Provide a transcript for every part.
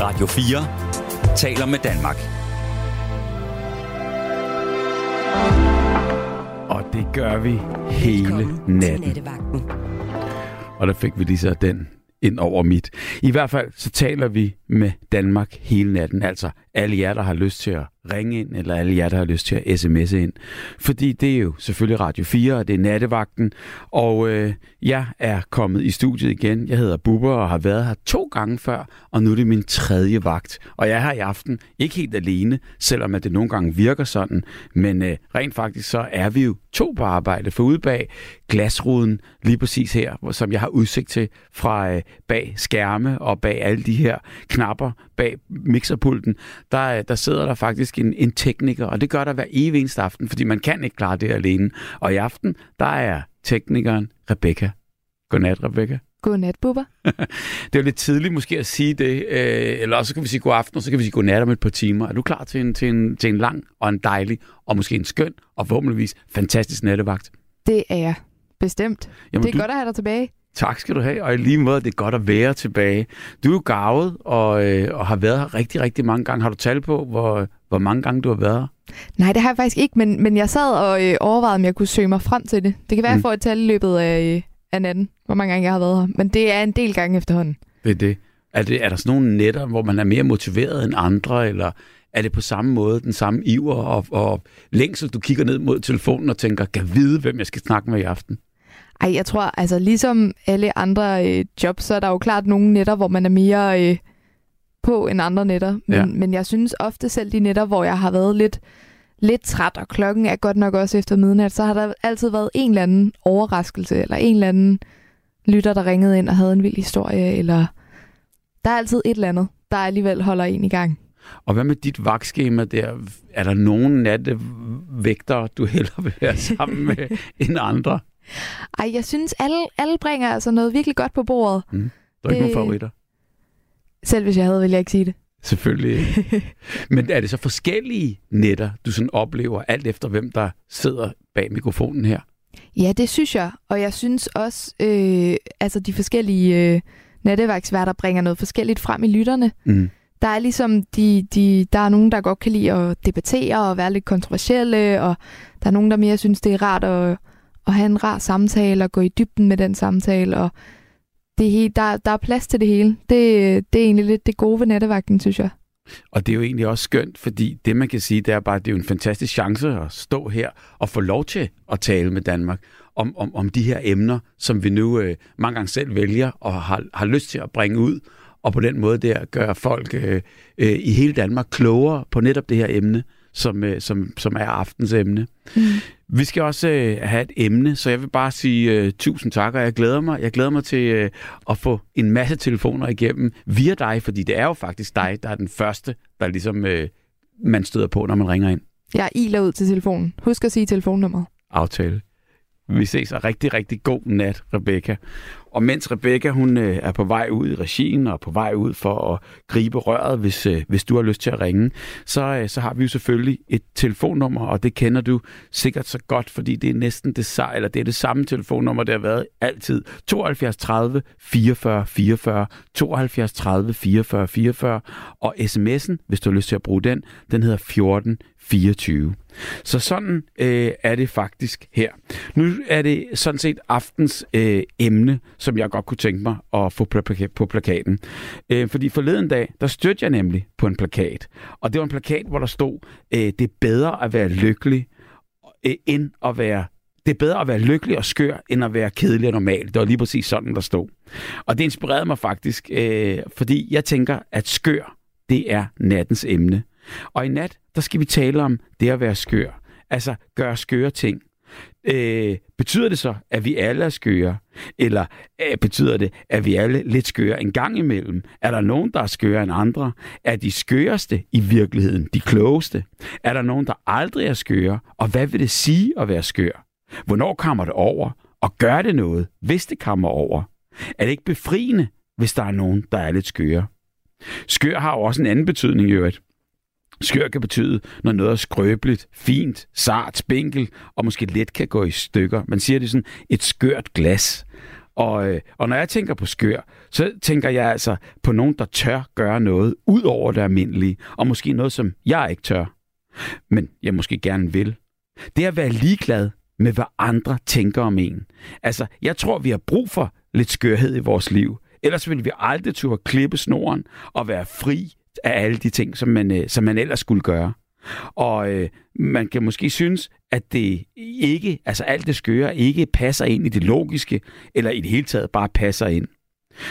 Radio 4 taler med Danmark. Og det gør vi hele natten. Og der fik vi lige så den ind over mit. I hvert fald så taler vi med Danmark hele natten. Altså alle jer, der har lyst til at ringe ind, eller alle jer, der har lyst til at sms'e ind. Fordi det er jo selvfølgelig Radio 4, og det er nattevagten. Og øh, jeg er kommet i studiet igen. Jeg hedder Bubber og har været her to gange før, og nu er det min tredje vagt. Og jeg er her i aften, ikke helt alene, selvom at det nogle gange virker sådan. Men øh, rent faktisk så er vi jo to på arbejde, for ude bag glasruden, lige præcis her, som jeg har udsigt til fra øh, bag skærme og bag alle de her knapper bag mixerpulten, der, der sidder der faktisk en, en tekniker, og det gør der hver evig eneste aften, fordi man kan ikke klare det alene. Og i aften, der er teknikeren Rebecca. Godnat, Rebecca. Godnat, Bubber. det er lidt tidligt måske at sige det, øh, eller også kan vi sige god aften, og så kan vi sige godnat om et par timer. Er du klar til en, til en, til en lang og en dejlig, og måske en skøn, og forhåbentligvis fantastisk nattevagt? Det er jeg. Bestemt. Jamen, det er du- godt at have dig tilbage. Tak skal du have, og i lige måde, det er godt at være tilbage. Du er jo gavet, og, øh, og har været her rigtig, rigtig mange gange. Har du tal på, hvor, hvor mange gange du har været her? Nej, det har jeg faktisk ikke, men, men jeg sad og øh, overvejede, om jeg kunne søge mig frem til det. Det kan være, Mm. jeg får et tal i løbet af, øh, af natten, hvor mange gange jeg har været her. Men det er en del gange efterhånden. Det er det. Er, det, er der sådan nogle netter, hvor man er mere motiveret end andre, eller er det på samme måde, den samme iver og, og længsel, du kigger ned mod telefonen og tænker, kan vide, hvem jeg skal snakke med i aften? Ej, jeg tror, altså ligesom alle andre øh, jobs, så er der jo klart nogle netter, hvor man er mere øh, på end andre netter. Men, Ja. men jeg synes ofte selv de netter, hvor jeg har været lidt, lidt træt, og klokken er godt nok også efter midnat, så har der altid været en eller anden overraskelse, eller en eller anden lytter, der ringede ind og havde en vild historie, eller der er altid et eller andet, der alligevel holder en i gang. Og hvad med dit vagtskema der? Er der nogen nattevægter, du hellere vil være sammen med end andre? Ej, jeg synes, alle, alle bringer altså noget virkelig godt på bordet. Der er ikke nogen Det- favoritter. Selv hvis jeg havde, ville jeg ikke sige det. Selvfølgelig. Men er det så forskellige netter, du sådan oplever, alt efter hvem der sidder bag mikrofonen her? Ja, det synes jeg. Og jeg synes også, øh, altså de forskellige øh, natteværksværter bringer noget forskelligt frem i lytterne. Mm. Der er ligesom, de, de, der er nogen, der godt kan lide at debattere og være lidt kontroversielle, og der er nogen, der mere synes, det er rart at, at have en rar samtale og gå i dybden med den samtale, og det er helt, der, der er plads til det hele. Det, det er egentlig lidt det gode ved nattevagten, synes jeg. Og det er jo egentlig også skønt, fordi det man kan sige, det er bare, at det er jo en fantastisk chance at stå her og få lov til at tale med Danmark om, om, om de her emner, som vi nu øh, mange gange selv vælger og har, har lyst til at bringe ud, og på den måde der gøre folk øh, øh, i hele Danmark klogere på netop det her emne, som, øh, som, som er aftens emne. Mm. Vi skal også øh, have et emne, så jeg vil bare sige øh, tusind tak, og jeg glæder mig. Jeg glæder mig til øh, at få en masse telefoner igennem via dig, fordi det er jo faktisk dig, der er den første, der ligesom øh, man støder på, når man ringer ind. Jeg iler ud til telefonen. Husk at sige telefonnummeret. Aftale. Vi ses og rigtig, rigtig god nat, Rebecca. Og mens Rebecca hun øh, er på vej ud i regien og på vej ud for at gribe røret, hvis, øh, hvis du har lyst til at ringe, så, øh, så har vi jo selvfølgelig et telefonnummer, og det kender du sikkert så godt, fordi det er næsten det, sa- eller det, er det samme telefonnummer, det har været altid. 72 30 44 44, 72 30 44 44, og sms'en, hvis du har lyst til at bruge den, den hedder 14 24. Så sådan øh, er det faktisk her. Nu er det sådan set aftens øh, emne, som jeg godt kunne tænke mig at få på, plakaten. Øh, fordi forleden dag, der stødte jeg nemlig på en plakat. Og det var en plakat, hvor der stod, øh, det er bedre at være lykkelig, øh, end at være det er bedre at være lykkelig og skør, end at være kedelig og normal. Det var lige præcis sådan, der stod. Og det inspirerede mig faktisk, øh, fordi jeg tænker, at skør, det er nattens emne. Og i nat, der skal vi tale om det at være skør. Altså gøre skøre ting. Øh, betyder det så, at vi alle er skøre? Eller øh, betyder det, at vi alle lidt skøre en gang imellem? Er der nogen, der er skøre end andre? Er de skøreste i virkeligheden de klogeste? Er der nogen, der aldrig er skøre? Og hvad vil det sige at være skør? Hvornår kommer det over? Og gør det noget, hvis det kommer over? Er det ikke befriende, hvis der er nogen, der er lidt skøre? Skør har jo også en anden betydning i øvrigt. Skør kan betyde, når noget er skrøbeligt, fint, sart, spinkel og måske let kan gå i stykker. Man siger det sådan et skørt glas. Og, øh, og når jeg tænker på skør, så tænker jeg altså på nogen, der tør gøre noget ud over det almindelige, og måske noget, som jeg ikke tør, men jeg måske gerne vil. Det er at være ligeglad med, hvad andre tænker om en. Altså, jeg tror, vi har brug for lidt skørhed i vores liv. Ellers vil vi aldrig turde klippe snoren og være fri af alle de ting, som man, øh, som man ellers skulle gøre. Og øh, man kan måske synes, at det ikke, altså alt det skøre, ikke passer ind i det logiske, eller i det hele taget bare passer ind.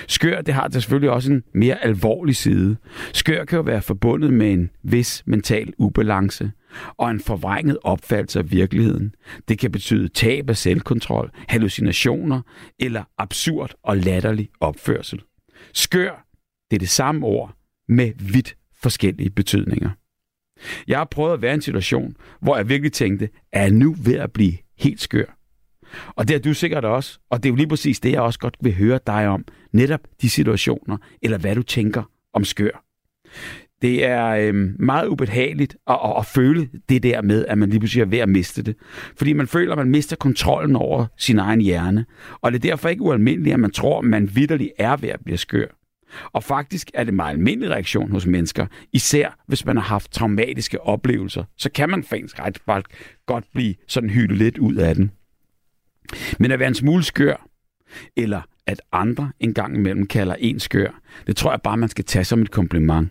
Skør, det har det selvfølgelig også en mere alvorlig side. Skør kan jo være forbundet med en vis mental ubalance og en forvrænget opfattelse af virkeligheden. Det kan betyde tab af selvkontrol, hallucinationer eller absurd og latterlig opførsel. Skør, det er det samme ord med vidt forskellige betydninger. Jeg har prøvet at være i en situation, hvor jeg virkelig tænkte, er jeg nu ved at blive helt skør? Og det er du sikkert også. Og det er jo lige præcis det, jeg også godt vil høre dig om. Netop de situationer, eller hvad du tænker om skør. Det er øh, meget ubehageligt at, at, at føle det der med, at man lige pludselig er ved at miste det. Fordi man føler, at man mister kontrollen over sin egen hjerne. Og det er derfor ikke ualmindeligt, at man tror, at man vidderligt er ved at blive skør. Og faktisk er det en meget almindelig reaktion hos mennesker, især hvis man har haft traumatiske oplevelser. Så kan man faktisk ret godt blive sådan hyldet lidt ud af den. Men at være en smule skør, eller at andre engang imellem kalder en skør, det tror jeg bare, man skal tage som et kompliment.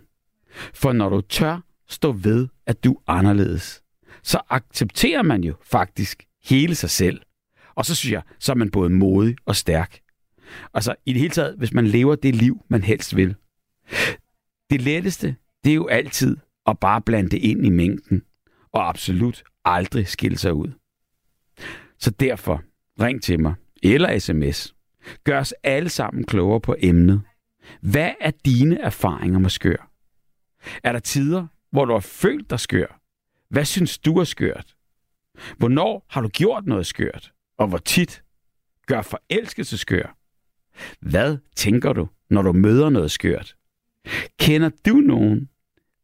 For når du tør stå ved, at du er anderledes, så accepterer man jo faktisk hele sig selv. Og så synes jeg, så er man både modig og stærk. Altså i det hele taget, hvis man lever det liv, man helst vil. Det letteste, det er jo altid at bare blande det ind i mængden, og absolut aldrig skille sig ud. Så derfor, ring til mig, eller sms. Gør os alle sammen klogere på emnet. Hvad er dine erfaringer med skør? Er der tider, hvor du har følt dig skør? Hvad synes du er skørt? Hvornår har du gjort noget skørt? Og hvor tit? Gør forelskelse skør? Hvad tænker du, når du møder noget skørt? Kender du nogen,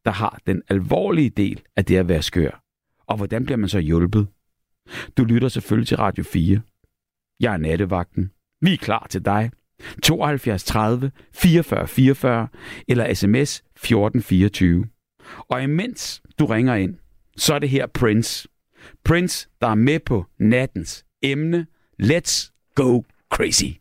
der har den alvorlige del af det at være skør? Og hvordan bliver man så hjulpet? Du lytter selvfølgelig til Radio 4. Jeg er nattevagten. Vi er klar til dig. 72 30 44 44 eller sms 1424. Og imens du ringer ind, så er det her Prince. Prince, der er med på nattens emne. Let's go crazy.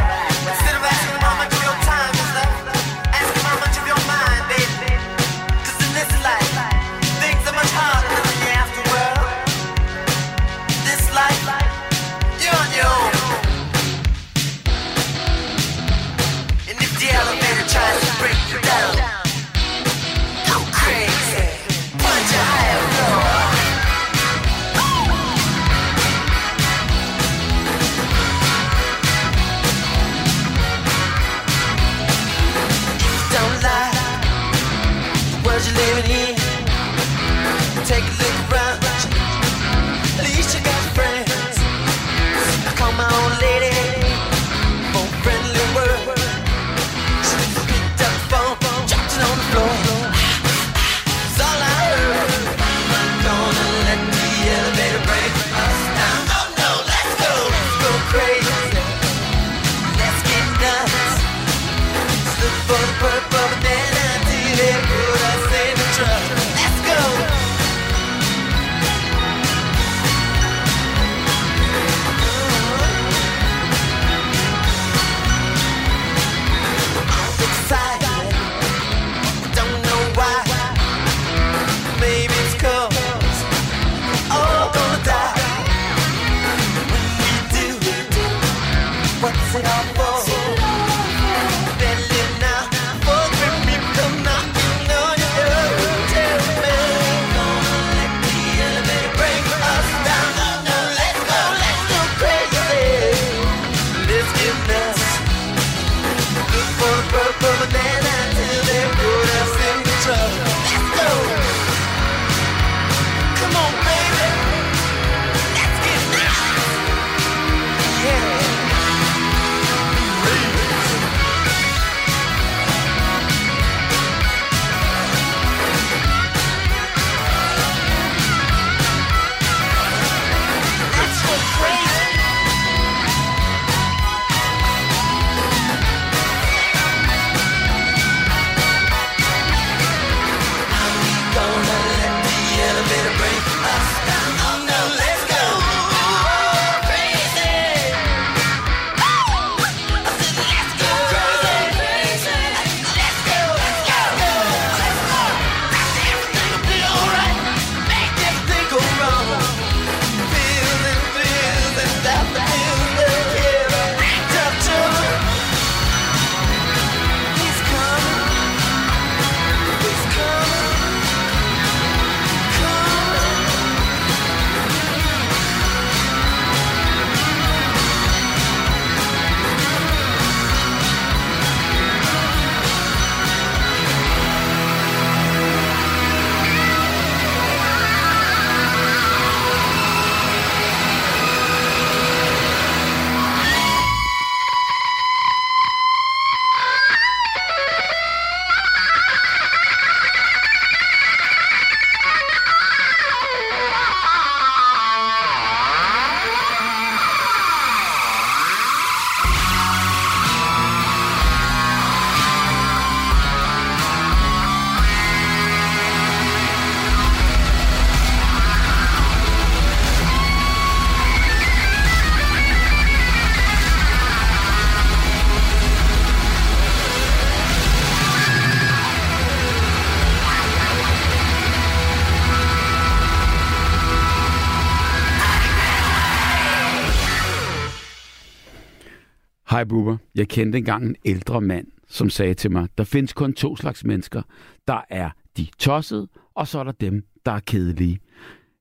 Hej Bubber. Jeg kendte engang en ældre mand, som sagde til mig, der findes kun to slags mennesker. Der er de tossede, og så er der dem, der er kedelige.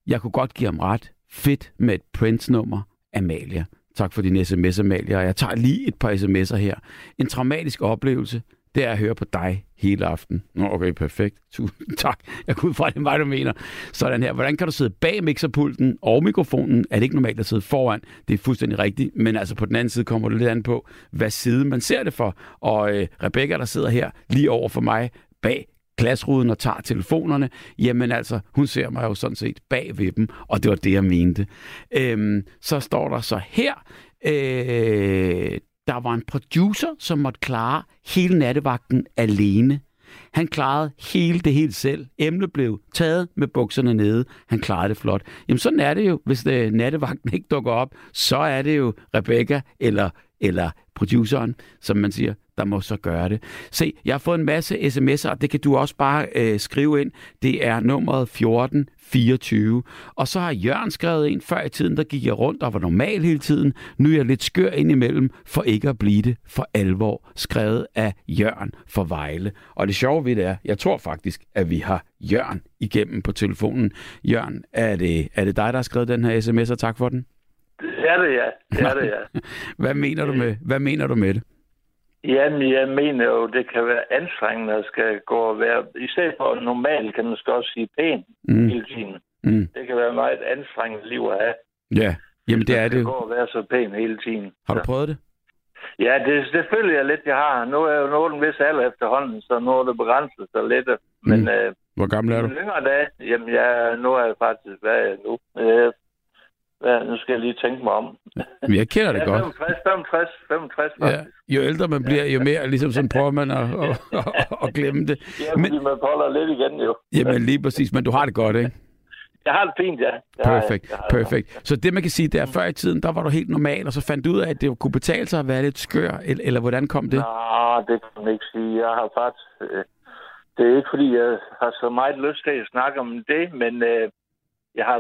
Jeg kunne godt give ham ret. Fedt med et Prince-nummer. Amalia. Tak for din sms, Amalia. Og jeg tager lige et par sms'er her. En traumatisk oplevelse, det er at høre på dig hele aften. Nå, okay, perfekt. Tusind tak. Jeg går ud fra, det er mig, du mener. Sådan her. Hvordan kan du sidde bag mixerpulten og mikrofonen? Er det ikke normalt at sidde foran? Det er fuldstændig rigtigt. Men altså på den anden side kommer det lidt an på, hvad side man ser det for. Og øh, Rebecca, der sidder her lige over for mig bag glasruden og tager telefonerne, jamen altså, hun ser mig jo sådan set bag ved dem, og det var det, jeg mente. Øhm, så står der så her, øh, der var en producer, som måtte klare hele nattevagten alene. Han klarede hele det helt selv. Emnet blev taget med bukserne nede. Han klarede det flot. Jamen sådan er det jo. Hvis det, nattevagten ikke dukker op, så er det jo Rebecca eller, eller produceren, som man siger, der må så gøre det. Se, jeg har fået en masse sms'er, og det kan du også bare øh, skrive ind. Det er nummeret 1424. Og så har Jørgen skrevet ind før i tiden, der gik jeg rundt og var normal hele tiden. Nu er jeg lidt skør indimellem, for ikke at blive det for alvor. Skrevet af Jørgen for Vejle. Og det sjove ved det er, jeg tror faktisk, at vi har Jørgen igennem på telefonen. Jørgen, er det, er det dig, der har skrevet den her sms, og tak for den? Det er det, ja. Det er det, ja. hvad, mener du med, hvad mener du med det? Jamen, jeg mener jo, det kan være anstrengende at skal gå og være... I stedet for normalt, kan man skal også sige pæn mm. hele tiden. Mm. Det kan være et meget anstrengende liv at have. Ja, jamen det er det gå og være så pæn hele tiden. Har du Så- prøvet det? Ja, det, det føler jeg lidt, jeg har. Nu er jeg jo nået en vis alder efterhånden, så nu er det begrænset sig lidt. Men Mm. øh, Hvor gammel er du? yngre dage, jamen jeg, nu er jeg faktisk, hvad er jeg nu? Øh, hvad, nu skal jeg lige tænke mig om. Jeg kender det Ja, godt. 65, 65, 65 Ja, jo ældre man bliver, jo mere ligesom sådan prøver man at, at, at, at glemme det. Ja, Men- man holder lidt igen jo. Jamen lige præcis, men du har det godt, ikke? Jeg har det fint, ja. Jeg. Perfekt, har perfekt. Så det man kan sige, det er, før i tiden, der var du helt normal, og så fandt du ud af, at det kunne betale sig at være lidt skør, eller, eller hvordan kom det? Nå, det kan man ikke sige. Jeg har faktisk... Øh, det er ikke, fordi jeg har så meget lyst til at snakke om det, men øh, jeg har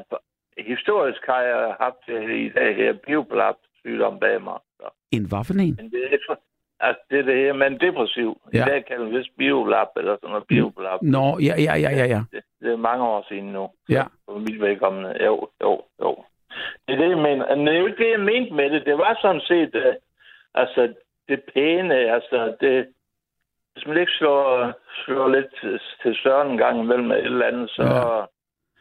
historisk har jeg haft øh, i dag her bioblap sygdom bag mig. Så. En hvad for en? Men det er, altså, det er det her, man er depressiv. Ja. I dag kalder vi vist bioblap, eller sådan noget bioblap. Nå, ja, ja, ja, ja, ja. Det, det er mange år siden nu. Ja. For mit vedkommende. Jo, jo, jo. Det er det, jeg mener. Men det er jo ikke det, jeg mente med det. Det var sådan set, uh, altså, det pæne, altså, det, hvis man ikke slår, slår lidt til, søren en gang imellem med et eller andet, så... Ja.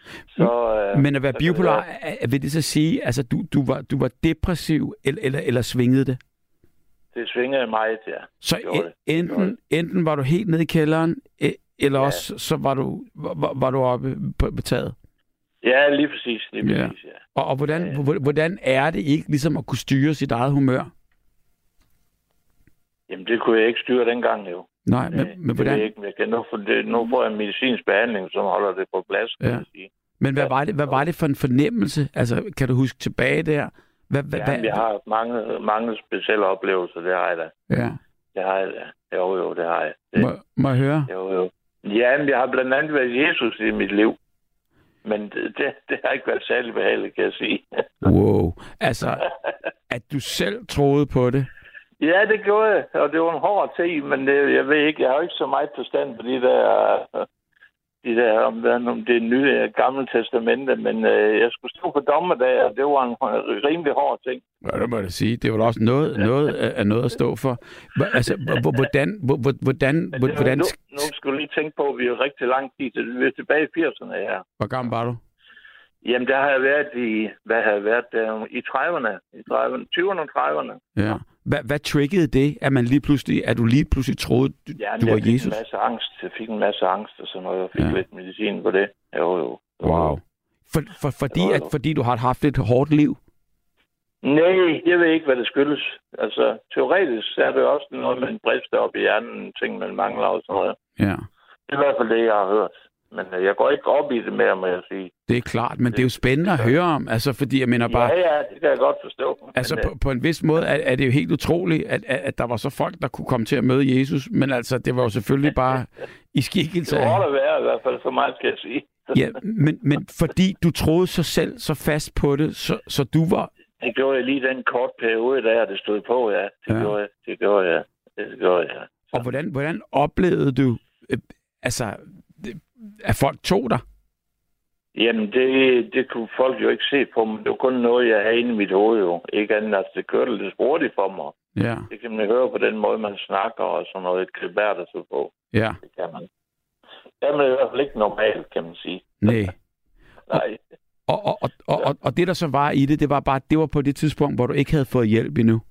Ja. så uh, Men at være bipolar, er- vil det så sige, altså du, du, var, du var depressiv, eller, eller, eller svingede det? Det svingede meget, ja. Så det. en, enten, enten var du helt nede i kælderen, e- eller Ja. også så var du, var, var du oppe på, på taget. Ja, lige præcis. Lige Ja. præcis, ja. Og, og hvordan, Ja, ja. hvor- hvordan er det ikke ligesom at kunne styre sit eget humør? Jamen, det kunne jeg ikke styre dengang, jo. Nej, men, Øh, men det hvordan? jeg ikke, jeg kan nu, det, nu får jeg medicinsk behandling, som holder det på plads, kan Ja. man sige. Men hvad var, det, hvad var det for en fornemmelse? Altså, kan du huske tilbage der? Hvad, hvad, Ja, jeg har mange, mange specielle oplevelser, det har jeg da. ja. Det har jeg da. Jo, jo, det har jeg. Det, Må, må jeg høre? jo, jo. Ja, men jeg har blandt andet været Jesus i mit liv. Men det, det, det har ikke været særlig behageligt, kan jeg sige. Wow. Altså, at du selv troede på det. Ja, det gjorde jeg, og det var en hård tid, men det, jeg ved ikke, jeg har ikke så meget forstand på de der, de der om, hvad- om det nye øh, gamle testamente, men øh, jeg skulle stå på dommedag, og det var en rimelig hård ting. Ja, det må jeg sige. Det var også noget, noget af noget at stå for. Altså, hvordan... hvordan, det, hvordan nu, nu skal du lige tænke på, at vi er rigtig lang tid til. Vi er tilbage i 80'erne her. hvor gammel var du? Jamen, der har jeg været i, hvad har jeg været der? I 30'erne, i 30'erne, 20'erne og 30'erne. Ja. Hvad, hvad triggede det, at man lige pludselig, at du lige pludselig troede, du, Ja, du jeg var fik Jesus? en masse angst. Jeg fik en masse angst og sådan noget. Jeg fik Ja. lidt medicin på det. Jo, jo. Wow. For, for, fordi, Jo, jo. at, fordi du har haft et hårdt liv? Nej, jeg ved ikke, hvad det skyldes. Altså, teoretisk så er det også noget med en brist op i hjernen, ting, man mangler og sådan noget. Ja. Det er i hvert fald det, jeg har hørt. Men øh, jeg går ikke op i det mere, må jeg sige. Det er klart, men det er jo spændende at høre om. Altså, fordi jeg mener bare... Ja, ja, det kan jeg godt forstå. Altså men, på, på en vis måde er, er det jo helt utroligt, at, at, at der var så folk, der kunne komme til at møde Jesus, men altså det var jo selvfølgelig bare i skikkelse det må af... der være i hvert fald, så meget skal jeg sige. Ja, men, men fordi du troede så selv så fast på det, så, så du var Det gjorde jeg lige den kort periode der, det stod på, ja. Det Ja. gjorde jeg. Det gjorde jeg. Det gjorde jeg. Og hvordan, hvordan oplevede du, øh, altså, det- at folk tog dig? Jamen, det, det kunne folk jo ikke se på mig. Det var kun noget, jeg havde inde i mit hoved jo. Ikke andet, altså, det kørte lidt hurtigt for mig. Ja, Det kan man høre på den måde, man snakker og sådan noget. Et klibær, der så på. ja, Det kan man. Jamen, det er i hvert fald ikke normalt, kan man sige. nej. Nej. Og, og, og, og, og, og det, der så var i det, det var bare, det var på det tidspunkt, hvor du ikke havde fået hjælp endnu.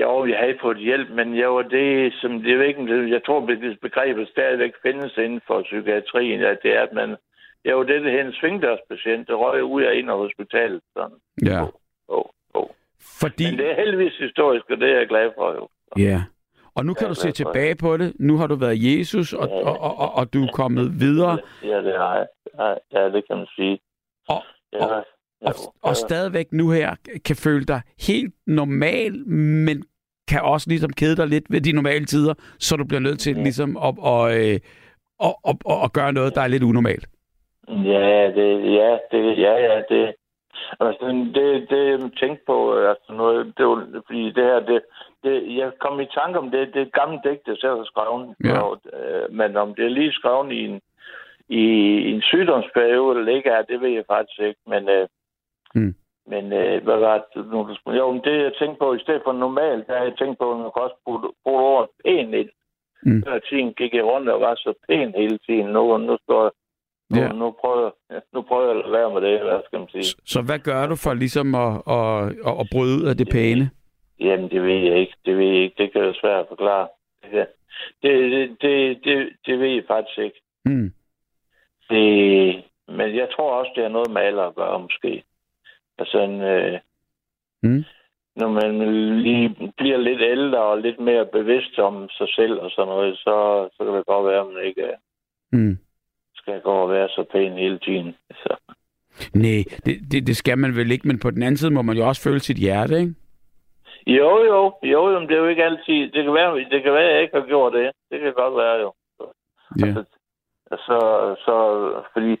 Jo, jeg havde fået hjælp, men jeg var det, som det ikke, jeg tror, at begrebet stadigvæk findes inden for psykiatrien, at det er, at man, jeg var det, der hedder en svingdørspatient, der røg ud og ind af hospitalet. Sådan. Ja. Oh, oh. Fordi, Men det er heldigvis historisk, og det er jeg glad for jo. ja. Og nu kan Ja, du se tilbage på det. Nu har du været Jesus, og, og, og, og, og du er kommet videre. Ja, det har jeg. Ja, det kan man sige. Og- ja, og- Og, og stadigvæk nu her kan føle dig helt normal, men kan også ligesom kede dig lidt ved de normale tider, så du bliver nødt til Ja. ligesom at, og, øh, og, og, og, at gøre noget, der er lidt unormalt. Ja, det, ja, det, ja, ja, det, altså, det, det, jeg tænkte på, altså noget, det var, fordi det her, det, det, jeg kom i tanke om det, det er et gammelt digt, jeg selv har skrevet, Ja. og, øh, men om det er lige skrevet i en, i, en sygdomsperiode, eller ikke er, det ved jeg faktisk ikke, men, øh, Mm. men øh, hvad var det nu, du spurgte? Jo, men det jeg tænkte på, i stedet for normalt, der har jeg tænkt på, at man kan også bruge, bruge ordet pæn ind. Mm. Før tiden gik jeg rundt og var så pæn hele tiden. Nu, nu står jeg nu, Ja. nu, prøver, jeg- nu prøver jeg at være med det, hvad skal man sige. Så, så hvad gør du for ligesom at, at, at, at bryde ud af det pæne? Jamen, det ved jeg ikke. Det ved jeg ikke. Det kan være svært at forklare. Det, det, det, det, det, det ved jeg faktisk ikke. Mm. Det, men jeg tror også, det har noget med alder at gøre, måske. Altså, en, øh, Mm. når man lige bliver lidt ældre og lidt mere bevidst om sig selv og sådan noget, så, så kan det godt være, at man ikke øh, Mm. skal gå og være så pæn hele tiden. Så. Nej, det, det, det skal man vel ikke, men på den anden side må man jo også føle sit hjerte, ikke? Jo, jo, jo, jo, men det er jo ikke altid. Det kan være, det kan være, at jeg ikke har gjort det. Det kan godt være, jo. Ja. Så, så fordi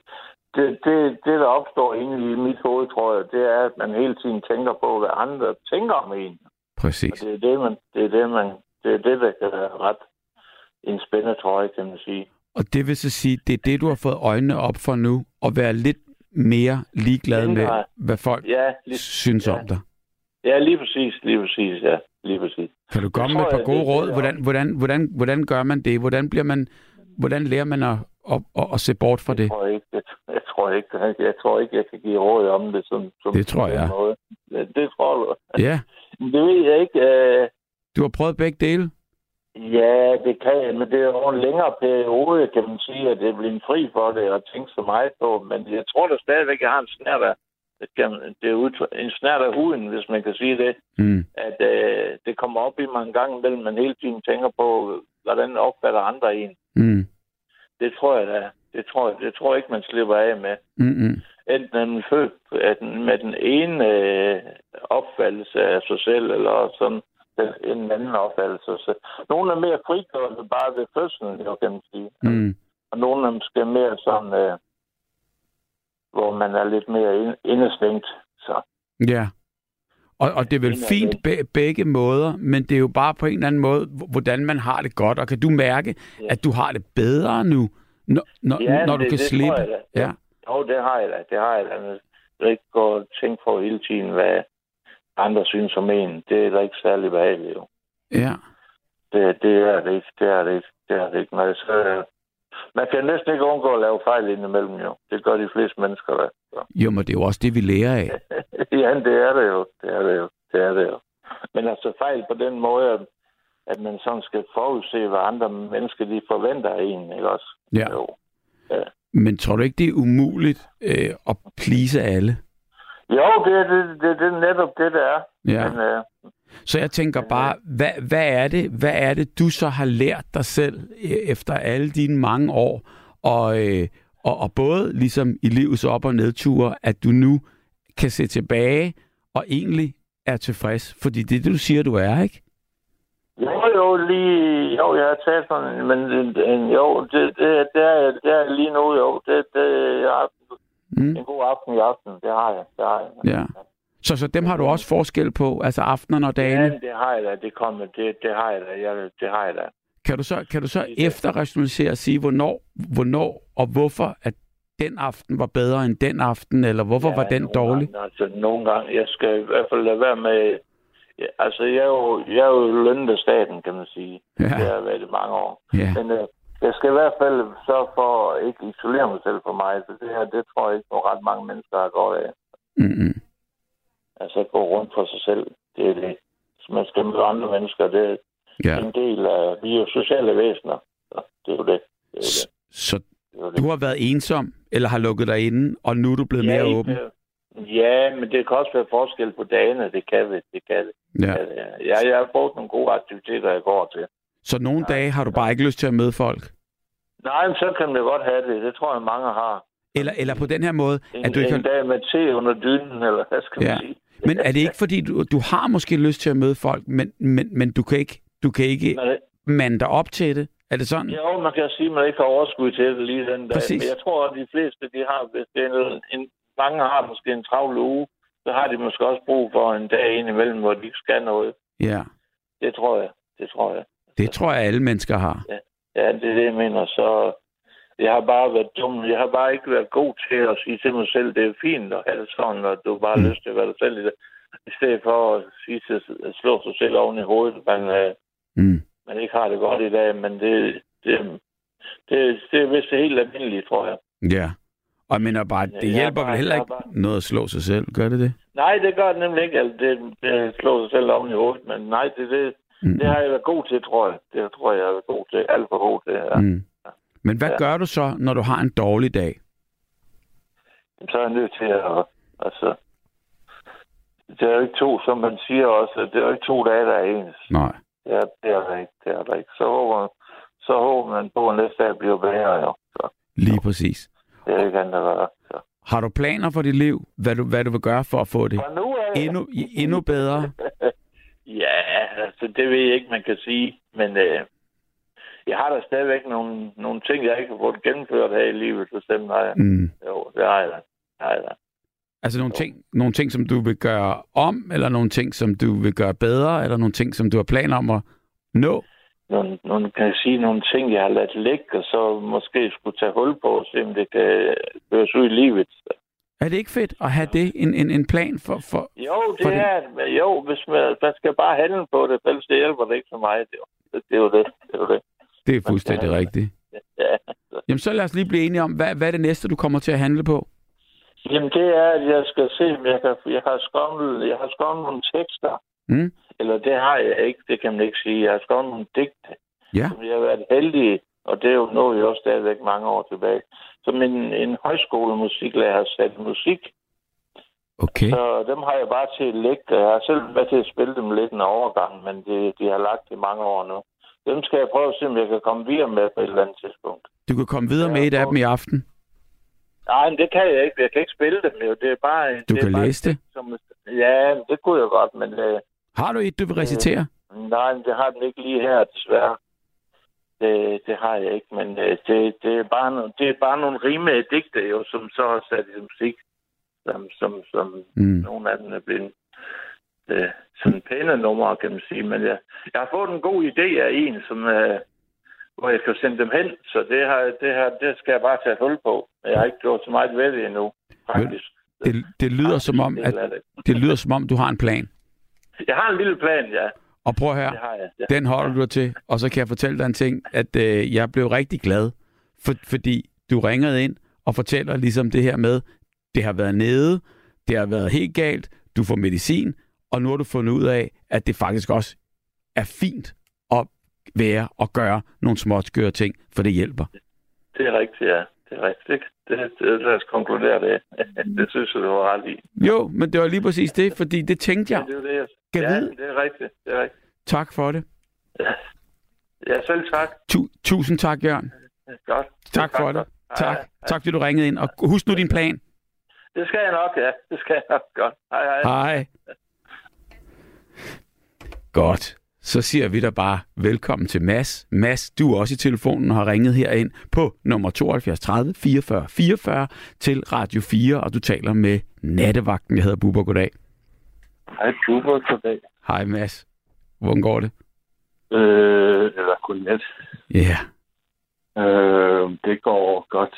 det, det, det, der opstår inde i mit hoved, tror jeg, det er, at man hele tiden tænker på, hvad andre tænker om en. Og Præcis. det er det, man, det er det, man, det er det, der kan være ret en spændende trøje, kan man sige. Og det vil så sige, det er det, du har fået øjnene op for nu, at være lidt mere ligeglad med, hvad folk Ja, lige, synes ja. om dig. ja, lige præcis, lige præcis, ja, lige præcis. Kan du komme med et par gode det- råd? det Hvordan, hvordan, hvordan, hvordan gør man det? Hvordan, bliver man, hvordan lærer man at, at, at, at se bort fra det? Jeg tror ikke, jeg, jeg tror ikke, jeg, tror ikke, jeg kan give råd om det som, som Det tror jeg. Noget. Det, tror du. Ja, Det ved jeg ikke. Øh, du har prøvet begge dele. Ja, det kan jeg, men det er jo en længere periode, kan man sige, at det er blevet fri for det og tænke så meget på. Men jeg tror da stadigvæk, at jeg har en snært af, det kan- det er udtryk- en snært af huden, hvis man kan sige det. Mm. At øh, det kommer op i mig en gang imellem, man hele tiden tænker på, hvordan opfatter andre en. Mm. Det tror jeg da. Det tror jeg, det tror jeg ikke, man slipper af med. Mm-mm. Enten er man født med den ene øh, opfattelse af sig selv, eller sådan en anden opfattelse. Så nogle er mere frigjorte bare ved fødslen, jo, kan man sige. Mm. Og nogle er måske mere sådan, øh, hvor man er lidt mere ind- indestængt. Så Ja. Og, og det er vel af fint dem. be, begge måder, men det er jo bare på en eller anden måde, hvordan man har det godt. Og kan du mærke, Ja. at du har det bedre nu, når, når, Ja, når du det- kan det slippe? jeg da. Ja. jo, det har jeg da. Det har jeg da. Jeg ikke gå og tænke på hele tiden, hvad andre synes om en. Det er da ikke særlig behageligt, jo. ja. Det, det er det ikke. Det er det ikke. Det er det ikke. Men så, man kan næsten ikke undgå at lave fejl indimellem, jo. Det gør de fleste mennesker da. Så. Jo, men det er jo også det, vi lærer af. ja, det er det jo. Det er det jo. Det er det jo. Men altså fejl på den måde, at- man sådan skal forudse, hvad andre mennesker de forventer af en, ikke også? Ja. Jo. Men tror du ikke, det er umuligt øh, at please alle? Jo, det er det, det, det er netop det, det er. Ja. Men, øh, Så jeg tænker bare, hvad, hvad, er det, hvad er det, du så har lært dig selv øh, efter alle dine mange år, og, øh, og, og både ligesom i livets op- og nedture, at du nu kan se tilbage og egentlig er tilfreds? Fordi det er det, du siger, du er, ikke? Jo, lige... Jo, jeg har taget sådan... en- Men en- jo, det, det, det, er, det er lige nu, jo. Det, det, jeg har Mm. en god aften i aften. Det har jeg. Det har jeg. Ja. Så, så dem har du også forskel på, altså aftenerne og Ja, dagene? det har jeg da. Det kommer, det, det har jeg da. Jeg, det har jeg da. Kan du så, kan du så er efterrationalisere og sige, hvornår, hvornår og hvorfor at den aften var bedre end den aften, eller hvorfor ja, var den dårlig? Gange, altså, nogle gange, jeg skal i hvert fald lade være med... Ja, altså, jeg er jo, jeg er jo lønnet af staten, kan man sige. Ja. Det har jeg været i mange år. Ja. Men øh, jeg skal i hvert fald sørge for at ikke isolere mig selv for mig. Så det her, det tror jeg ikke, at ret mange mennesker har godt af. Mm-mm. Altså, gå rundt for sig selv. Det er det. Så man skal møde andre mennesker. Det er Ja. en del af... Vi er jo sociale væsener. Så det er jo det. det, er det. Så det, er det. du har været ensom, eller har lukket dig inde, og nu er du blevet mere ikke- åben? Ja, men det kan også være forskel på dagene. Det kan det. Det kan det. Ja. Ja, det er. jeg, har fået nogle gode aktiviteter, jeg går til. Så nogle Nej. dage har du bare ikke lyst til at møde folk? Nej, men så kan man godt have det. Det tror jeg, mange har. Eller, eller på den her måde, En, at du ikke en har... dag med te under dynen, eller hvad skal man Ja. sige? Men er det ikke fordi, du, du har måske lyst til at møde folk, men, men, men du kan ikke, du kan ikke det- mande dig op til det? Er det sådan? Jo, man kan sige, at man ikke har overskud til det lige den dag. Præcis. Men jeg tror, at de fleste, de har, hvis det er en, en, mange har måske en travl uge, så har de måske også brug for en dag ind imellem, hvor de ikke skal noget. Ja. Det tror jeg. Det tror jeg. Det tror jeg, alle mennesker har. Ja, det er det, jeg mener. Så jeg har bare været dum. Jeg har bare ikke været god til at sige til mig selv, det er fint at have det sådan, og du bare har Mm. lyst til at være dig selv i det. I stedet for at sige til, at slå sig selv oven i hovedet, man, øh, Mm. man ikke har det godt i dag, men det, det, det, det er vist helt almindeligt, tror jeg. Ja. Og jeg mener bare, det er hjælper vel heller er ikke bare- noget at slå sig selv, gør det det? Nej, det gør det nemlig ikke. Altså, det, det slår sig selv oven i hovedet, men nej, det, det, Mm. det har jeg været god til, tror jeg. Det tror jeg, jeg har været god til. Alt for god til, ja. Mm. Men hvad Ja. gør du så, når du har en dårlig dag? så er jeg nødt til at... Altså, det er jo ikke to, som man siger også, det er jo ikke to dage, der er ens. Nej. Er, det er der ikke, det er der ikke. Så håber, så håber man på, at næste dag bliver bedre, jo. Så Lige præcis. Det er ikke andet gøre. Så. Har du planer for dit liv? Hvad du, hvad du vil gøre for at få det Fra nu af... endnu, endnu bedre? Ja, altså, det ved jeg ikke, man kan sige. Men øh, jeg har da stadigvæk nogle, nogle ting, jeg ikke har fået gennemført her i livet, bestemt har jeg. Mm. Jo, det har jeg da. Det har jeg da. Altså nogle ting, nogle ting, som du vil gøre om, eller nogle ting, som du vil gøre bedre, eller nogle ting, som du har planer om at nå? Nogle, nogle, kan jeg sige, nogle ting, jeg har ladt ligge, og så måske skulle tage hul på, og se om det kan føres ud i livet. Er det ikke fedt at have det, en, en, en plan for... for Jo, det For det- er, men jo, hvis man, man skal bare handle på det, ellers det hjælper det ikke så meget. Det, er det, det er jo det. Det er det. det er fuldstændig rigtigt. Ja. Jamen, så lad os lige blive enige om, hvad, hvad er det næste, du kommer til at handle på? Jamen, det er, at jeg skal se, om jeg, kan, jeg har skrevet, jeg har skrevet nogle tekster. Mm? Eller det har jeg ikke, det kan man ikke sige. Jeg har skrevet nogle digte, Ja. som jeg har været heldig, og det er jo noget, jeg også stadigvæk mange år tilbage. Som en, en højskolemusiklærer har sat musik Okay. Så dem har jeg bare til at lægge. Jeg har selv været til at spille dem lidt en overgang, men de, de har lagt i mange år nu. Dem skal jeg prøve at se, om jeg kan komme videre med på et eller andet tidspunkt. Du kan komme videre med et af dem i aften. Nej, men det kan jeg ikke. Jeg kan ikke spille dem jo. Det er bare... Du det er kan bare, læse det. Som, ja, det kunne jeg godt, men øh, Har du et, du vil recitere? nej, men det har den ikke lige her, desværre. Det, det har jeg ikke, men øh, det, det, er bare nogle, det er bare nogle rime digte, jo, som så har sat i musik, som, som, som Mm. Nogle af dem er blevet øh, sådan pæne numre, kan man sige. Men jeg, jeg har fået en god idé af en, som, øh, hvor jeg kan sende dem hen. Så det, har, det, her, det skal jeg bare tage hul på. Jeg har ikke gjort så meget ved det endnu, faktisk. Det, det lyder som om, at er det. det lyder som om, du har en plan. Jeg har en lille plan, ja. Og prøv Det jeg. Ja. den holder du til. Og så kan jeg fortælle dig en ting, at øh, jeg blev rigtig glad, for, fordi du ringede ind og fortæller ligesom det her med, det har været nede, det har været helt galt, du får medicin, og nu har du fundet ud af, at det faktisk også er fint at være og gøre nogle småskøre ting, for det hjælper. Det er rigtigt, ja. Det er rigtigt. Det, det, det, lad os konkludere det. det synes jeg, du var ret i. Jo, men det var lige præcis det, fordi det tænkte Ja. jeg. Det er jo det, jeg... Kan ja, vide. det er rigtigt. Det er rigtigt. Tak for det. Ja, selv tak. Tu- tusind tak, Jørgen. Godt. Tak for det. Hej, Tak. hej. Tak, fordi du ringede ind. Og husk nu din plan. Det skal jeg nok, ja. Det skal jeg nok. Godt. Hej, hej. Hej. Godt. Så siger vi da bare velkommen til Mads. Mads, du er også i telefonen og har ringet herind på nummer 72 30 44 44 til Radio 4, og du taler med nattevagten. Jeg hedder Bubber. Goddag. Hej, Bubber, goddag. Hej Mads. Hvordan går det? Øh, eller godnat. Ja, yeah. Øh, det går godt.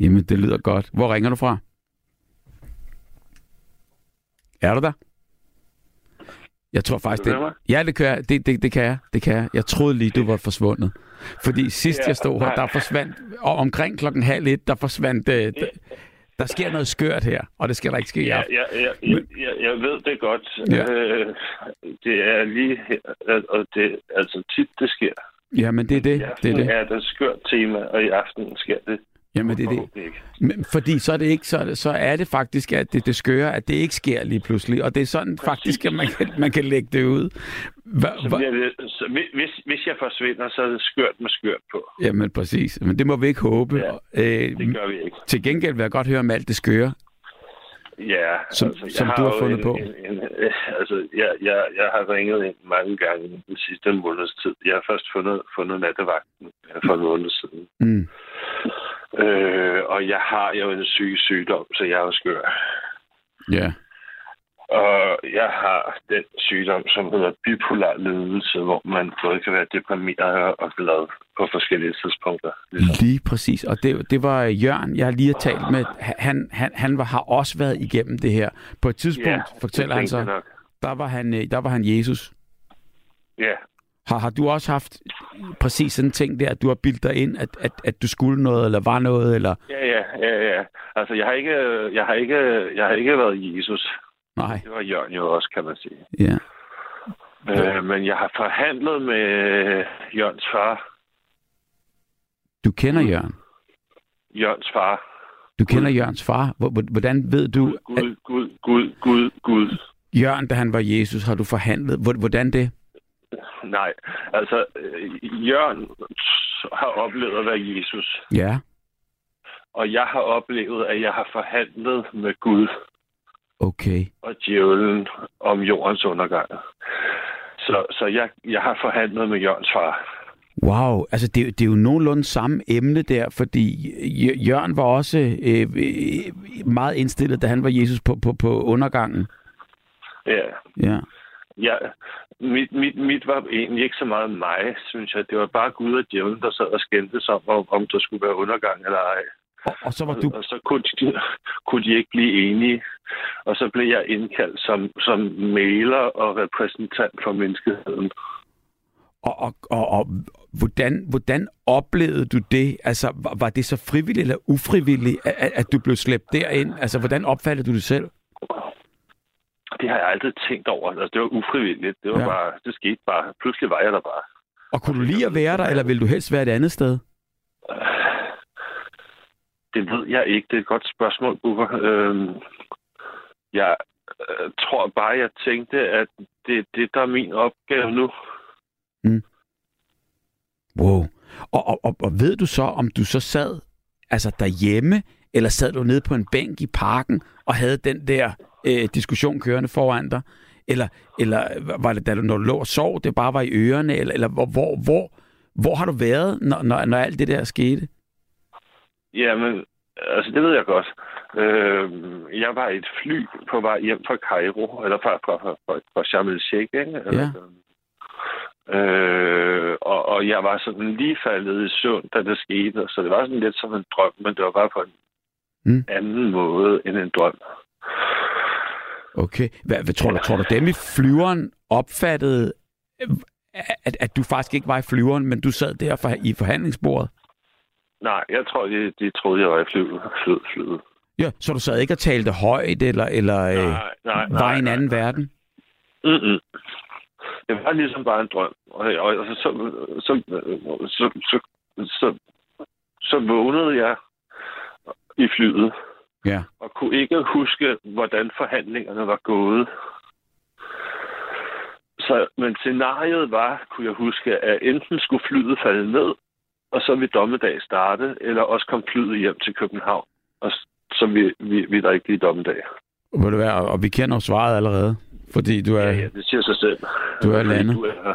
jamen det lyder godt. Hvor ringer du fra? Er du der? Jeg tror faktisk, det... Ja, det kan jeg. Det, det, det kan jeg. Det kan jeg. Jeg troede lige, du var forsvundet. Fordi sidst Ja, jeg stod her, der forsvandt... Og omkring klokken halv et, der forsvandt... Øh, der, sker noget skørt her, og det skal der ikke ske i Ja, aften. ja, ja, jeg, ved det godt. Ja. Øh, det er lige her, og det altså tit, det sker. Ja, men det er det. Det er det. er der skørt tema, og i aften sker det. Jamen, det er det. Men, fordi så er det ikke, så, er det- så er det faktisk, at det, det skøre, at det ikke sker lige pludselig. Og det er sådan Præcis. faktisk, at man kan, man kan lægge det ud. Hva, hva, det, så hvis- hvis, jeg forsvinder, så er det skørt med skørt på. jamen præcis. Men det må vi ikke håbe. Ja, øh, Det gør vi ikke. til gengæld vil jeg godt høre om alt det skøre. Ja, Som- jeg som du har jo fundet en, på. En, en, altså, jeg, jeg, jeg har ringet ind mange gange den sidste måneds tid. Jeg har først fundet, fundet nattevagten for en måned siden. Mm. Øh, og jeg har jo en syg sygdom, så jeg er jo skør. Ja. Og jeg har den sygdom, som hedder bipolar lidelse, hvor man både kan være deprimeret og glad på forskellige tidspunkter. Ligesom. Lige præcis. Og det, det var Jørgen, jeg lige har talt med. Han, han, han var, har også været igennem det her. På et tidspunkt, ja, fortæller han så, der var han, øh, der var han Jesus. Ja, Har, har du også haft præcis sådan en ting der, at du har bildt dig ind, at, at, at du skulle noget, eller var noget, eller... ja, ja, ja, ja. Altså, jeg har ikke, jeg har ikke, jeg har ikke været Jesus. Nej. Det var Jørgen jo også, kan man sige. Ja. Øh, men jeg har forhandlet med Jørgens far. Du kender Jørgen. Jørgens far. Du kender Jørgens far. Hvor- hvor- Hvordan ved du, at Gud, Gud, Gud, Gud, Gud. Jørgen, da han var Jesus, har du forhandlet? Hvor- Hvordan det? Nej, altså, øh, Jørgen har oplevet at være Jesus. Ja. Og jeg har oplevet, at jeg har forhandlet med Gud Okay. og djævlen om jordens undergang. Så, så jeg, jeg har forhandlet med Jørgens far. Wow, altså det, er jo- det er jo nogenlunde samme emne der, fordi Jør- Jørgen var også øh, øh, meget indstillet, da han var Jesus på, på, på undergangen. Ja. Ja. ja mit, mit, mit var egentlig ikke så meget mig, synes jeg. Det var bare Gud og djævlen, der sad og skændtes om, om, om der skulle være undergang eller ej. Og, og så var du... Og så kunne de, kunne de ikke blive enige. Og så blev jeg indkaldt som, som maler og repræsentant for menneskeheden. Og, og, og, og hvordan, hvordan oplevede du det? Altså, var, var det så frivilligt eller ufrivilligt, at, at- at du blev slæbt derind? Altså, hvordan opfattede du det selv? Det har jeg aldrig tænkt over. Altså, det var ufrivilligt. Det, var Ja. bare, det skete bare. Pludselig var jeg der bare. Og kunne du lide at være der, eller ville du helst være et andet sted? Det ved jeg ikke. Det er et godt spørgsmål, Bubber. Øhm, jeg øh, tror bare, jeg tænkte, at det er det, der er min opgave nu. Wow. Og, og, og, og ved du så, om du så sad altså derhjemme, eller sad du nede på en bænk i parken og havde den der øh, diskussion kørende foran dig? Eller, eller var det, da du, når du lå og sov, det bare var i ørerne? Eller, eller hvor, hvor, hvor, hvor har du været, når, når, når alt det der skete? Jamen, altså det ved jeg godt. Øh, jeg var i et fly på vej hjem fra Cairo, eller fra, fra, fra, fra, Sharm el-Sheikh, ikke? Ja. Øh, og, og jeg var sådan lige faldet i søvn, da det skete, så det var sådan lidt som en drøm, men det var bare på en mm. anden måde end en drøm. Okay. Hvad, hvad tror du, tror du dem i flyveren opfattede, at, at du faktisk ikke var i flyveren, men du sad der for, i forhandlingsbordet? Nej, jeg tror, de, de troede, jeg var i flyet. flyet, flyet. Ja, så du sad ikke og talte højt, eller, eller øh, Nej, nej, var nej, i en nej, anden nej. verden? Mm-mm. Det var ligesom bare en drøm. Og, og, og så, så, så, så, så, så, så vågnede jeg i flyet Ja. og kunne ikke huske, hvordan forhandlingerne var gået. Så, men scenariet var, kunne jeg huske, at enten skulle flyet falde ned, og så vil dommedag starte, eller også kom flyet hjem til København, og så vi, vi, vi der ikke blive dommedag. Vil det være, og- vi kender svaret allerede, fordi du er... Ja, ja, det siger sig selv. Du er landet. Du er.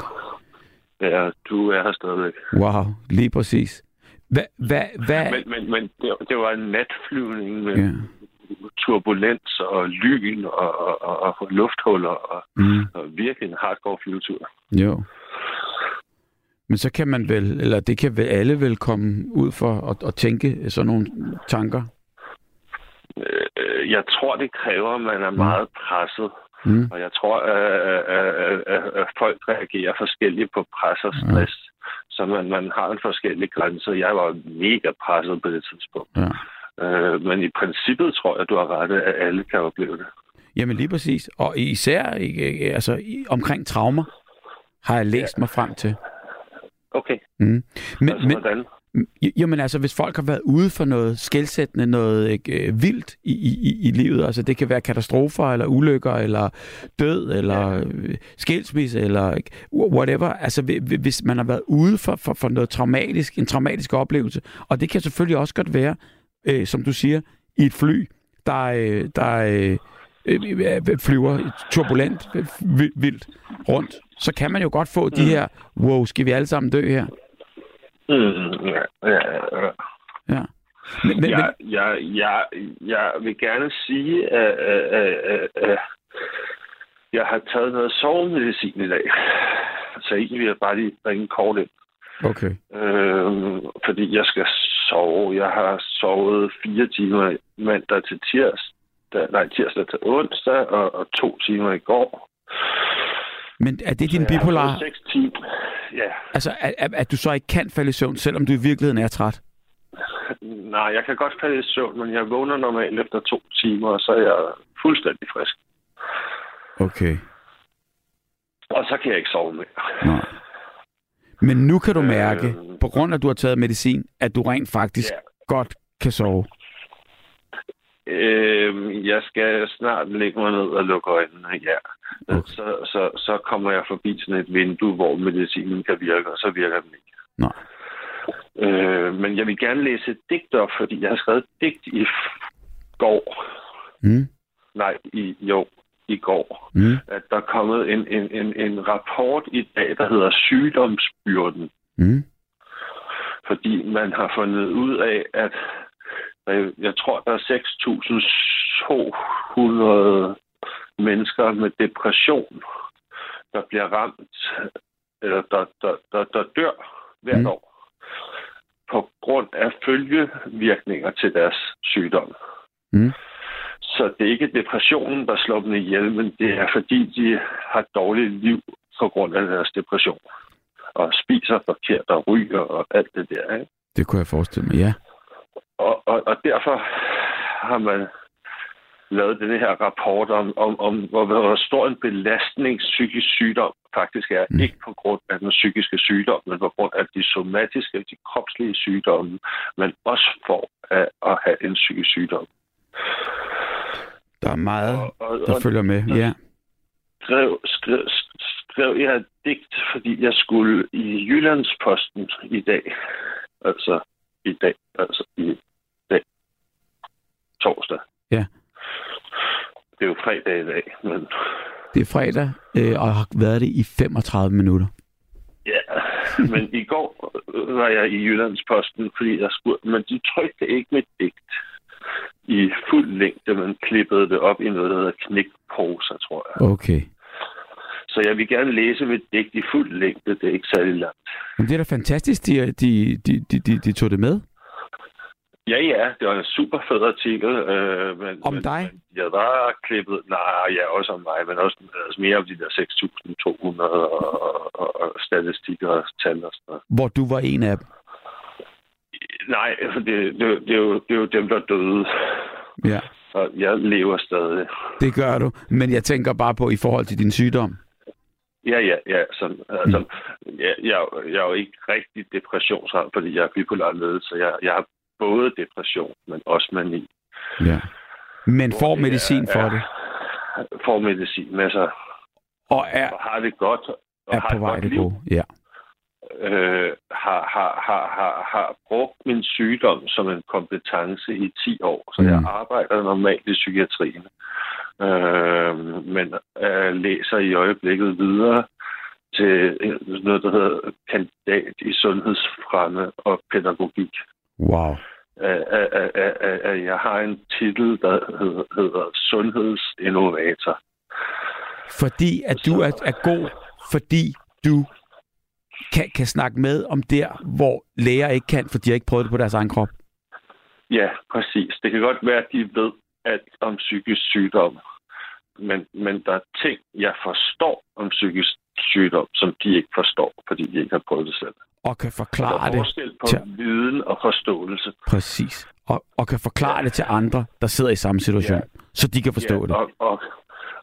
Ja, du er her stadigvæk. Wow, lige præcis. Hvad, hvad, hvad, Men, men, men det, det var en natflyvning med, ja. turbulens og lyn og, og, og, og lufthuller og, Mm. og virkelig en hardcore flyvetur. Jo. Men så kan man vel, eller det kan vel alle vel komme ud for at, at tænke sådan nogle tanker. Øh, Jeg tror, det kræver, at man er meget presset. Mm. Og jeg tror, at, at, at, at, folk reagerer forskelligt på pres og stress. Så man, man har en forskellig grænse. Jeg var mega presset på det tidspunkt. Ja. Øh, men i princippet tror jeg, du har ret, at alle kan opleve det. Jamen lige præcis. Og især altså, omkring traumer har jeg læst ja. mig frem til. Okay, Mm. Men, altså men, hvordan? Jamen altså, hvis folk har været ude for noget skældsættende, noget øh, vildt i, i, i- livet, altså det kan være katastrofer, eller ulykker, eller død, eller øh, skilsmisse, eller whatever. Altså hvi- hvi- hvis man har været ude for, for, for noget traumatisk, en traumatisk oplevelse, og det kan selvfølgelig også godt være, øh, som du siger, i et fly, der, øh, der øh, øh, flyver turbulent, øh, vi- vildt rundt, så kan man jo godt få de her, wow, skal vi alle sammen dø her? Mm, ja, ja, ja. Ja. Men, men, Jeg, jeg, jeg, jeg vil gerne sige, at, at, at, at jeg har taget noget sovemedicin i dag. Så egentlig vil jeg bare lige ringe kort ind. okay. Øh, fordi jeg skal sove. Jeg har sovet fire timer mandag til tirsdag, nej, tirsdag til onsdag, og, og to timer i går. Men er det din bipolar... Seks timer. Ja, Altså, at, at, at du så ikke kan falde i søvn, selvom du i virkeligheden er træt? nej, jeg kan godt falde i søvn, men jeg vågner normalt efter to timer, og så er jeg fuldstændig frisk. Okay. Og så kan jeg ikke sove mere. Nej. Men nu kan du mærke, Øh. på grund af, at du har taget medicin, at du rent faktisk Ja. godt kan sove. Øh, jeg skal snart lægge mig ned og lukke øjnene, ja. Okay. Så, så, så kommer jeg forbi sådan et vindue, hvor medicinen kan virke, og så virker den ikke. Nej. Øh, men jeg vil gerne læse et digt op, fordi jeg har skrevet et digt i går. Mm. Nej, i, jo, i går. Mm. At der er kommet en, en, en, en rapport i dag, der hedder sygdomsbyrden. Mm. fordi man har fundet ud af, at jeg tror, der er 6.200 mennesker med depression, der bliver ramt, eller der, der, der, der dør hvert Mm. mm. år på grund af følgevirkninger til deres sygdom. Mm. Så det er ikke depressionen, der slår dem ihjel, men det er fordi, de har dårligt liv på grund af deres depression. Og spiser forkert og ryger og alt det der. Ikke? Det kunne jeg forestille mig, ja. Og, og, og derfor har man lavet den her rapport om, om, om hvor, hvor stor en belastning psykisk sygdom faktisk er. Mm. Ikke på grund af den psykiske sygdom, men på grund af de somatiske, de kropslige sygdomme, man også får af at have en psykisk sygdom. Der er meget, Og, og, der og følger med. Ja. skrev, skrev, skrev jeg et digt, fordi jeg skulle i Jyllandsposten i dag. Altså i dag. Altså i. Torsdag. Ja. Det er jo fredag i dag, men Det er fredag, øh, og har været det i 35 minutter. ja. Men i går var jeg i Jyllandsposten, fordi jeg skulle, men de trykte ikke mit digt i fuld længde, men klippede det op i noget, der hedder knækposer, tror jeg. Okay. Så jeg vil gerne læse mit digt i fuld længde. Det er ikke særlig langt. Men det er da fantastisk, de, de, de, de, de, de tog det med. Ja, ja, det var en super fed artikel. Øh, men, Om men, dig? Jeg var klippet, nej, ja, også om mig, men også altså mere om de der 6.200 og, og, og, statistikker og tal og sådan noget. Hvor du var en af dem. Nej, det, det, det, er jo, det er jo dem, der døde, Ja, og jeg lever stadig. det gør du. Men jeg tænker bare på i forhold til din sygdom. Ja, ja, ja. Sådan, altså, jeg, jeg, jeg er jo ikke rigtig depressionsramt, fordi jeg er bipolar ledet, så jeg, jeg har både depression, men også mani. Ja. Men får medicin er- for er- det. Får medicin med sig, Og er, og har det godt. Og er har på vej det gode. Ja. øh, har, har, har, har, har brugt min sygdom som en kompetence i 10 år, så. Mm. jeg arbejder normalt i psykiatrien. Øh, men øh, læser i øjeblikket videre til noget, der hedder kandidat i sundhedsfremme og pædagogik. Wow. At, at, at, at, at jeg har en titel, der hedder, hedder sundhedsinnovator. Fordi at du er, er god, fordi du kan, kan snakke med om der, hvor læger ikke kan, for de har ikke prøvet det på deres egen krop. Ja, præcis. Det kan godt være, at de ved alt om psykisk sygdom. Men, men der er ting, jeg forstår om psykisk sygdom, som de ikke forstår, fordi de ikke har prøvet det selv. Og kan forklare er det på til, viden og forståelse. præcis. Og, og kan forklare det til andre, der sidder i samme situation, Ja. så de kan forstå det. Og, og,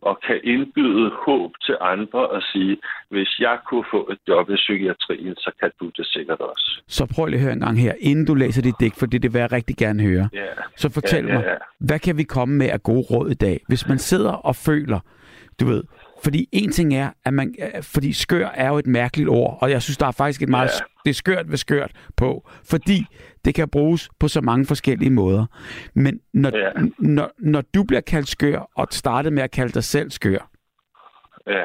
og kan indbyde håb til andre og sige, hvis jeg kunne få et job i psykiatrien, så kan du det sikkert også. Så prøv lige at høre en gang her, inden du læser dit digt, for det, vil jeg rigtig gerne høre. Ja, Så fortæl ja, ja, mig, ja. hvad kan vi komme med af gode råd i dag? Hvis man sidder og føler, du ved, fordi en ting er, at man, øh, fordi skør er jo et mærkeligt ord, og jeg synes, der er faktisk et meget, Ja. det er skørt ved skørt på, fordi det kan bruges på så mange forskellige måder. Men når, Ja. når, når du bliver kaldt skør, og startede med at kalde dig selv skør, ja.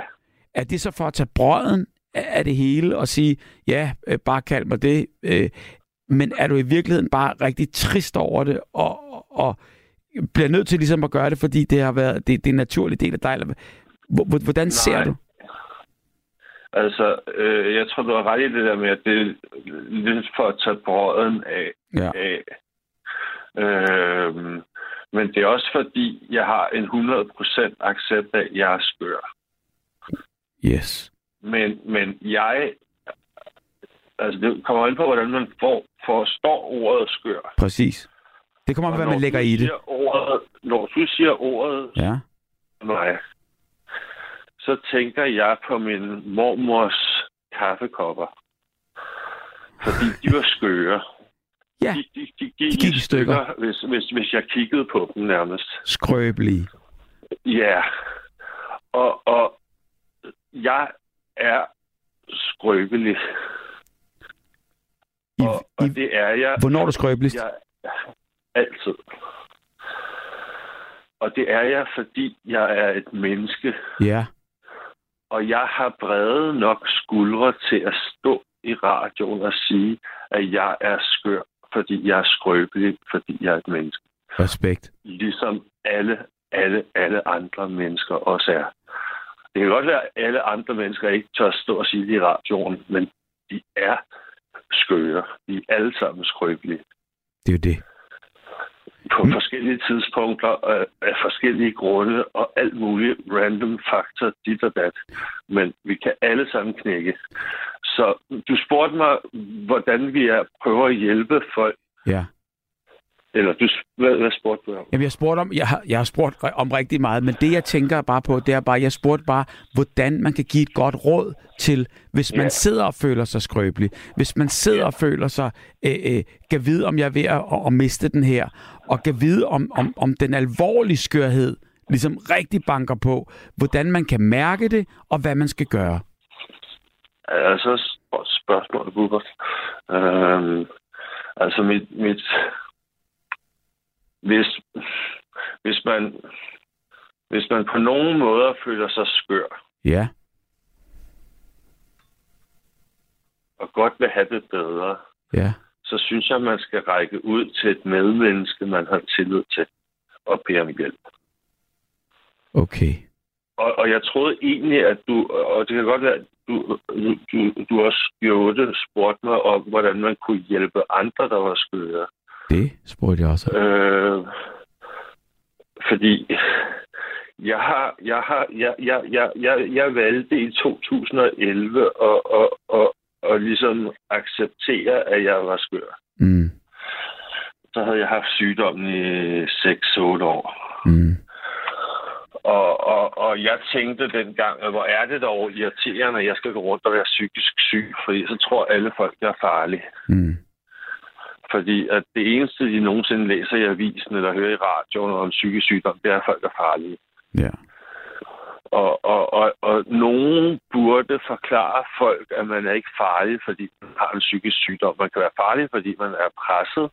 er det så for at tage brøden af det hele og sige, ja, øh, bare kald mig det, øh, men er du i virkeligheden bare rigtig trist over det, og, og, og bliver nødt til ligesom at gøre det, fordi det har været det, det er en naturlig del af dig? Eller, hvordan ser Nej. du? Altså, øh, jeg tror, du har ret i det der med, at det er lidt for at tage brøden af. Ja. af. Øh, men det er også fordi, jeg har en 100% accept af, at jeg er skør. Yes. Men, men jeg... Altså, det kommer an på, hvordan man får, forstår ordet skør. Præcis. Det kommer an på, hvad man lægger i det. Ordet, når du siger ordet Ja. mig, så tænker jeg på min mormors kaffekopper. Fordi de var skøre. Ja, De, de, de, De gik, gik i stykker. hvis, hvis, hvis jeg kiggede på dem nærmest. skrøbelige. Ja. Og, og jeg er skrøbelig. I, Og, og i, det er jeg hvornår er du skrøbeligst? Jeg, altid. Og det er jeg, fordi jeg er et menneske, Ja. Og jeg har brede nok skuldre til at stå i radioen og sige, at jeg er skør, fordi jeg er skrøbelig, fordi jeg er et menneske. Respekt. Ligesom alle, alle, alle andre mennesker også er. Det kan godt være, at alle andre mennesker ikke tør stå og sige det i radioen, men de er skøre. De er alle sammen skrøbelige. Det er jo det. På mm. forskellige tidspunkter, øh, af forskellige grunde og alt muligt random faktor, dit og dat. Men vi kan alle sammen knække. Så du spurgte mig, hvordan vi er, prøver at hjælpe folk. Ja. Eller du, hvad, hvad spurgte du om? Jamen, jeg spurgte om, jeg har, jeg har spurgt om rigtig meget, men det, jeg tænker bare på, det er bare, jeg spurgte bare, hvordan man kan give et godt råd til, hvis man Ja. sidder og føler sig skrøbelig, hvis man sidder Ja. og føler sig, øh, øh, kan vide, om jeg er ved at, at miste den her, og kan vide, om, om, om den alvorlige skørhed ligesom rigtig banker på, hvordan man kan mærke det, og hvad man skal gøre. Altså, sp- spørgsmålet, Bubert. Øhm, altså, mit, mit, hvis, hvis, man, hvis man på nogen måder føler sig skør, Ja, og godt vil have det bedre, ja, så synes jeg, man skal række ud til et medmenneske, man har tillid til, og bede om hjælp. okay. Og, og jeg troede egentlig, at du, og det kan godt være, at du, du, du, også gjorde spurgte mig om, hvordan man kunne hjælpe andre, der var skøre. Det spurgte jeg også. Øh, fordi jeg har, jeg har, jeg, jeg, jeg, jeg, jeg valgte i 2011 at, at, at, at ligesom acceptere, at jeg var skør. Mm, Så havde jeg haft sygdommen i 6-8 år. mm, Og, og, og jeg tænkte dengang, at hvor er det dog irriterende, at jeg skal gå rundt og være psykisk syg, fordi så tror alle folk, jeg er farlig. mm. Fordi at det eneste, de nogensinde læser i avisen eller hører i radioen om psykisk sygdom, det er, at folk er farlige. Ja, Og, og, og, og nogen burde forklare folk, at man er ikke farlig, fordi man har en psykisk sygdom. Man kan være farlig, fordi man er presset.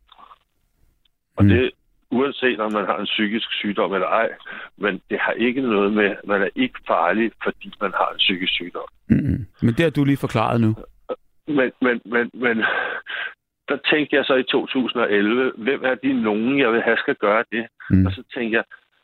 Og Mm. det uanset om man har en psykisk sygdom eller ej. Men det har ikke noget med, man er ikke farlig, fordi man har en psykisk sygdom. mm. Men det har du lige forklaret nu. Men, men, men, men der tænkte jeg så i 2011, hvem er de nogen, jeg vil have skal gøre det? Mm. Og så tænkte jeg,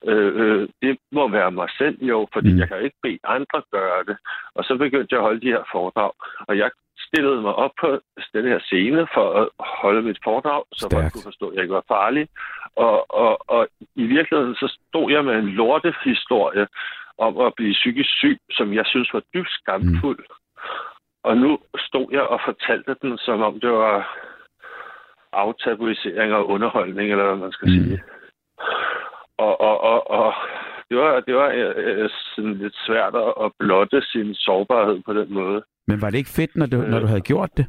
øh, øh, det må være mig selv jo, fordi Mm. jeg kan ikke bede andre gøre det. Og så begyndte jeg at holde de her foredrag, og jeg stillede mig op på den her scene for at holde mit foredrag, så Stærkt. man kunne forstå, at jeg ikke var farlig. Og, og, og i virkeligheden så stod jeg med en lortehistorie om at blive psykisk syg, som jeg synes var dybt skamfuld. Mm. Og nu stod jeg og fortalte den, som om det var aftabuisering og underholdning, eller hvad man skal Mm. sige. Og, og, og, og det var, det var øh, øh, sådan lidt svært at, blotte sin sårbarhed på den måde. Men var det ikke fedt, når du, når du havde gjort det?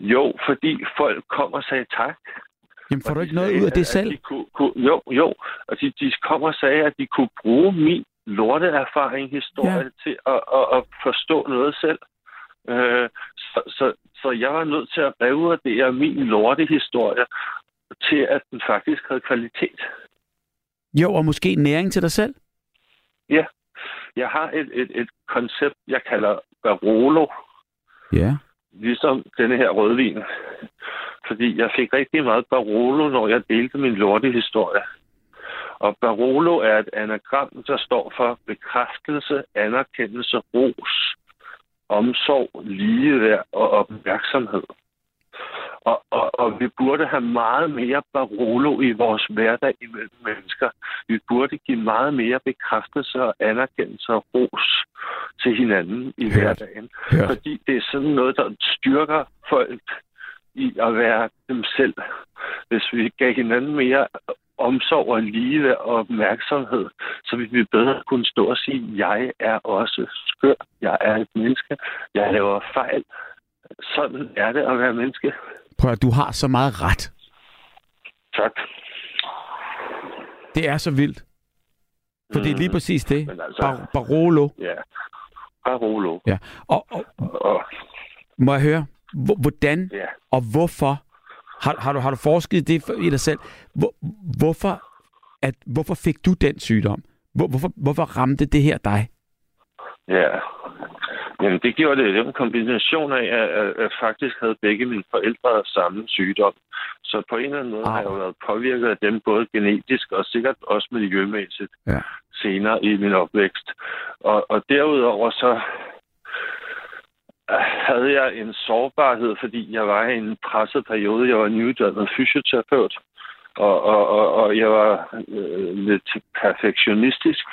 Jo, fordi folk kom og sagde tak. Jamen får Og du ikke noget sagde, ud af det selv? De kunne, kunne, jo, jo. Og de, de kom og sagde, at de kunne bruge min lorteerfaring, historie, ja. til at, at, at forstå noget selv. Øh, så, så, så jeg var nødt til at revurdere min lortehistorie til, at den faktisk havde kvalitet. Jo, og måske næring til dig selv? Jeg har et, et, et koncept, jeg kalder Barolo, Ja. ligesom denne her rødvin. Fordi jeg fik rigtig meget Barolo, når jeg delte min lortehistorie. Og Barolo er et anagram, der står for bekræftelse, anerkendelse, ros, omsorg, ligeværd og opmærksomhed. Og, og, og vi burde have meget mere Barolo i vores hverdag imellem mennesker. Vi burde give meget mere bekræftelse og anerkendelse og ros til hinanden i Hørt. hverdagen. Hørt. Fordi det er sådan noget, der styrker folk i at være dem selv. Hvis vi gav hinanden mere omsorg og ligeværd og opmærksomhed, så vi bedre kunne stå og sige, jeg er også skør, jeg er et menneske, jeg laver fejl. Sådan er det at være menneske. Prøv at du har så meget ret. Tak. Det er så vildt. For det er lige Mm. præcis det. Men altså- Bar- Barolo. Ja. Barolo. Ja. Og, og Og, må jeg høre, hvor- hvordan ja. og hvorfor har, har, du, har du forsket det i dig selv? Hvor, hvorfor, at, hvorfor fik du den sygdom? Hvor, hvorfor, hvorfor ramte det her dig? Ja. Jamen, det gjorde det. Det var en kombination af, at, at faktisk havde begge mine forældre samme sygdom. Så på en eller anden måde Au. har jeg jo været påvirket af dem, både genetisk og sikkert også miljømæssigt Ja. senere i min opvækst. Og, og derudover så havde jeg en sårbarhed, fordi jeg var i en presset periode. Jeg var nyuddannet fysioterapeut, og, og, og, og jeg var øh, lidt perfektionistisk,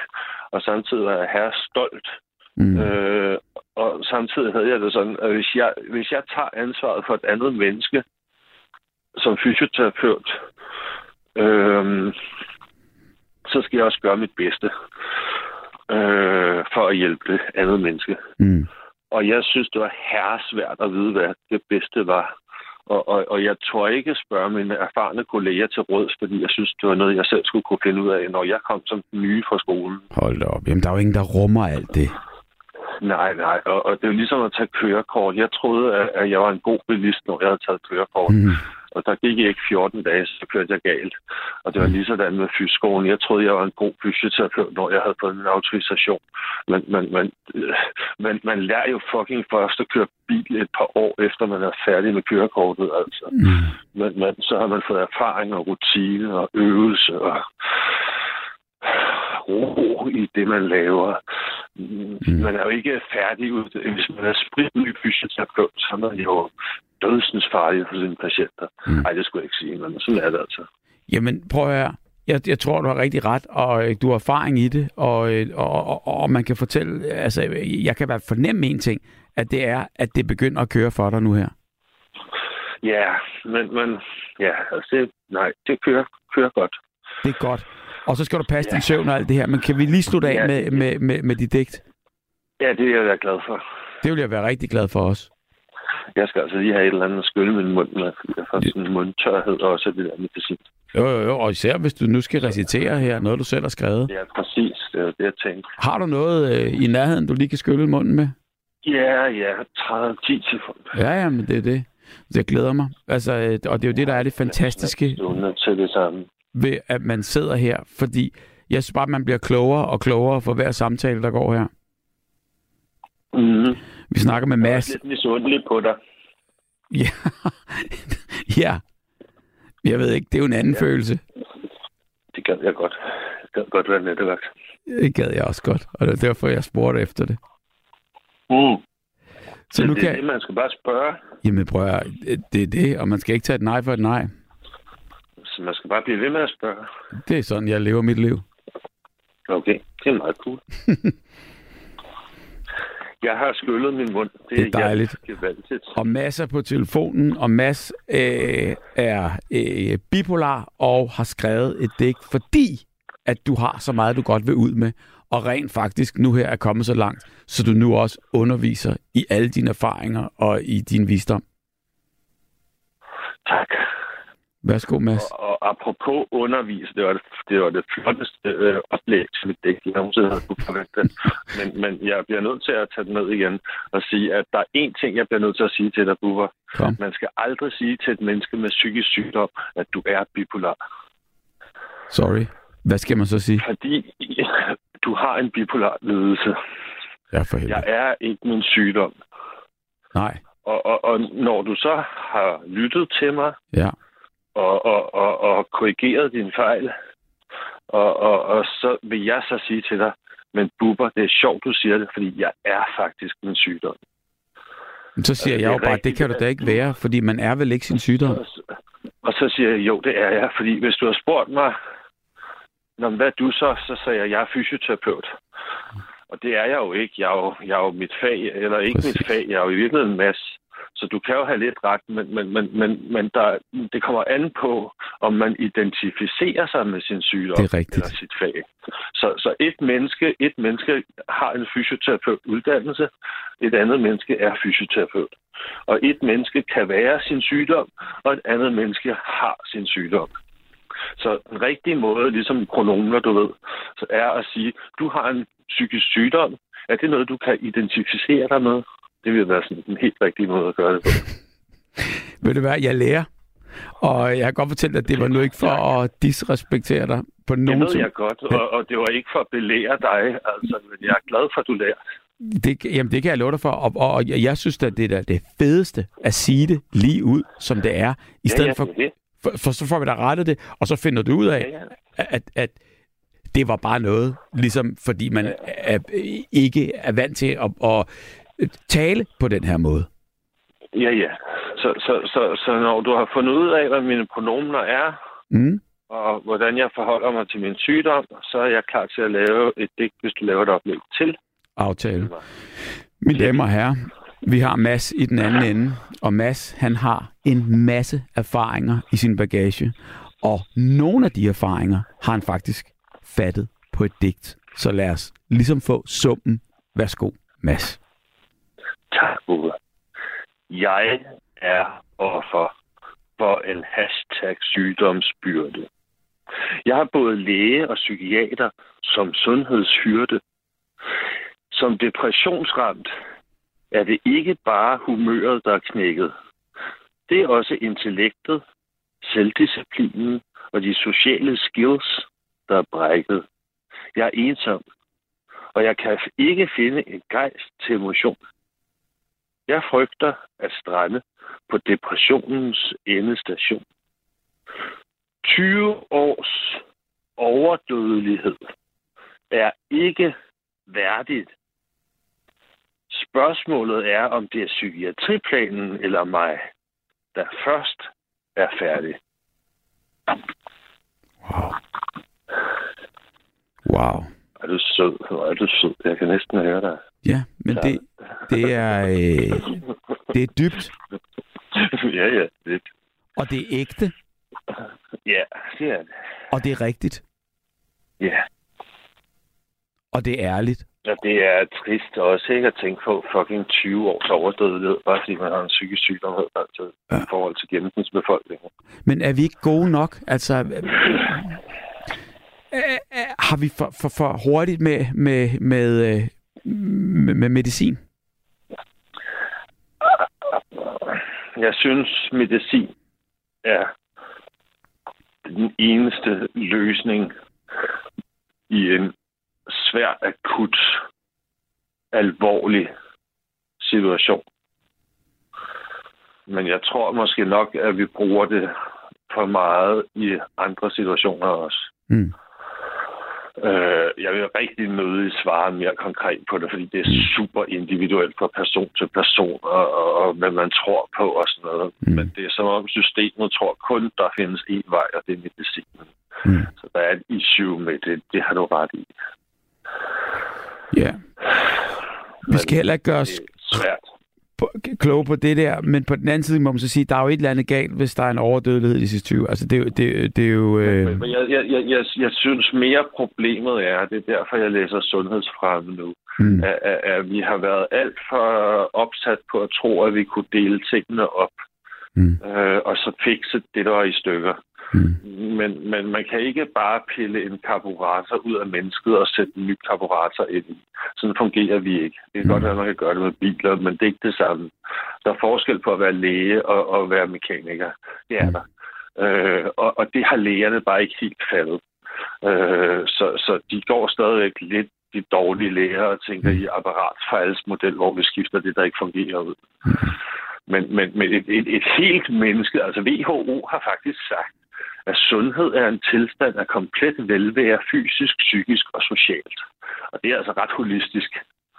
og samtidig var jeg her stolt. Mm. Øh, og samtidig havde jeg det sådan, at hvis jeg, hvis jeg tager ansvaret for et andet menneske som fysioterapeut, øh, så skal jeg også gøre mit bedste øh, for at hjælpe det andet menneske. Mm. Og jeg synes, det var herresvært at vide, hvad det bedste var. Og, og, og jeg tror ikke spørge mine erfarne kolleger til råds, fordi jeg synes, det var noget, jeg selv skulle kunne finde ud af, når jeg kom som den nye fra skolen. Hold da op. Jamen, der er jo ingen, der rummer alt det. Nej, nej. Og, og det er jo ligesom at tage kørekort. Jeg troede, at, at jeg var en god bilist, når jeg havde taget kørekort. Mm. Og der gik ikke 14 dage, så kørte jeg galt. Og det var lige sådan med fysioskolen. Jeg troede, jeg var en god fysioterapeut, når jeg havde fået en autorisation. Men, men, men, øh, men man lærer jo fucking først at køre bil et par år efter, man er færdig med kørekortet. Altså. Mm. Men, men så har man fået erfaring og rutine og øvelse og ro i det, man laver. Mm. Man er jo ikke færdig ud. Hvis man er spritny fysioterapeut, så er man jo dødsens farlig for sine patienter. Mm. Nej, det skulle jeg ikke sige, men sådan er det altså. Jamen, prøv at høre. Jeg, jeg tror, du har rigtig ret, og øh, du har erfaring i det, og, øh, og, og, og man kan fortælle, altså, jeg kan bare fornemme en ting, at det er, at det begynder at køre for dig nu her. Ja, men, men ja, altså nej, det kører, kører godt. Det er godt. Og så skal du passe ja. din søvn og alt det her, men kan vi lige slutte af Ja, med, det- med, med, med dit digt? Ja, det er jeg da glad for. Det vil jeg være rigtig glad for os. Jeg skal altså lige have et eller andet at skylle min mund med, jeg får sådan en mundtørhed og også det der medicin. Jo, jo, jo, og især hvis du nu skal recitere her, noget du selv har skrevet. Ja, præcis. Det er det, jeg tænkte. Har du noget øh, i nærheden, du lige kan skylle munden med? Ja, ja, 30 10 sekunder. Ja, ja, men det er det. Det glæder mig. Altså, øh, og det er jo det, der er det fantastiske til det samme. ved, at man sidder her, fordi jeg synes bare, at man bliver klogere og klogere for hver samtale, der går her. Mm-hmm. Vi snakker med Jeg er Mads. lidt misundelig på dig. Ja. ja. Jeg ved ikke, det er jo en anden ja. Følelse. Det gad jeg godt. Jeg gad godt være nattevagt. Det gad jeg også godt, og det er derfor, jeg spurgte efter det. Mm. Så Men nu det er kan... det, man skal bare spørge. Jamen prøv at, det er det, og man skal ikke tage et nej for et nej. Så man skal bare blive ved med at spørge. Det er sådan, jeg lever mit liv. Okay, det er meget cool. jeg har skyllet min mund. Det, Det er dejligt. Jeg. Og masser på telefonen, og Mads øh, er øh, bipolar og har skrevet et digt, fordi at du har så meget, du godt vil ud med, og rent faktisk nu her er kommet så langt, så du nu også underviser i alle dine erfaringer og i din visdom. Tak. Værsgo, Mads. Og, og apropos undervise, det var det, det, var det flotteste øh, oplæg til mit dæk, jeg nogensinde havde kunne forvente. Men, men jeg bliver nødt til at tage det ned igen og sige, at der er én ting, jeg bliver nødt til at sige til dig, Bubber. Kom. Man skal aldrig sige til et menneske med psykisk sygdom, at du er bipolar. Sorry. Hvad skal man så sige? Fordi du har en bipolar lidelse. Ja, for helvede. Jeg er ikke min sygdom. Nej. Og, og, og når du så har lyttet til mig, Ja. og, og, og, og korrigeret din fejl. Og, og, og så vil jeg så sige til dig, men Bubber, det er sjovt, du siger det, fordi jeg er faktisk min sygdom. Men så siger Altså, jeg jo bare, det kan du da ikke være, fordi man er vel ikke sin sygdom. Og så siger jeg, jo, det er jeg, fordi hvis du har spurgt mig, Nå, men hvad er du så? Så sagde jeg, jeg er fysioterapeut. Og det er jeg jo ikke. Jeg er jo, jeg er jo mit fag, eller ikke Præcis. mit fag, jeg er jo i virkeligheden en masse. Så du kan jo have lidt ret, men, men, men, men, men der, det kommer an på, om man identificerer sig med sin sygdom Det er rigtigt. eller sit fag. Så, så et, menneske, et menneske har en fysioterapeutuddannelse, et andet menneske er fysioterapeut. Og et menneske kan være sin sygdom, og et andet menneske har sin sygdom. Så den rigtige måde, ligesom pronomener, du ved, så er at sige, du har en psykisk sygdom. Er det noget, du kan identificere dig med? Det vil være sådan den helt rigtige måde at gøre det på. Ved du hvad, jeg lærer. Og jeg kan godt fortælle dig, at det var nu ikke for at disrespektere dig på Det nogen ved som- jeg godt, og, og det var ikke for at belære dig, altså, men jeg er glad for, at du lærer. Det, jamen, det kan jeg love dig for. Og, og, og jeg synes at det er det fedeste at sige det lige ud, som det er. I stedet ja, ja, for, det det. For, for, så får vi da rettet det, og så finder du ud af, Ja, ja. at, at det var bare noget, ligesom fordi man er, ikke er vant til at, at tale på den her måde. Ja, ja. Så, så, så, så når du har fundet ud af, hvad mine pronomener er, Mm. og hvordan jeg forholder mig til min sygdom, så er jeg klar til at lave et digt, hvis du laver et oplæg til. Aftale. Mine damer og herrer, vi har Mass i den anden ende, og Mass han har en masse erfaringer i sin bagage, og nogle af de erfaringer har han faktisk fattet på et digt. Så lad os ligesom få summen. Værsgo, Mass. Tak, Uwe. Jeg er offer for en hashtag sygdomsbyrde. Jeg har både læge og psykiater som sundhedshyrde. Som depressionsramt er det ikke bare humøret, der er knækket. Det er også intellektet, selvdisciplinen og de sociale skills, der er brækket. Jeg er ensom, og jeg kan ikke finde en gejst til emotion. Jeg frygter at strande på depressionens endestation. 20 års overdødelighed er ikke værdigt. Spørgsmålet er, om det er psykiatriplanen eller mig, der først er færdig. Wow. Wow. Er du sød? Hvor er du sød? Jeg kan næsten høre dig. Ja, men det, det, er, øh, det er dybt, ja, ja. Det, og det er ægte, ja, det er det. og det er rigtigt, Ja. Og det er ærligt. Ja, det er trist også ikke at tænke på fucking 20 års overdødelighed, bare fordi man har en psykisk sygdom altså, Ja. i forhold til gennemsnitsbefolkningen. Men er vi ikke gode nok? Altså, øh, øh, øh, har vi for, for, for hurtigt med, med, med, med, med medicin? Jeg synes, medicin er den eneste løsning i en svær, akut, alvorlig situation. Men jeg tror måske nok, at vi bruger det for meget i andre situationer også. Mm. Øh, jeg vil rigtig nødig svare mere konkret på det, fordi det er super individuelt fra person til person, og, og, og hvad man tror på og sådan noget. Mm. Mm. Men det er som om systemet tror kun, der findes én vej, og det er medicinen. Mm. Så der er et issue med det. Det har du ret i. Ja. Vi skal heller ikke gøre os svært. kloge på det der, men på den anden side må man så sige, der er jo et eller andet galt, hvis der er en overdødelighed i de sidste 20. Altså, det, er det, det er jo... Øh, Men jeg, jeg, jeg, jeg, jeg synes mere problemet er, det er derfor, jeg læser sundhedsfremme nu, mm, at, at, at vi har været alt for opsat på at tro, at vi kunne dele tingene op, mm, øh, og så fikse det, der i stykker. Mm, Men, men man kan ikke bare pille en karburator ud af mennesket og sætte en ny karburator ind i. Sådan fungerer vi ikke. Det kan Mm. godt være, at man kan gøre det med biler, men det er ikke det samme. Der er forskel på at være læge og, og være mekaniker. Det er Mm. der. Øh, og, og det har lægerne bare ikke helt fattet. Øh, så, så de går stadigvæk lidt de dårlige læger og tænker i apparatfejlsmodel, hvor vi skifter det, der ikke fungerer ud. Men, men, men et, et, et helt menneske, altså WHO har faktisk sagt, at sundhed er en tilstand af komplet velvære fysisk, psykisk og socialt. Og det er altså ret holistisk.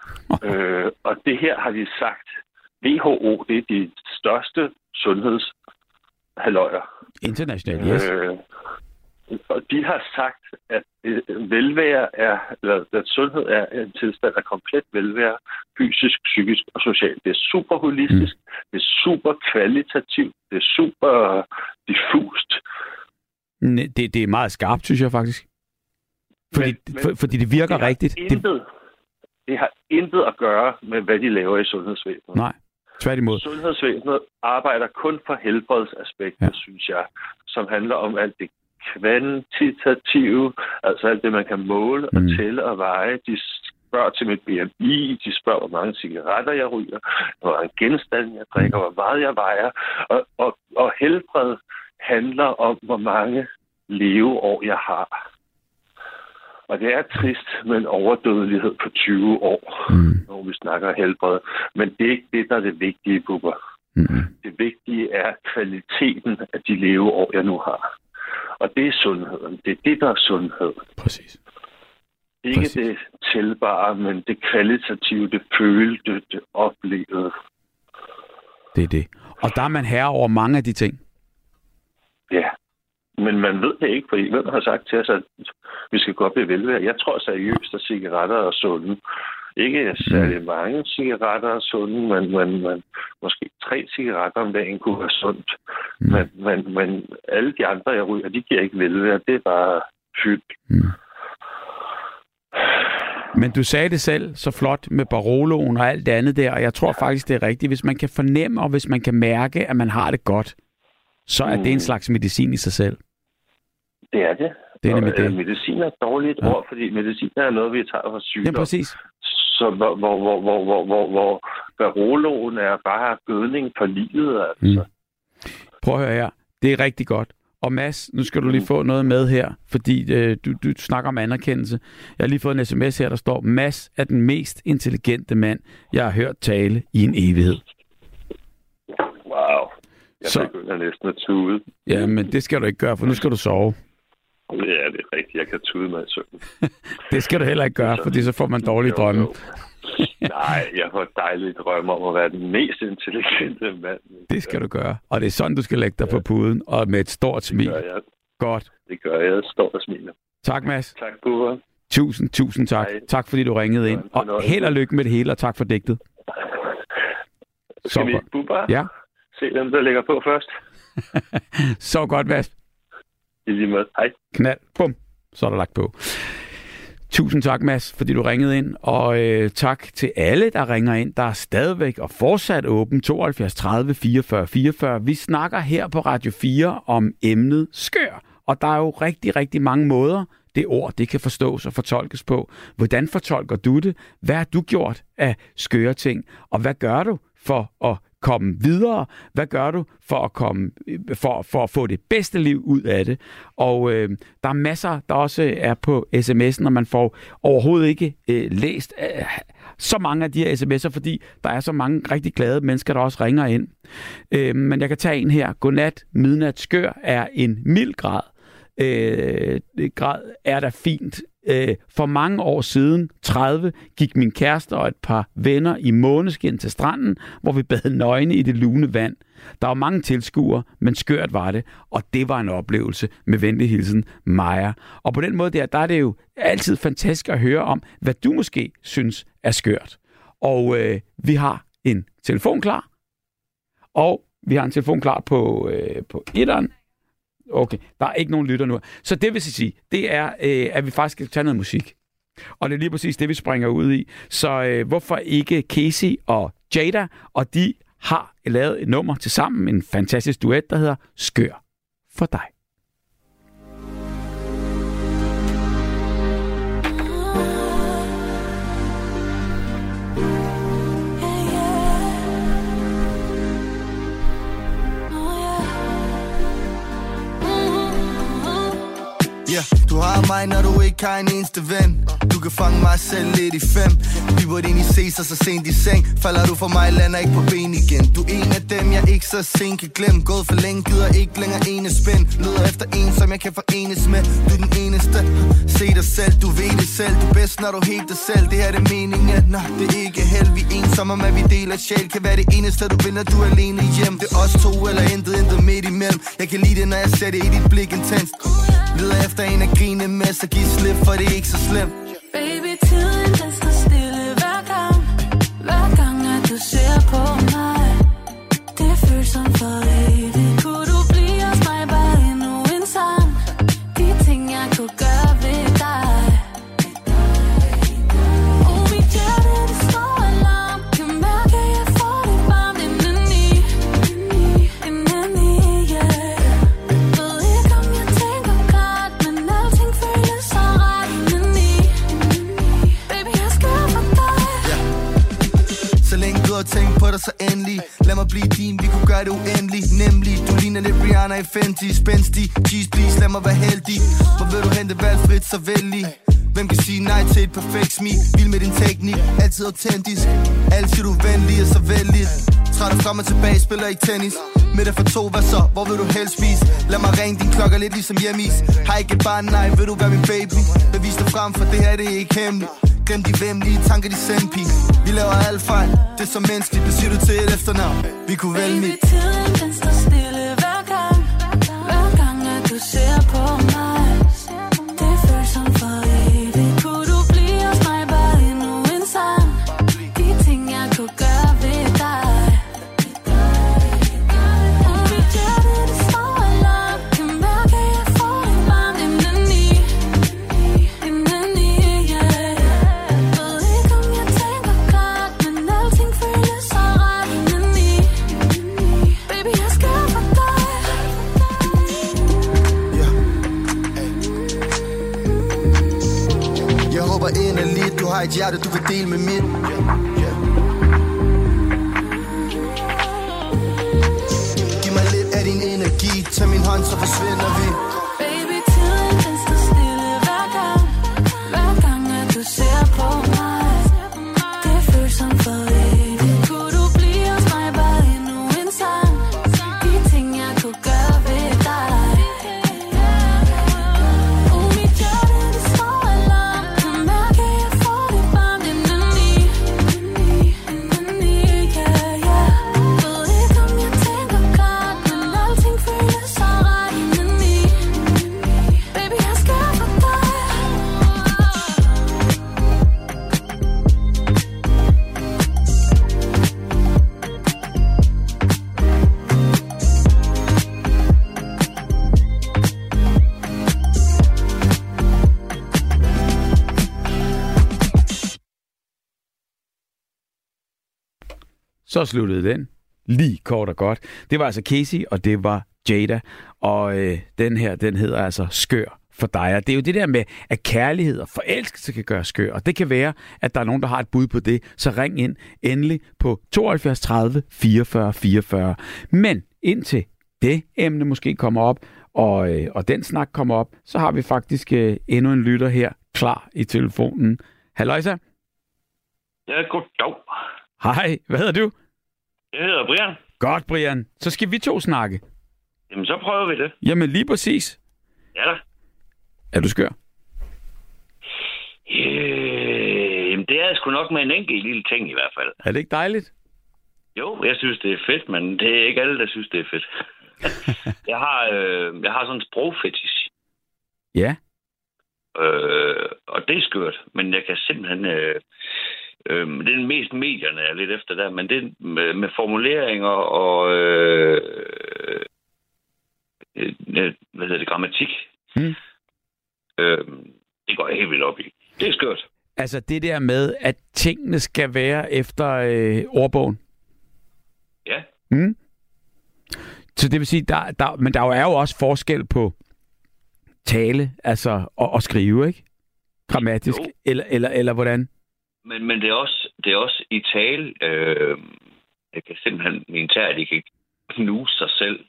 øh, og det her har de sagt. WHO, det er de største sundhedshaløjer. internationalt, yes. Øh, og de har sagt, at øh, velvære er, eller at sundhed er en tilstand af komplet velvære, fysisk, psykisk og socialt. Det er super holistisk, mm. det er super kvalitativt, det er super diffust. Det, det er meget skarpt, synes jeg faktisk. Fordi, Men- for, fordi det virker det rigtigt. Det, Intet, det har intet at gøre med, hvad de laver i sundhedsvæsenet. nej, tværtimod. Sundhedsvæsenet arbejder kun for helbredsaspektet, Ja. synes jeg, som handler om alt det kvantitative, altså alt det, man kan måle og Mm. tælle og veje. De spørger til mit BMI, de spørger, hvor mange cigaretter jeg ryger, hvor mange genstande jeg drikker, hvor meget jeg vejer. Og, og, og helbred handler om, hvor mange leveår jeg har. Og det er trist med en overdødelighed på 20 år, Mm, når vi snakker helbred. Men det er ikke det, der er det vigtige, Bubber. mm, Det vigtige er kvaliteten af de leveår, jeg nu har. Og det er sundheden. Det er det, der er sundhed. præcis. Ikke Præcis. det tilbare, men det kvalitative, det følte, det oplevede. Det er det. Og der er man herre over mange af de ting. Men man ved det ikke, fordi hvem har sagt til os, at vi skal gå op i velvære? Jeg tror seriøst, at cigaretter er sunde. Ikke særlig mange cigaretter er sunde, men, men, men måske tre cigaretter om dagen kunne være sundt. Mm. Men, men, men alle de andre, jeg ryger, de giver ikke velvære. Det er bare fyldt. Mm. Men du sagde det selv så flot med Baroloen og alt det andet der, og jeg tror faktisk, det er rigtigt. Hvis man kan fornemme, og hvis man kan mærke, at man har det godt, så er det en Mm. slags medicin i sig selv. Det er det. Det er nemlig Og, det. øh, Medicin er et dårligt Ja. ja. ord, fordi medicin er noget, vi tager Ja, sygdom. præcis. Så hvor, hvor, hvor, hvor, hvor, hvor, hvor Baroloen er bare gødning for livet, altså. Mm. Prøv at høre her. Det er rigtig godt. Og Mads, nu skal du lige få noget med her, fordi øh, du, du snakker om anerkendelse. Jeg har lige fået en sms her, der står, Mads er den mest intelligente mand, jeg har hørt tale i en evighed. Wow. Jeg så... begynder næsten at tude. Ja, men det skal du ikke gøre, for nu skal du sove. Ja, det er rigtigt. Jeg kan tude mig i søvn. Det skal du heller ikke gøre, fordi så får man dårlige Jo, drømme. jo. Nej, jeg får dejlige drømme om at være den mest intelligente mand. Det skal du gøre. Og det er sådan, du skal lægge dig på puden, og med et stort Det smil. gør jeg. Godt. Det gør jeg. Står og smiler. Tak, Mads. Tak, Bubber. Tusind, tusind tak. Hej. Tak, fordi du ringede ind. Og held og lykke med det hele, og tak for digtet. Så Skal vi. Bubber, Ja, se dem, der ligger på først? så godt, Mads. I lige måde. Hej. Knald. Bum. Så er der lagt på. Tusind tak, Mads, fordi du ringede ind, og øh, tak til alle, der ringer ind. Der er stadigvæk og fortsat åben 72 30 44 44. Vi snakker her på Radio 4 om emnet skør, og der er jo rigtig, rigtig mange måder, det ord det kan forstås og fortolkes på. Hvordan fortolker du det? Hvad har du gjort af skøre ting? Og hvad gør du for at komme videre? Hvad gør du for at komme for, for at få det bedste liv ud af det? Og øh, der er masser, der også er på sms'en, og man får overhovedet ikke øh, læst øh, så mange af de her sms'er, fordi der er så mange rigtig glade mennesker, der også ringer ind. Øh, men jeg kan tage en her. Godnat, midnat, skør er en mild grad. Øh, grad er da fint. Øh, for mange år siden, 30, gik min kæreste og et par venner i måneskin til stranden, hvor vi bad nøgne i det lune vand. Der var mange tilskuere, men skørt var det, og det var en oplevelse med venlig hilsen, Maja. Og på den måde der, der er det jo altid fantastisk at høre om, hvad du måske synes er skørt. Og øh, vi har en telefon klar, og vi har en telefon klar på, øh, på etteren. Okay, der er ikke nogen lytter nu. Så det vil sige, det er, øh, at vi faktisk skal tage noget musik. Og det er lige præcis det, vi springer ud i. Så øh, hvorfor ikke Casey og Jada? Og de har lavet et nummer til sammen, en fantastisk duet, der hedder Skør for dig. Yeah, du har mig, når du ikke har en eneste ven. Du kan fange mig selv lidt i fem. Vi burde egentlig i se sig så sent i seng. Falder du for mig, lander ikke på ben igen. Du er en af dem, jeg ikke så sent kan glemme. Gået for længe, gider ikke længere ene spænd. Leder efter en, som jeg kan forenes med. Du er den eneste. Se dig selv, du ved det selv. Du er bedst, når du helt dig selv. Det her er det meningen, nå, det er ikke held. Vi er ensomme, men vi deler sjæl. Kan være det eneste, du vinder, du er alene hjem. Det er os to, eller intet, intet midt imellem. Jeg kan lide det, når jeg ser det i dit blik intenst. Leder efter sagen at grine med, så giv slip, for det er ikke så slemt. Baby, dig, så endelig. Lad mig blive din, vi kunne gøre det uendeligt Nemlig, du ligner lidt Rihanna i Fenty Spændstig, cheese please, lad mig være heldig. Hvor vil du hente valgfrit, så vældig Hvem kan sige nej til et perfekt smil? Vild med din teknik, altid autentisk. Altid du venlig og så vældig Træder frem og tilbage, spiller ikke tennis. Med for to, hvad så? Hvor vil du helst spise? Lad mig ringe din klokker lidt ligesom hjemmeis. Har ikke et barn, nej, vil du være min baby? Bevis dig frem, for det her det er ikke hemmeligt. Glem de vemmelige tanker, de sendpige Vi laver alt fejl, det er så menneskeligt Det siger du til et efternavn. Vi kunne vælge mit. Baby, tiden den står stille. Så sluttede den. Lige kort og godt. Det var altså Casey, og det var Jada. Og øh, den her, den hedder altså Skør for dig. Og det er jo det der med, at kærlighed og forelskelse kan gøre skør. Og det kan være, at der er nogen, der har et bud på det. Så ring ind endelig på 72 30 44 44. Men indtil det emne måske kommer op, og, øh, og den snak kommer op, så har vi faktisk øh, endnu en lytter her klar i telefonen. Halløjsa. Ja, goddag. Hej, hvad hedder du? Jeg hedder Brian. Godt, Brian. Så skal vi to snakke. Jamen, så prøver vi det. Jamen lige præcis. Ja da. Er du skør? Øh, jamen, det er sgu nok med en enkelt lille ting i hvert fald. Er det ikke dejligt? Jo, jeg synes, det er fedt, men det er ikke alle, der synes, det er fedt. jeg, har, øh, jeg har sådan en sprogfetish, Ja. øh, og det er skørt, men jeg kan simpelthen... Øh, øh, det er den mest medierne er lidt efter der, men det med, med formuleringer og... Øh, øh, hvad hedder det? Grammatik. Mm. Øh, det går jeg helt vildt op i. Det er skørt. Altså det der med, at tingene skal være efter øh, ordbogen. Ja. Mm. Så det vil sige, der, der, men der er jo også forskel på tale, altså og, og skrive, ikke? Grammatisk, Jo. eller, eller, eller hvordan? Men, men det, er også, det er også i tale. Øh, jeg kan simpelthen, min tær, de kan knuse sig selv,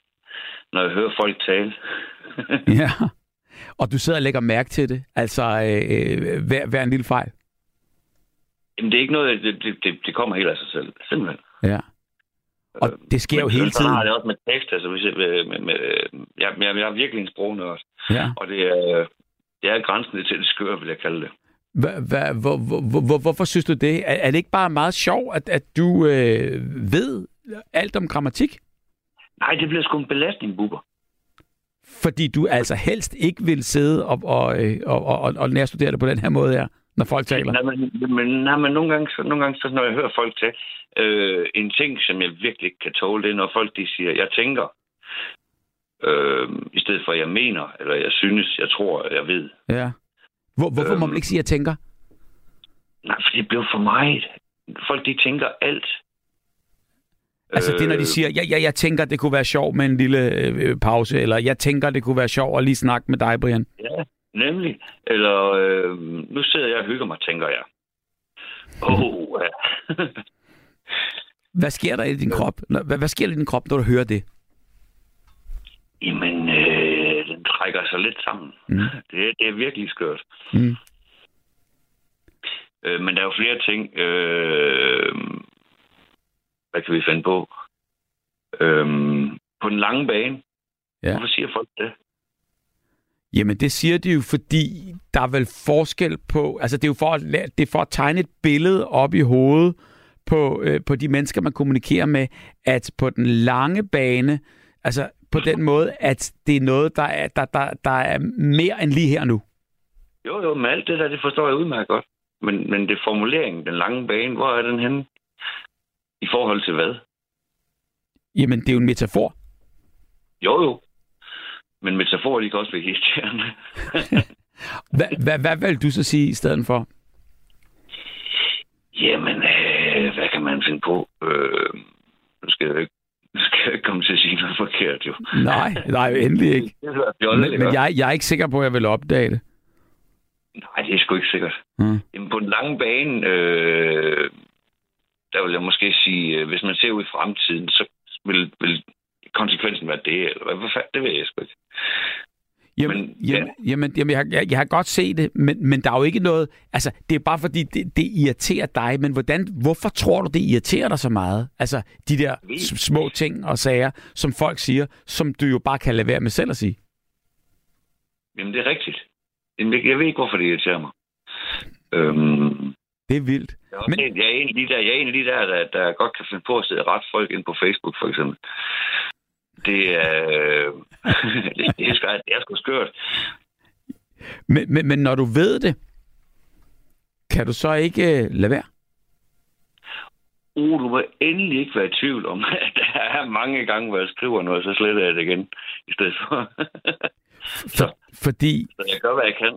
når jeg hører folk tale. Ja. Og du sidder og lægger mærke til det, altså øh, øh, hver, hver en lille fejl. Jamen, det er ikke noget, det, det, det, det kommer helt af sig selv. Simpelthen. Ja. Og det sker jo Men hele sådan har tiden. det også med tekst. Altså, hvis jeg, med, med, med, jeg, jeg, jeg er virkelig en sprognørd. Ja. Og det er, det er grænsen til det skøre, vil jeg kalde det. Hva, hva, hvor, hvor, hvor, hvorfor synes du det? Er, er det ikke bare meget sjovt, at, at du øh, ved alt om grammatik? Nej, det bliver sgu en belastning, buber. Fordi du altså helst ikke vil sidde op og, øh, og, og, og, og nærstudere det på den her måde her, når folk taler. Nej, men, men, nej, men nogle gange, så, nogle gange så, når jeg hører folk til, øh, en ting, som jeg virkelig ikke kan tåle, det er, når folk de siger, jeg tænker, øh, i stedet for, jeg mener, eller jeg synes, jeg tror, jeg ved. Ja. Hvor, hvorfor må Øhm. man ikke sige, at jeg tænker? Nej, for det blev for meget. Folk, de tænker alt. Altså det, når de Øh, siger, jeg, jeg, jeg tænker, det kunne være sjovt med en lille øh, pause, eller jeg tænker, det kunne være sjovt at lige snakke med dig, Brian. Ja, nemlig. Eller, øh, nu sidder jeg og hygger mig, tænker jeg. Oh, ja. Hvad sker der i din krop? Hvad, hvad sker der i din krop, når du hører det? Jamen, øh, trækker sig lidt sammen. Mm. Det, er- det er virkelig skørt. Mm. Øh, men der er jo flere ting. Øh, hvad kan vi finde på? Øh, på den lange bane. Ja. Hvorfor siger folk det? Jamen, det siger de jo, fordi der er vel forskel på... Altså, det er jo for at, det er for at tegne et billede op i hovedet på, øh, på de mennesker, man kommunikerer med, at på den lange bane, altså på den måde, at det er noget, der er, der, der, der er mere end lige her nu. Jo, jo, men alt det der, det forstår jeg udmærket godt. Men, men det er formuleringen, den lange bane, hvor er den henne? I forhold til hvad? Jamen, det er jo en metafor. Jo, jo. Men metaforer, de kan også være irriterende. Hvad, hvad, hvad vil du så sige i stedet for? Jamen, øh, hvad kan man finde på? Øh, nu skal jeg ikke skal jeg ikke komme til at sige noget forkert, jo. Nej, nej, endelig ikke. Fjollet, Men, men jeg, jeg er ikke sikker på, at jeg vil opdage det. Nej, det er sgu ikke sikkert. Mm. Jamen, på den lange bane, øh, der vil jeg måske sige, øh, hvis man ser ud i fremtiden, så vil, vil konsekvensen være det, eller hvad, hvad fanden, det ved jeg sgu ikke. Jamen, Men, men, ja. jamen, jamen, jamen jeg, har- jeg, jeg har godt set det, men, men der er jo ikke noget... Altså, det er bare fordi, det, det irriterer dig, men hvordan, hvorfor tror du, det irriterer dig så meget? Altså, de der små ting og sager, som folk siger, som du jo bare kan lade være med selv at sige. Jamen, det er rigtigt. Jeg, ved ikke, hvorfor det irriterer mig. Øhm, Det er vildt. jeg, er også en, jeg, er en af de der, jeg er en af de der, der, der godt kan finde på at sidde ret folk ind på Facebook, for eksempel. Det er... det, det, er det er sgu skørt. Men, men, men når du ved det, kan du så ikke uh, lade være? Uh, du må endelig ikke være i tvivl om, at der er mange gange, hvor jeg skriver noget, så sletter jeg det igen, i stedet for. For, fordi så jeg gør, hvad jeg kan.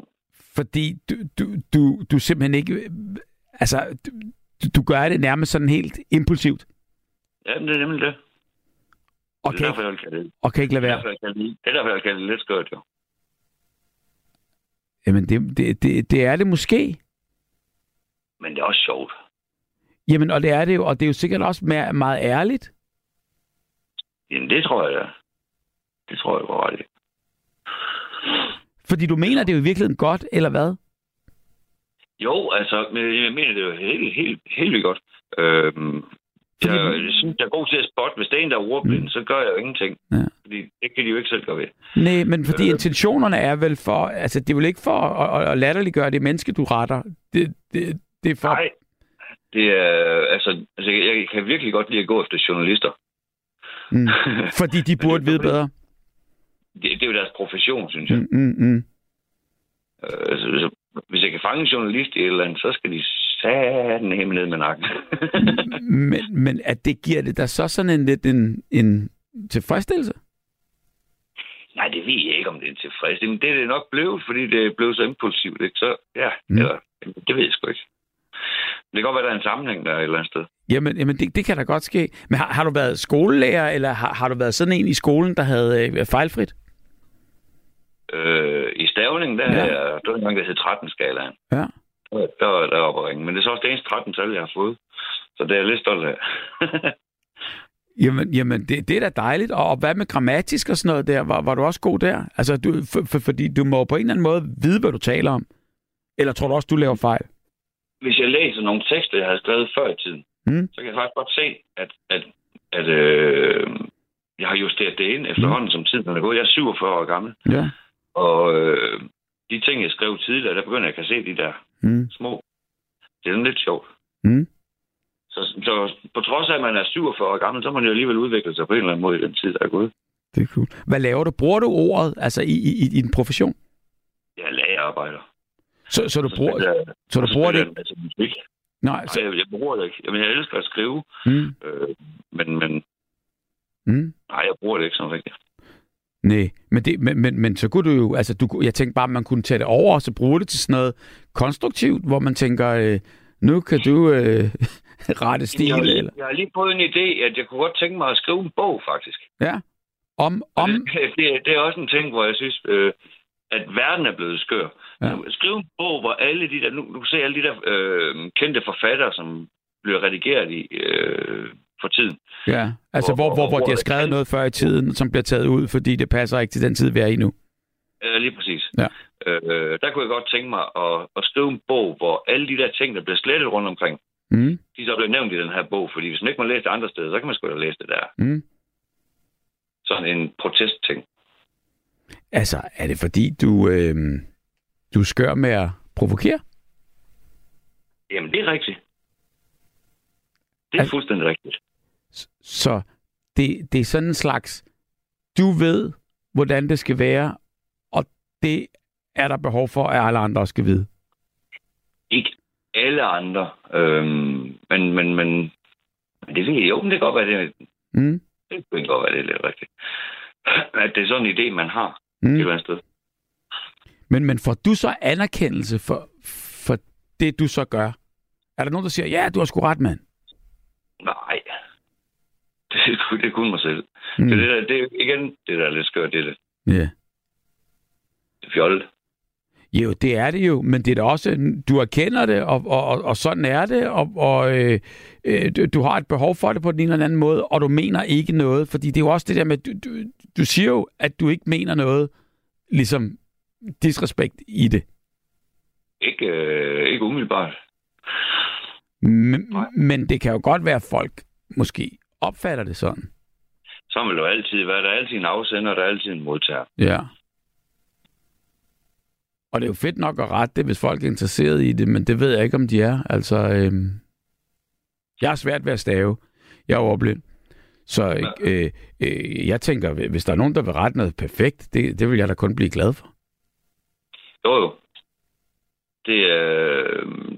fordi du, du, du, du simpelthen ikke... øh, Altså, du, du- gør det nærmest sådan helt impulsivt, Ja, det er nemlig det. Og Det kan, er derfor, jeg vil kalde det. og kan ikke lade Det er være. derfor, jeg er derfor, jeg kalder det lidt skørt, jo. Jamen, det, det, det, det er det måske. Men det er også sjovt. Jamen, og det er det jo, og det er jo sikkert også mere, meget ærligt. Jamen, det tror jeg, da. Det tror jeg, har ret. Fordi du mener det er jo i virkeligheden godt, eller hvad? Jo, altså, jeg mener, det er jo helt, helt, helt vildt godt. Øhm, jeg, jeg synes, jeg er god til at spotte. Hvis det er en, der er ordblind, mm. så gør jeg jo ingenting. Ja. Fordi det kan de jo ikke selv gøre ved. Nej, men fordi Øh. intentionerne er vel for, altså det er vel ikke for at, at, at latterliggøre det menneske, du retter. Det, det, det er for... Nej, det er, altså, altså, jeg, kan virkelig godt lide at gå efter journalister. Mm. Fordi de burde vide bedre. Det, det er jo deres profession, synes jeg. Mm, mm, mm. Øh, altså, hvis, hvis jeg kan fange en journalist i et eller andet, så skal de satan hjemme ned med nakken. Men, men at det giver det da så sådan en lidt en, en tilfredsstillelse? Nej, det ved jeg ikke, om det er tilfredsstillende. Men det er det nok blevet, fordi det er blevet så impulsivt. Ikke? Så ja, Mm. eller, det ved jeg sgu ikke. Det kan godt være, der er en sammenhæng der et eller andet sted. Jamen, jamen det, det kan da godt ske. Men har, har du været skolelærer, eller har, har du været sådan en i skolen, der havde øh, fejlfrit? Øh, I stavning, der Ja. er der var en gang, der hed 13-skalaen. Ja. Der, der der oppe at ringe. Men det er så også det eneste 13 tal, jeg har fået. Så det er jeg lidt stolt af. Jamen, jamen det, det er da dejligt. Og, og hvad med grammatisk og sådan noget der? Var, var du også god der? Altså, du, for, for, fordi du må på en eller anden måde vide, hvad du taler om. Eller tror du også, du laver fejl? Hvis jeg læser nogle tekster, jeg har skrevet før i tiden, Mm. så kan jeg faktisk godt se, at, at, at øh, jeg har justeret det ind efterhånden, som tiden er gået. Jeg er 47 år gammel. Ja. Og øh, de ting, jeg skrev tidligere, der begynder jeg at kan se de der Mm. små. Det er sådan lidt sjovt. Mm. Så, så på trods af, at man er 47 år gammel, så må man jo alligevel udvikle sig på en eller anden måde i den tid, der er gået. Det er cool. Hvad laver du? Bruger du ordet altså i, i, i din profession? Jeg er lagerarbejder. Så, så du Så bruger, jeg- så du bruger det jeg musik. Nej, så, Nej, jeg, jeg bruger det ikke. Jamen, jeg elsker at skrive, mm. øh, men, men Mm. nej, jeg bruger det ikke sådan rigtigt. Nej, men, det, men, men, men så kunne du jo, altså du, jeg tænkte bare, at man kunne tage det over og så bruge det til sådan noget konstruktivt, hvor man tænker, øh, nu kan du øh, rette stil, jeg, har lige, eller, jeg har lige fået en idé, at jeg kunne godt tænke mig at skrive en bog, faktisk. ja, om, om, Det, det, det er også en ting, hvor jeg synes, øh, at verden er blevet skør. Ja. Ja. Skriv en bog, hvor alle de der, nu, nu kan du se alle de der øh, kendte forfattere, som bliver redigeret i øh, for tiden. ja, altså hvor, hvor, hvor de har skrevet noget før i tiden, som bliver taget ud, fordi det passer ikke til den tid, vi er i nu. Øh, lige præcis. Ja. Øh, der kunne jeg godt tænke mig at, at skrive en bog, hvor alle de der ting, der bliver slettet rundt omkring, Mm, de så bliver nævnt i den her bog. Fordi hvis man ikke må læse det andre steder, så kan man sgu da læse det der. mm. Sådan en protestting. Altså, er det fordi, du, øh, du skør med at provokere? Jamen, det er rigtigt. Det er Altså- fuldstændig rigtigt. Så det, det er sådan en slags, du ved, hvordan det skal være, og det er der behov for, at alle andre også skal vide. Ikke alle andre. Øhm, men, men, men, det ved jeg jo, men det kan godt være, det, Mm, det kan godt være, det er lidt rigtigt. At det er sådan en idé, man har mm. et eller andet sted. Men, men får du så anerkendelse for, for det, du så gør? Er der nogen, der siger, ja, du har sgu ret, mand? Nej. Det er, det er kun mig selv. Mm. Det, er det, der, det er igen det, der er lidt skørt. Det er, det. Ja. det fjollet. Jo, det er det jo, men det er da også, du erkender det, og, og, og, sådan er det, og, og øh, øh, du- har et behov for det på den ene eller anden måde, og du mener ikke noget, fordi det er jo også det der med, du, du, du siger jo, at du ikke mener noget, ligesom disrespekt i det. Ikke, øh, ikke umiddelbart. Men, men det kan jo godt være, folk måske opfatter det sådan. Så vil jo altid være, der er altid en afsender, og der er altid en modtager. Ja. Og det er jo fedt nok at rette det, hvis folk er interesseret i det, men det ved jeg ikke, om de er. Altså, øhm, jeg har svært ved at stave. Jeg er overblind. Så øh, øh, jeg tænker, hvis der er nogen, der vil rette noget perfekt, det, det vil jeg da kun blive glad for. Jo, jo. Det er,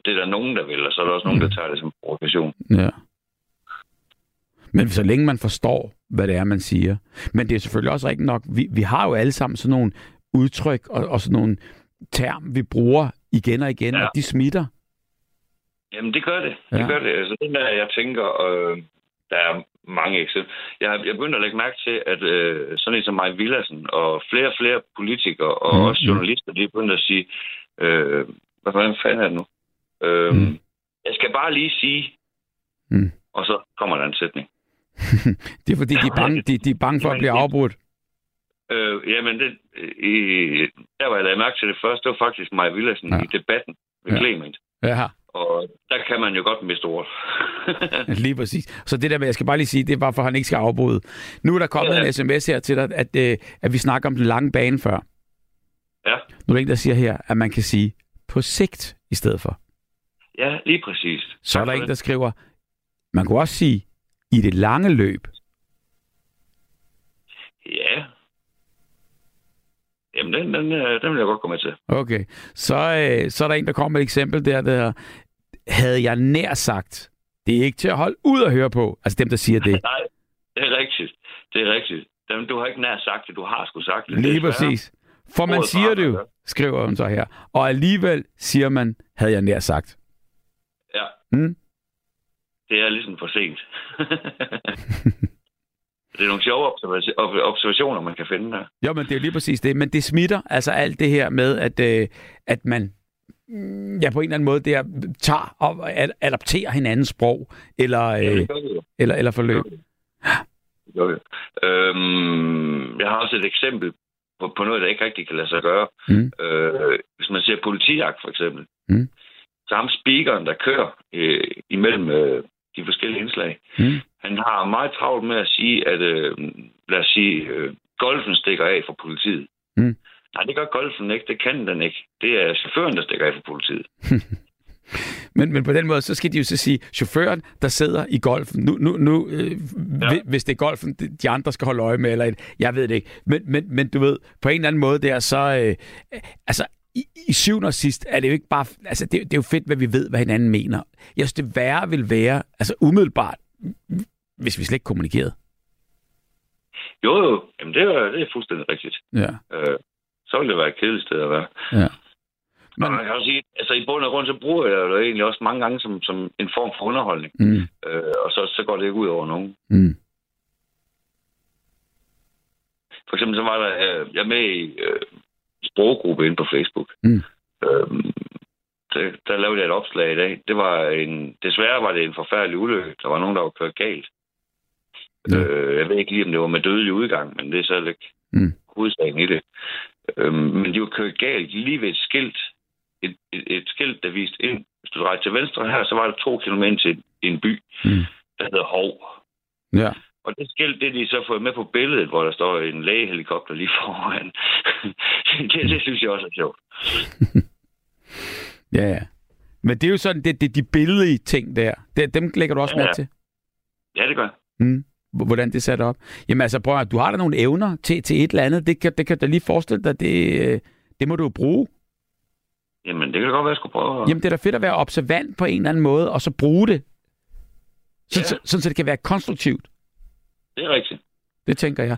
det er der nogen, der vil, og så er der også nogen, der tager det som provokation. Ja. Men så længe man forstår, hvad det er, man siger. Men det er selvfølgelig også rigtigt nok, vi, vi har jo alle sammen sådan nogle udtryk og, og sådan nogle term, vi bruger igen og igen, ja. Og de smitter. Jamen, det gør det. Ja. Det gør det. Altså, den der, jeg tænker, øh, der er mange eksempler. Jeg, jeg begynder at lægge mærke til, at øh, sådan en som Maj Villadsen og flere og flere politikere og mm. også journalister, de er begyndt at sige, øh, hvad fanden er det nu? Øh, mm. Jeg skal bare lige sige, Mm. og så kommer der en sætning. Det er fordi, de er bange, de, de er bange for at blive afbrudt. Øh, jamen, det, i, der var jeg lagde mærke til det først, det var faktisk Maja Villadsen Ja. i debatten ved Ja. Clement. Ja, Og der kan man jo godt miste ord. lige præcis. Så det der med, jeg skal bare lige sige, det er bare for, at han ikke skal afbryde. Nu er der kommet Ja. en sms her til dig, at, øh, at vi snakker om den lange bane før. ja. Nu er der en, der siger her, at man kan sige på sigt i stedet for. ja, lige præcis. Så er Tak der for en, der skriver, man kunne også sige i det lange løb. Ja. Jamen, den, den, øh, den vil jeg godt gå med til. Okay, så, øh, så er der en, der kommer med et eksempel der, der havde jeg nær sagt. Det er ikke til at holde ud og høre på. Altså dem, der siger det. Nej, det er rigtigt. Det er rigtigt. Jamen, du har ikke nær sagt det, du har sgu sagt det. Lige Det præcis. For man siger det jo, skriver hun så her. Og alligevel siger man, havde jeg nær sagt. Ja. Mm? Det er ligesom for sent. det er nogle sjove observa- ob- observationer, man kan finde der. Jo, men det er lige præcis det. Men det smitter altså alt det her med, at, øh, at man mm, ja, på en eller anden måde der tager og ad- adapterer hinandens sprog, eller, Ja, øh, det gør vi jo. eller, eller forløb. Det gør vi. Øhm, jeg har også et eksempel på, på noget, der ikke rigtig kan lade sig gøre. Mm. Øh, hvis man ser politijagt, for eksempel. Mm. Så ham speakeren, der kører øh, imellem øh, de forskellige indslag, Mm. han har meget travlt med at sige, at øh, lad os sige, øh, golfen stikker af fra politiet. Mm. Nej, det gør golfen ikke. Det kan den ikke. Det er chaufføren, der stikker af fra politiet. Men, men på den måde, så skal de jo så sige, chaufføren, der sidder i golfen, nu, nu, nu øh, ja. hvis det er golfen, de- de andre skal holde øje med, eller et, jeg ved det ikke. Men, men, men du ved, på en eller anden måde der, så, øh, altså, i, i syvende og sidst er det jo ikke bare, altså, det, det er jo fedt, hvad vi ved, hvad hinanden mener. Jeg synes, det værre vil være, altså umiddelbart, hvis vi slet ikke kommunikerede. Jo, jo. Jamen, det er, det er fuldstændig rigtigt. Ja, Øh, så ville det være et kedeligt sted at være. ja. Men Men, man kan også sige, altså i bund og grund, så bruger jeg det egentlig også mange gange som, som en form for underholdning. mm, Øh, og så, så går det ikke ud over nogen. mm, For eksempel så var der, øh, jeg er med i øh, sproggruppe inde på Facebook. Mm. Øhm, der, der lavede jeg et opslag i dag. Det var en, desværre var det en forfærdelig ulykke. Der var nogen, der var kørt galt. Ja. Øh, jeg ved ikke lige, om det var med dødelig udgang, men det er så ikke Mm. hovedsagen i det. Øhm, men de var kørt galt lige ved et skilt. Et, et, et skilt, der viste ind. Hvis du drejer til venstre her, så var der to kilometer til en by, Mm. der hedder Hov. ja. Og det skilt, det de så fået med på billedet, hvor der står en lægehelikopter lige foran. det, det synes jeg også er sjovt. Ja, ja. Men det er jo sådan, det, det de billige ting der. Det, dem lægger du også Ja, ja. til. Ja, det gør jeg. Mm. Hvordan det er sat op. Jamen altså, prøv at du har da nogle evner til, til et eller andet. Det kan, det kan du lige forestille dig. Det, øh, det må du jo bruge. Jamen, det kan da godt være, jeg skulle prøve. at- Jamen, det er da fedt at være observant på en eller anden måde, og så bruge det. Så, Ja. så, sådan, så det kan være konstruktivt. Det er rigtigt. Det tænker jeg.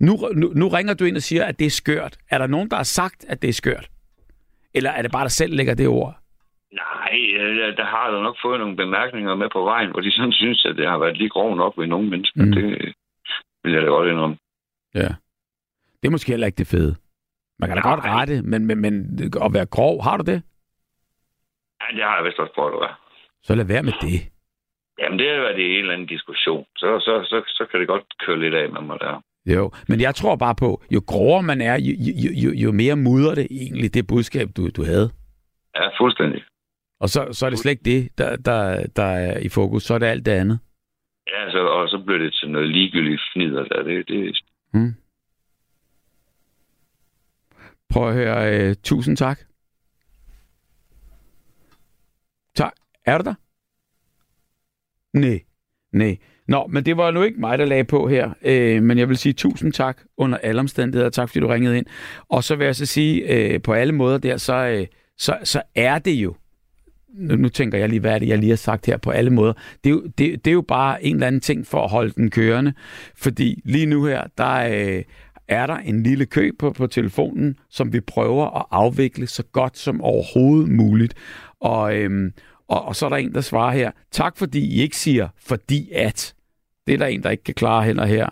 Nu, nu, nu ringer du ind og siger, at det er skørt. Er der nogen, der har sagt, at det er skørt? Eller er det bare dig selv, der lægger det ord? Nej, øh, der har du nok fået nogle bemærkninger med på vejen, hvor de sådan synes, at det har været lige grov nok ved nogle mennesker. Mm. Det vil jeg da godt indrømme. Ja. Det er måske heller ikke det fede. Man kan da godt rette, men, men, men at være grov, har du det? Ja, det har jeg vist også prøvet at være. Så lad være med det. Jamen, det har været i en eller anden diskussion. Så, så, så, så kan det godt køre lidt af med mig der. Jo, men jeg tror bare på, jo grovere man er, jo, jo, jo, jo mere mudder det egentlig det budskab, du, du havde. Ja, fuldstændig. Og så, så er det slet ikke det, der, der, der er i fokus. Så er det alt det andet. Ja, altså, og så bliver det til noget ligegyldigt fnider der. Det, det, Mm. Prøv at høre. Uh, tusind tak. Tak. Er du der? Nej. Nej. Nå, men det var nu ikke mig, der lagde på her. Øh, men jeg vil sige tusind tak under alle omstændigheder. Tak fordi du ringede ind. Og så vil jeg så sige, øh, på alle måder der, så, øh, så, så er det jo nu, nu tænker jeg lige, hvad er det, jeg lige har sagt her på alle måder. Det er, jo, det, det er jo bare en eller anden ting for at holde den kørende. Fordi lige nu her, der øh, er der en lille kø på, på telefonen, som vi prøver at afvikle så godt som overhovedet muligt. Og, øhm, og, og så er der en, der svarer her, tak fordi I ikke siger fordi at. Det er der en, der ikke kan klare heller her.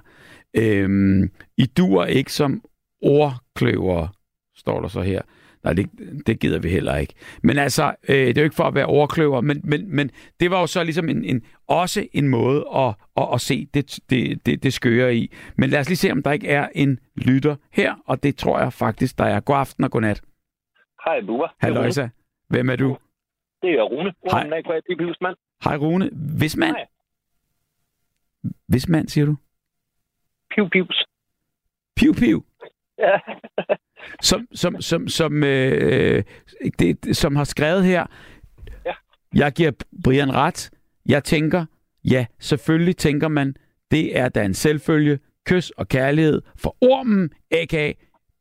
Øhm, I duer ikke som ordkløver, står der så her. Nej, det, det gider vi heller ikke. Men altså, øh, det er jo ikke for at være overkløver, men, men, men det var jo så ligesom en, en, også en måde at, at, at se det, det, det, det skøre i. Men lad os lige se, om der ikke er en lytter her, og det tror jeg faktisk, der er. God aften og godnat. Hej, Bubber. Halløjsa. Hvem er du? Det er Rune. Hej. Rune af på Pibus mand. Hej Rune. Hvis mand? Hej. Hvis mand, siger du? Piv Pibus. Piv, piv. Ja. Som, som, som, som, øh, det, som har skrevet her. Ja. Jeg giver Brian ret. Jeg tænker, ja, selvfølgelig tænker man, det er da en selvfølge, kys og kærlighed for ormen, a.k.a.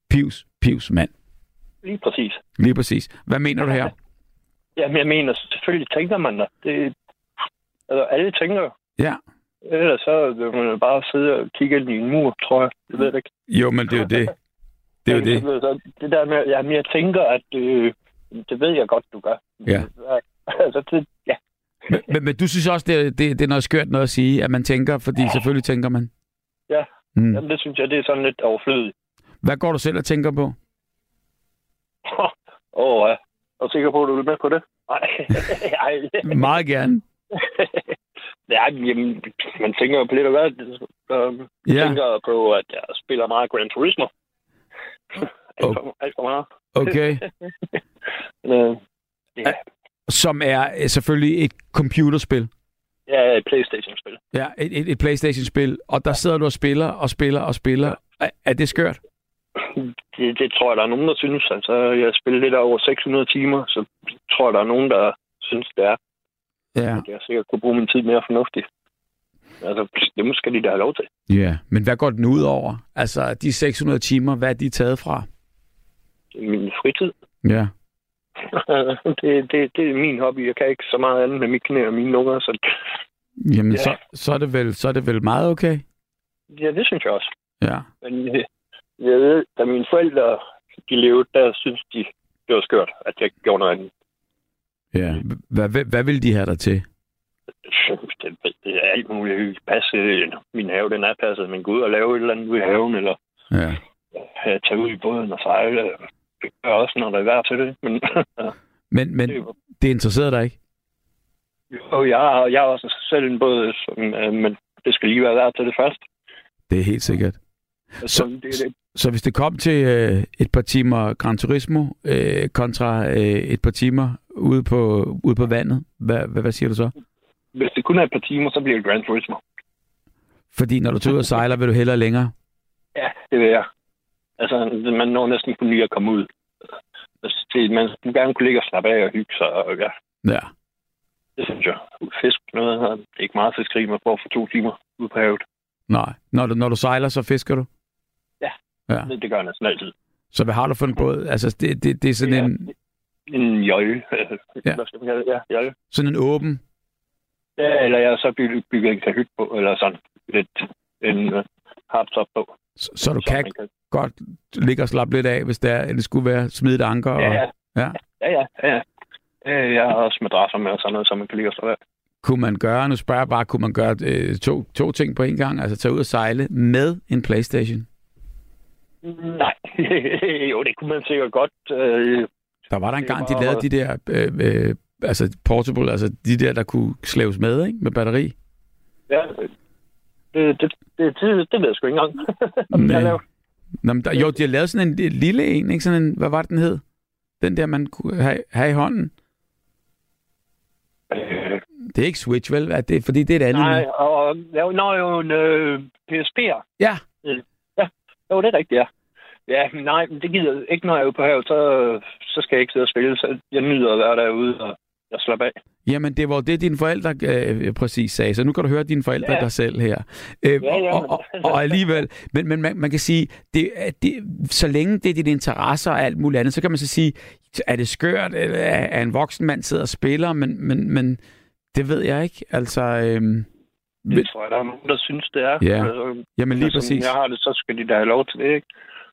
Pivs, Pivs mand. Lige præcis. Lige præcis. Hvad mener du her? Jamen, jeg mener, selvfølgelig tænker man da. Det, altså, alle tænker. Ja. Ellers så vil man bare sidde og kigge ind i en mur, tror jeg. Det ved jeg ikke. Jo, men det er jo det. Det er jo det. Så det der med, jamen, jeg tænker, at øh, det ved jeg godt, du gør. Ja. Altså, det, ja. Men, men, men du synes også, det er, det, det er noget skørt noget at sige, at man tænker, fordi selvfølgelig tænker man. Ja. Mm. Jamen, det synes jeg, det er sådan lidt overflødigt. Hvad går du selv og tænker på? Åh, oh, ja. Er du sikker på, at du er med på det? Nej. Ej. Meget gerne. ja, jamen, man tænker jo på lidt af hvad. Um, Ja. tænker på, at jeg spiller meget Gran Turismo. alt, for, alt for meget. Okay. Øh, ja, Som er øh, selvfølgelig et computerspil. ja, et Playstation-spil. Ja, et, et, et Playstation-spil. Og der sidder du og spiller og spiller og spiller. Er, er det skørt? Det, det tror jeg, der er nogen, der synes. Altså, jeg har spillet lidt over 600 timer, så tror jeg, der er nogen, der synes, det er. Ja. Jeg sikkert kunne bruge min tid mere fornuftigt. Altså, det skal de da have lov til. Ja, men hvad går den ud over? Altså, de 600 timer, hvad er de taget fra? Min fritid. Ja. det, det, det er min hobby. Jeg kan ikke så meget andet med mit knæ og mine lunger, så Jamen, Ja. så, så, er det vel, så er det vel meget okay? ja, det synes jeg også. Ja. Men øh, jeg ved, da mine forældre de levede, der synes de, det var skørt, at jeg gjorde noget andet. ja. Hvad, hvad, hvad vil de have dig til? Det, det er alt muligt. Passe, min have, den er passet, men gå ud og lave et eller andet ude i haven, eller Ja. tage ud i båden og sejle. Det gør jeg også, når der er værd til det. Men Men, men Det det interesserer dig ikke? jo, jeg, har, jeg har også selv en båd, som, øh, men det skal lige være værd til det først. Det er helt sikkert. Altså, det, er det, Så hvis det kom til øh, et par timer Gran Turismo øh, kontra øh, et par timer ude på, ude på vandet, hvad, hvad, hvad siger du så? hvis det kun er et par timer, så bliver det Grand Turismo. Fordi når du tager ud og sejler, vil du hellere længere? Ja, det vil jeg. Altså, man når næsten kun lige at komme ud. Altså, det, man skulle gerne kunne ligge og slappe af og hygge sig. Og, ja, Ja. det synes jeg. Fisk noget. her. Det er ikke meget fiskeri, man får for to timer ude på havet. Nej. Når du, når du sejler, så fisker du? Ja. Det, det gør jeg næsten altid. Så hvad har du for en båd? Altså, det, det, det er sådan Ja. en, En jolle. Ja. Hvad skal man kalde det? Ja, jolle. sådan en åben... Ja, eller jeg så bygget, bygget en kahyt på, eller sådan lidt en uh, hardtop på. Så, så du Så kan kan- godt ligge og slappe lidt af, hvis det, er, det skulle være smidt anker. Og, Ja, ja. ja. Ja, ja, ja. ja. Jeg har også madrasser med og sådan noget, så man kan ligge og slappe af. Kunne man gøre, nu spørger jeg bare, kunne man gøre øh, to, to ting på en gang? Altså tage ud og sejle med en Playstation? Nej, jo, det kunne man sikkert godt. Øh, Der var der en Det er gang, de lavede de der, øh, øh, altså portable, altså de der, der kunne slæves med, ikke? Med batteri. ja, det, det, det, det, det ved jeg sgu ikke engang. Nej. Nå, men der, jo, de har lavet sådan en lille en, ikke? Sådan en, hvad var det, den hed? Den der, man kunne have, have i hånden. Øh, Det er ikke Switch, vel? Er det, fordi det er et andet. nej, og jo, nå, jo en øh, PSP'er. Ja. Jo, det er rigtigt, ja. Ja, nej, men det gider jeg ikke, når jeg er ude på havet, så, så skal jeg ikke sidde og spille. Så jeg nyder at være derude og jeg slapper af. Jamen, det var det, dine forældre øh, præcis sagde. Så nu kan du høre dine forældre Ja. dig selv her. Øh, Ja, ja, og, men- og, og alligevel, men, men man, man kan sige, det, det, så længe det er dine interesser og alt muligt andet, så kan man så sige, er det skørt, er en voksen mand sidder og spiller, men, men, men det ved jeg ikke. Altså, øhm, Det tror jeg, der er nogen, der synes, det er. Ja. Altså, jamen lige som præcis. jeg har det, så skal de da have lov til det, ikke?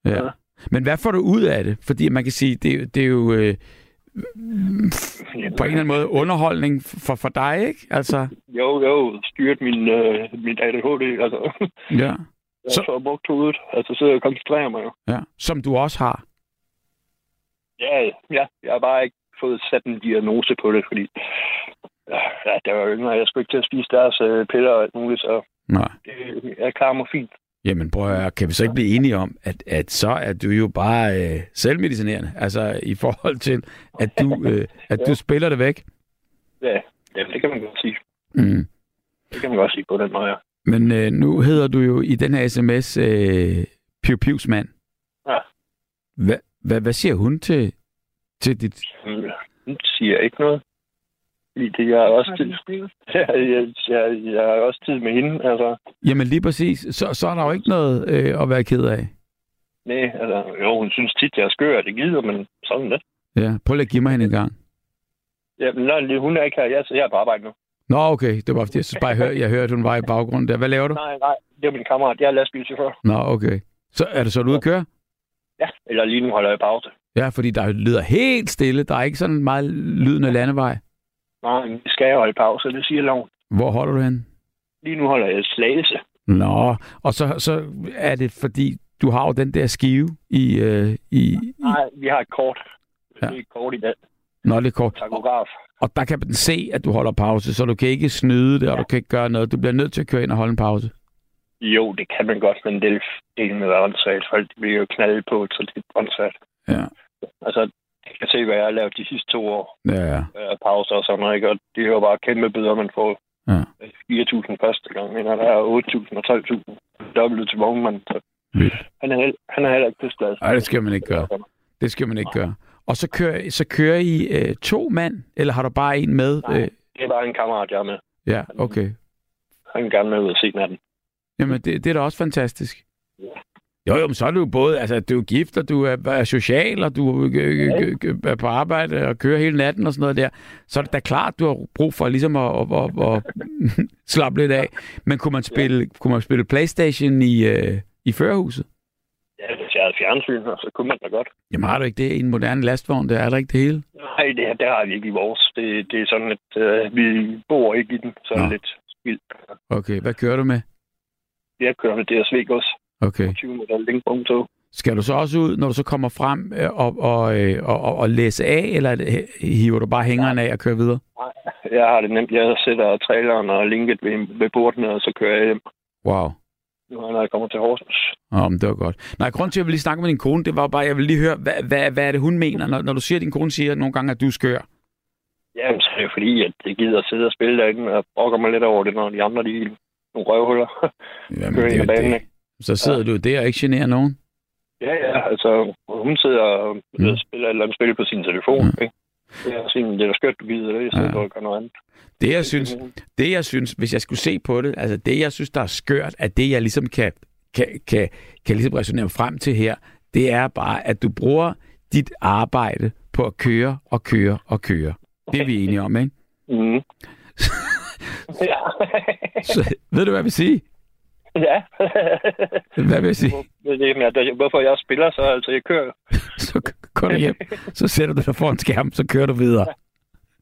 Ja. Men hvad får du ud af det? Fordi man kan sige, det, er det er jo øh, på en eller anden måde underholdning for, for dig, ikke? Altså, Jo, jo, styret min, øh, min ADHD, altså. ja. Jeg Så- så... har brugt hovedet, altså sidder og koncentrerer mig jo. ja. Som du også har. Ja, ja, jeg har bare ikke fået sat en diagnose på det, fordi ja, det var jo yngre. Jeg skulle ikke til at spise deres øh, piller og alt muligt, så Nej. det, jeg klarer mig fint. Jamen prøv at høre, kan vi så ikke blive enige om, at, at så er du jo bare øh, selvmedicinerende, altså i forhold til, at du, øh, at du spiller det væk? Ja, ja, det kan man godt sige. Mm. Det kan man godt sige på den måde, ja. Men øh, nu hedder du jo i den her sms øh, Piu Pius mand. Ja. Hvad, hvad, hvad siger hun til, til dit... Hun siger ikke noget. Fordi det jeg har også tid. Ja, jeg, jeg, jeg har også tid med hende, altså. Jamen lige præcis, så, så er der jo ikke noget øh, at være ked af. Nej, altså, jo, hun synes tit, jeg er skør, og det gider, men sådan det. Ja, prøv lige at give mig hende en gang. Ja, men nej, hun er ikke her. Jeg, jeg er på arbejde nu. Nå, okay. Det var fordi, jeg synes bare, jeg hørte, jeg hørte, at hun var i baggrunden der. Hvad laver du? Nej, nej, det er min kammerat. Jeg er lastbilchauffør. Nå, okay. Så er du så ude at køre? Ja, eller lige nu holder jeg pause. Ja, fordi der lyder helt stille. Der er ikke sådan meget lydende landevej. Nej, vi skal holde pause, det siger loven. Hvor holder du hen? Lige nu holder jeg slagelse. Nå, og så, så er det fordi, du har jo den der skive i... Øh, i Nej, vi har et kort. Ja. Det er et kort i dag. Nå, det er kort. Takograf. Og der kan man se, at du holder pause, så du kan ikke snyde det, og du kan ikke gøre noget. Du bliver nødt til at køre ind og holde en pause. Jo, det kan man godt, men det er med åndssvagt. Folk bliver jo knaldet på, så det er åndssvagt. Ja. Altså, jeg kan se, hvad jeg har lavet de sidste to år. Ja, ja. Øh, pauser og sådan noget, ikke? Og det er jo bare kæmpe bøder, man får. Ja. 4.000 første gang, men der er 8.000 og 12.000 dobbelt til vognmand. Vildt. han er, han er heller ikke pissglad. Nej, det skal man ikke gøre. Det skal man ikke gøre. Og så kører, så kører I øh, to mand, eller har du bare en med? Nej. Øh, Det er bare en kammerat, jeg er med. ja, okay. Han vil gerne med ud og se natten. Jamen, det, det er da også fantastisk. Jo, jo, men så er du både, altså, du er gift, og du er, er social, og du øh, øh, øh, er på arbejde og kører hele natten og sådan noget der. Så er det da klart, du har brug for ligesom at, at, at, at slappe lidt af. Men kunne man spille, kunne man spille Playstation i, øh, i førerhuset? Ja, hvis jeg havde fjernsyn, så kunne man da godt. Jamen har du ikke det i en moderne lastvogn? Der er der ikke det hele? Nej, det, det har vi ikke i vores. Det, det er sådan, at øh, vi bor ikke i den, så Nå. det lidt spild. Okay, hvad kører du med? Jeg kører med DSV gods. Okay. 20 meter længdepunkt tog. Skal du så også ud, når du så kommer frem øh, og, og, øh, og, og, og læse af, eller øh, hiver du bare hængeren af og kører videre? Jeg har det nemt. Jeg sætter traileren og linket ved, ved bordene, og så kører jeg hjem. Wow. Nu når jeg kommer til Horsens. Åh, men det var godt. Nej, grunden til, at jeg ville lige snakke med din kone, det var bare, jeg vil lige høre, hvad, hvad, hvad er det, hun mener, når, når du siger, at din kone siger nogle gange, at du er skør? Ja, så er det fordi, at det gider at sidde og spille derinde, og brokker mig lidt over det, når de andre, de nogle røvhuller. Jamen, det er det. Så sidder ja. du der og ikke generer nogen? Ja, ja, altså, hun sidder og Mm. mm. spiller et eller andet spil på sin telefon, Mm. mm. ikke? Det er, sådan, det er da skørt, du gider det, i stedet Ja. for at gøre noget andet. Det, jeg synes, det, jeg synes, hvis jeg skulle se på det, altså det, jeg synes, der er skørt, at det, jeg ligesom kan, kan, kan, kan ligesom resonere frem til her, det er bare, at du bruger dit arbejde på at køre og køre og køre. Det er vi enige om, ikke? Mm. ja. Så, ved du, hvad jeg vil sige? ja. Hvad vil jeg sige? Med, at- hvorfor jeg spiller, så altså, jeg kører. Så går du hjem, så sætter du dig foran skærmen, så kører du videre.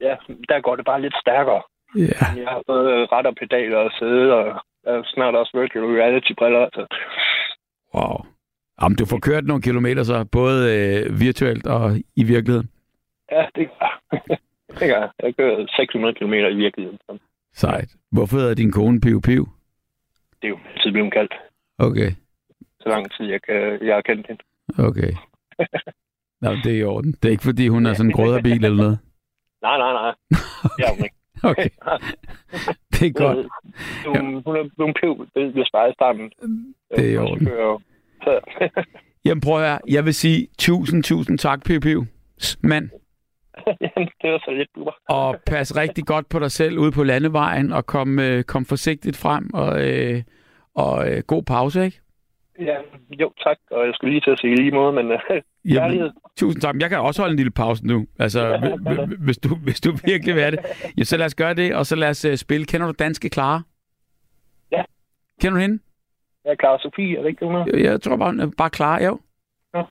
Ja, der går det bare lidt stærkere. Ja, Jeg har både ret og pedaler og sæde, og jeg har snart også virtual reality-briller. Altså. wow. Jamen, du får kørt nogle kilometer så, både øh, virtuelt og i virkeligheden. Ja, det gør jeg. det gør jeg. Jeg kører 600 km i virkeligheden. Sejt. Hvorfor hedder din kone Piu Piu? Det er jo altid blevet kaldt, Okay, så lang tid jeg, jeg har kendt hende. okay. Nå, det er i orden. Det er ikke, fordi hun er sådan en gråderbil eller noget? Nej, nej, nej. Det er hun ikke. Okay, det er godt. Hun, hun er blevet piv ved spejlstarten. Det er i orden. Så, Jamen prøv at høre. Jeg vil sige tusind, tusind tak, Piu Piu. Mand. Jamen, det var så lidt duer. Og pas rigtig godt på dig selv ude på landevejen, og kom, øh, kom forsigtigt frem, og, øh, og øh, god pause, ikke? Ja, jo, tak. Og jeg skulle lige til at sige lige måde, men øh, kærlighed. tusind tak. Jeg kan også holde en lille pause nu, altså, hvi- hvi- hvis, du, hvis du virkelig vil det. Ja, så lad os gøre det, og så lad os uh, spille. Kender du Danske Klare? Ja. Kender du hende? Er Clara Sofie, er det ikke det, hun er? Jeg, jeg tror bare, hun er bare klar, jo. Ja.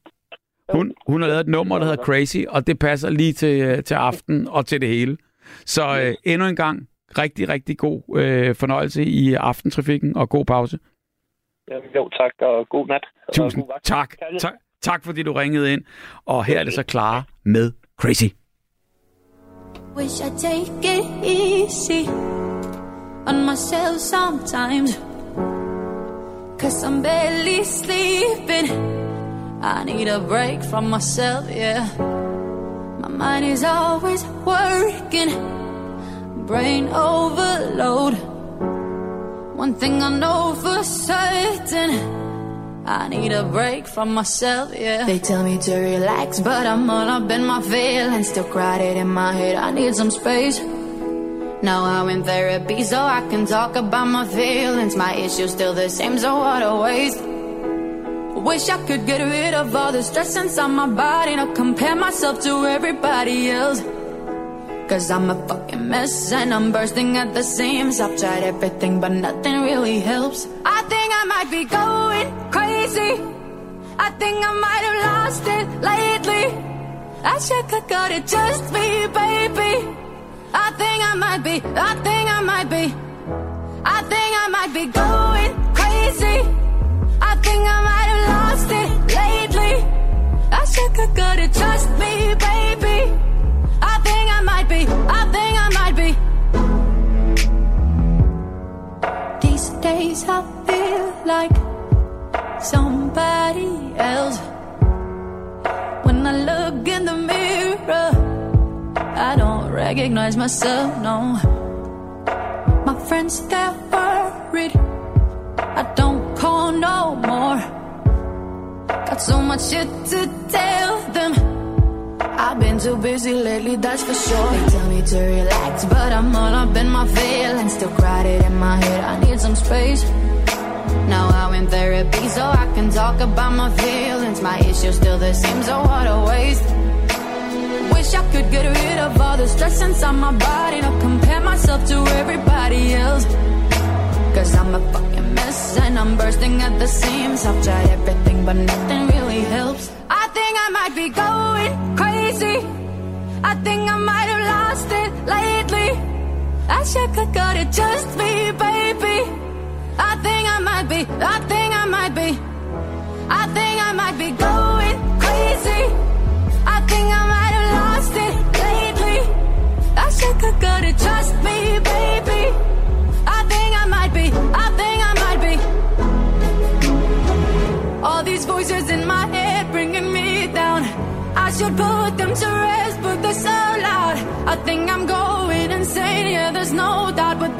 Hun, hun har lavet et nummer, der hedder Crazy, og det passer lige til, øh, til aften og til det hele. Så øh, endnu en gang, rigtig, rigtig god øh, fornøjelse i aftentrafikken, og god pause. Jo, tak, og god nat. Og Tusind god vagt. tak. Tak. Tak fordi du ringede ind. Og her er det så klar med Crazy. Wish I take it easy on myself sometimes. Cause I'm barely sleeping. I need a break from myself, yeah. My mind is always working. brain overload. One thing I know for certain. I need a break from myself, yeah. They tell me to relax, but I'm all up in my feelings. Still crowded in my head, I need some space. Now I'm in therapy, so I can talk about my feelings. My issues still the same, so what a waste. Wish I could get rid of all the stress inside my body, not compare myself to everybody else. Cause I'm a fucking mess and I'm bursting at the seams. I've tried everything, but nothing really helps. I think I might be going crazy. I think I might have lost it lately. I should have got it just me, baby. I think I might be, I think I might be. I think I might be going crazy. I think I might have lost it lately. I should have got it just me, baby. I think I might be, I think I might be. These days I feel like somebody else. When I look in the mirror, I don't recognize myself, no. My friends, they're worried. I don't no more. Got so much shit to tell them. I've been too busy lately, that's for sure. They tell me to relax, but I'm all up in my feelings. Still crowded in my head, I need some space. Now I'm in therapy, so I can talk about my feelings. My issues still the same, so what a waste. Wish I could get rid of all the stress inside my body, not compare myself to everybody else. Cause I'm a fucking mess and I'm bursting at the seams. I've tried everything, but nothing really helps. I think I might be going crazy. I think I might have lost it lately. I should have got it just me, baby. I think I might be, I think I might be. I think I might be going crazy. I think I might have lost it lately. I should have got it just me, baby. I think I might be, I think I might be. All these voices in my head bringing me down. I should put them to rest, but they're so loud. I think I'm going insane, yeah, there's no doubt, but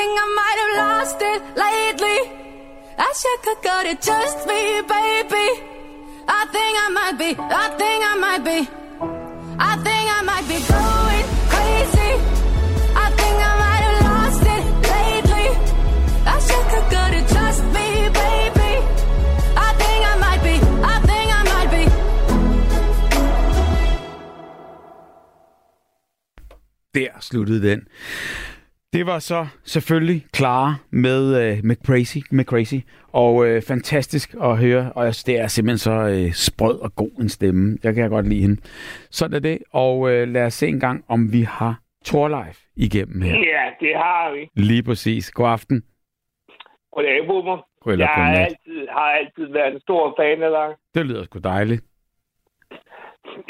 think I might have lost it lately. I should have got it just me, baby. I think I might be, I think I might be. I think I might be going crazy. I think I might have lost it lately. I should have got it just me, baby. I think I might be, I think I might be. Der sluttede den. Det var så selvfølgelig Clara med, øh, med, Crazy, med Crazy, og øh, fantastisk at høre, og synes, det er simpelthen så øh, sprød og god en stemme. Jeg kan godt lide hende. Sådan er det, og øh, lad os se en gang, om vi har Torleif igennem her. Ja, det har vi. Lige præcis. God aften. Goddag, Bubber. Eller Jeg har altid, har altid været en stor fan af dig. Det lyder sgu dejligt.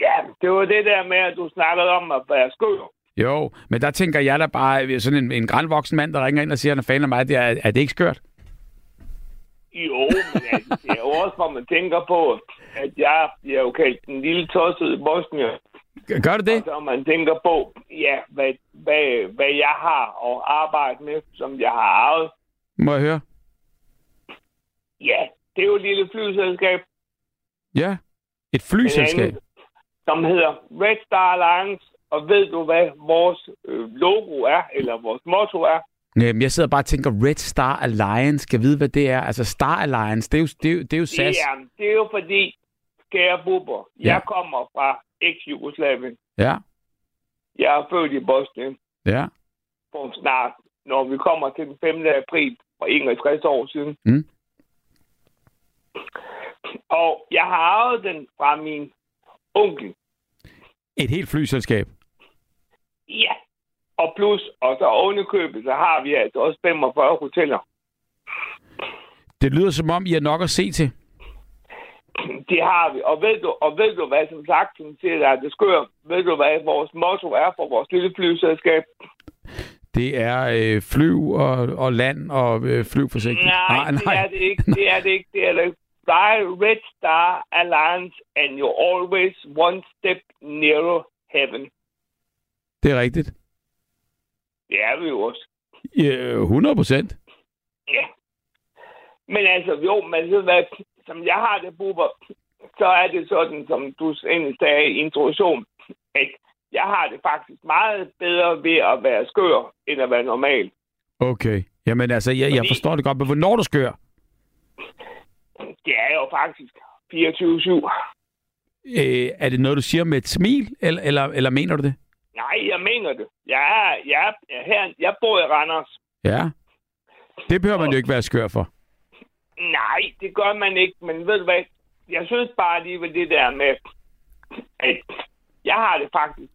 Ja, det var det der med, at du snakkede om at være skør. Jo, men der tænker jeg da bare, sådan en, en grænvoksen mand, der ringer ind og siger, at han er fan af mig, det er, er det ikke skørt? Jo, men altså, det er jo også, hvor man tænker på, at jeg bliver jo kaldt den lille tossede bosnier. Gør du det? Og så man tænker på, ja, hvad, hvad, hvad jeg har at arbejde med, som jeg har arvet. Må jeg høre? Ja, det er jo et lille flyselskab, Ja, et flyselskab. som hedder Red Star Alliance. Og ved du, hvad vores øh, logo er, eller vores motto er? Jamen, jeg sidder bare og tænker, Red Star Alliance, skal vide, hvad det er. Altså, Star Alliance, det er jo, det er jo, det er jo SAS. Ja, det er jo fordi, kære bubber, Ja. jeg kommer fra eks-Jugoslavien. Ja, Jeg er født i Bosnien ja. for snart, når vi kommer til den 5. april for 61 år siden. Mm. Og jeg har arvet den fra min onkel. Et helt flyselskab. Ja. Og plus, og så ovenikøbet, så har vi altså også 45 hoteller. Det lyder som om, I har nok at se til. Det har vi. Og ved du, og ved du hvad, som sagt, som siger, er det skør, ved du hvad vores motto er for vores lille flyselskab? Det er øh, flyv og, og land og øh, flyv forsigtigt. Nej, det er det ikke. Det er det ikke. Det er det. Fly Red Star Alliance, and you're always one step nearer heaven. Det er rigtigt. Det er vi jo også. Ja, 100 procent. Ja. Men altså, jo, men ved hvad, som jeg har det, Bubber, så er det sådan, som du sagde i introduktion, at jeg har det faktisk meget bedre ved at være skør, end at være normal. Okay. Jamen altså, jeg, jeg forstår det godt, men hvornår du skør? Det er jo faktisk 24-7. Øh, er det noget, du siger med et smil, eller, eller, eller mener du det? Nej, jeg mener det. Jeg er, jeg er her, jeg bor i Randers. Ja. Det behøver man jo ikke være skør for. Nej, det gør man ikke, men ved du hvad? Jeg synes bare alligevel det der med, at jeg har det faktisk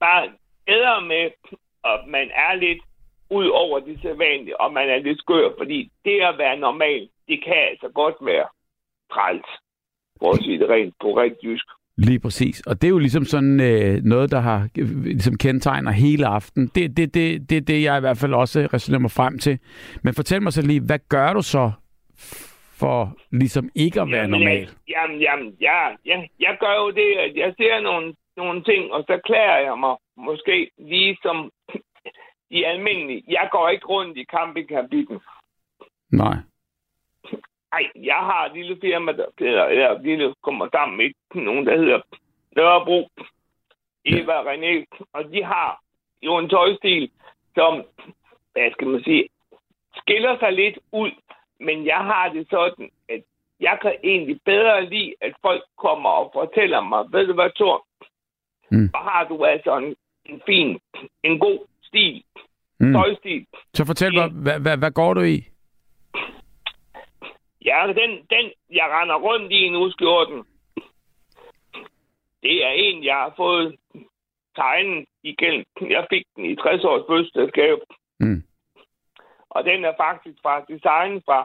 bare bedre med, at man er lidt ud over det sædvanlige, og man er lidt skør, fordi det at være normal, det kan altså godt være træls. For at sige det rent på rent jysk. Lige præcis. Og det er jo ligesom sådan øh, noget, der har øh, ligesom kendetegner hele aften. Det det, det, det, det, jeg i hvert fald også resonerer mig frem til. Men fortæl mig så lige, hvad gør du så for ligesom ikke at være Jamen, normal? Jamen, jamen, ja, ja, jeg gør jo det, at jeg ser nogle, nogle ting, og så klæder jeg mig måske lige som de almindelige. Jeg går ikke rundt i campingkabinen. Nej. Nej, jeg har et lille firma, der hedder, eller lille kommer sammen med nogen, der hedder Nørrebro, Eva og René, og de har jo en tøjstil, som, hvad skal man sige, skiller sig lidt ud, men jeg har det sådan, at jeg kan egentlig bedre lide, at folk kommer og fortæller mig, ved du hvad, Thor, Mm. så har du altså en, en fin, en god stil, Mm. tøjstil. Så fortæl mig, hvad, hvad, hvad går du i? Ja, den, den, jeg render rundt i nu, skjorten, det er en, jeg har fået tegnet igen. Jeg fik den i 60 års fødselsdagsgave. Mm. Og den er faktisk fra design fra,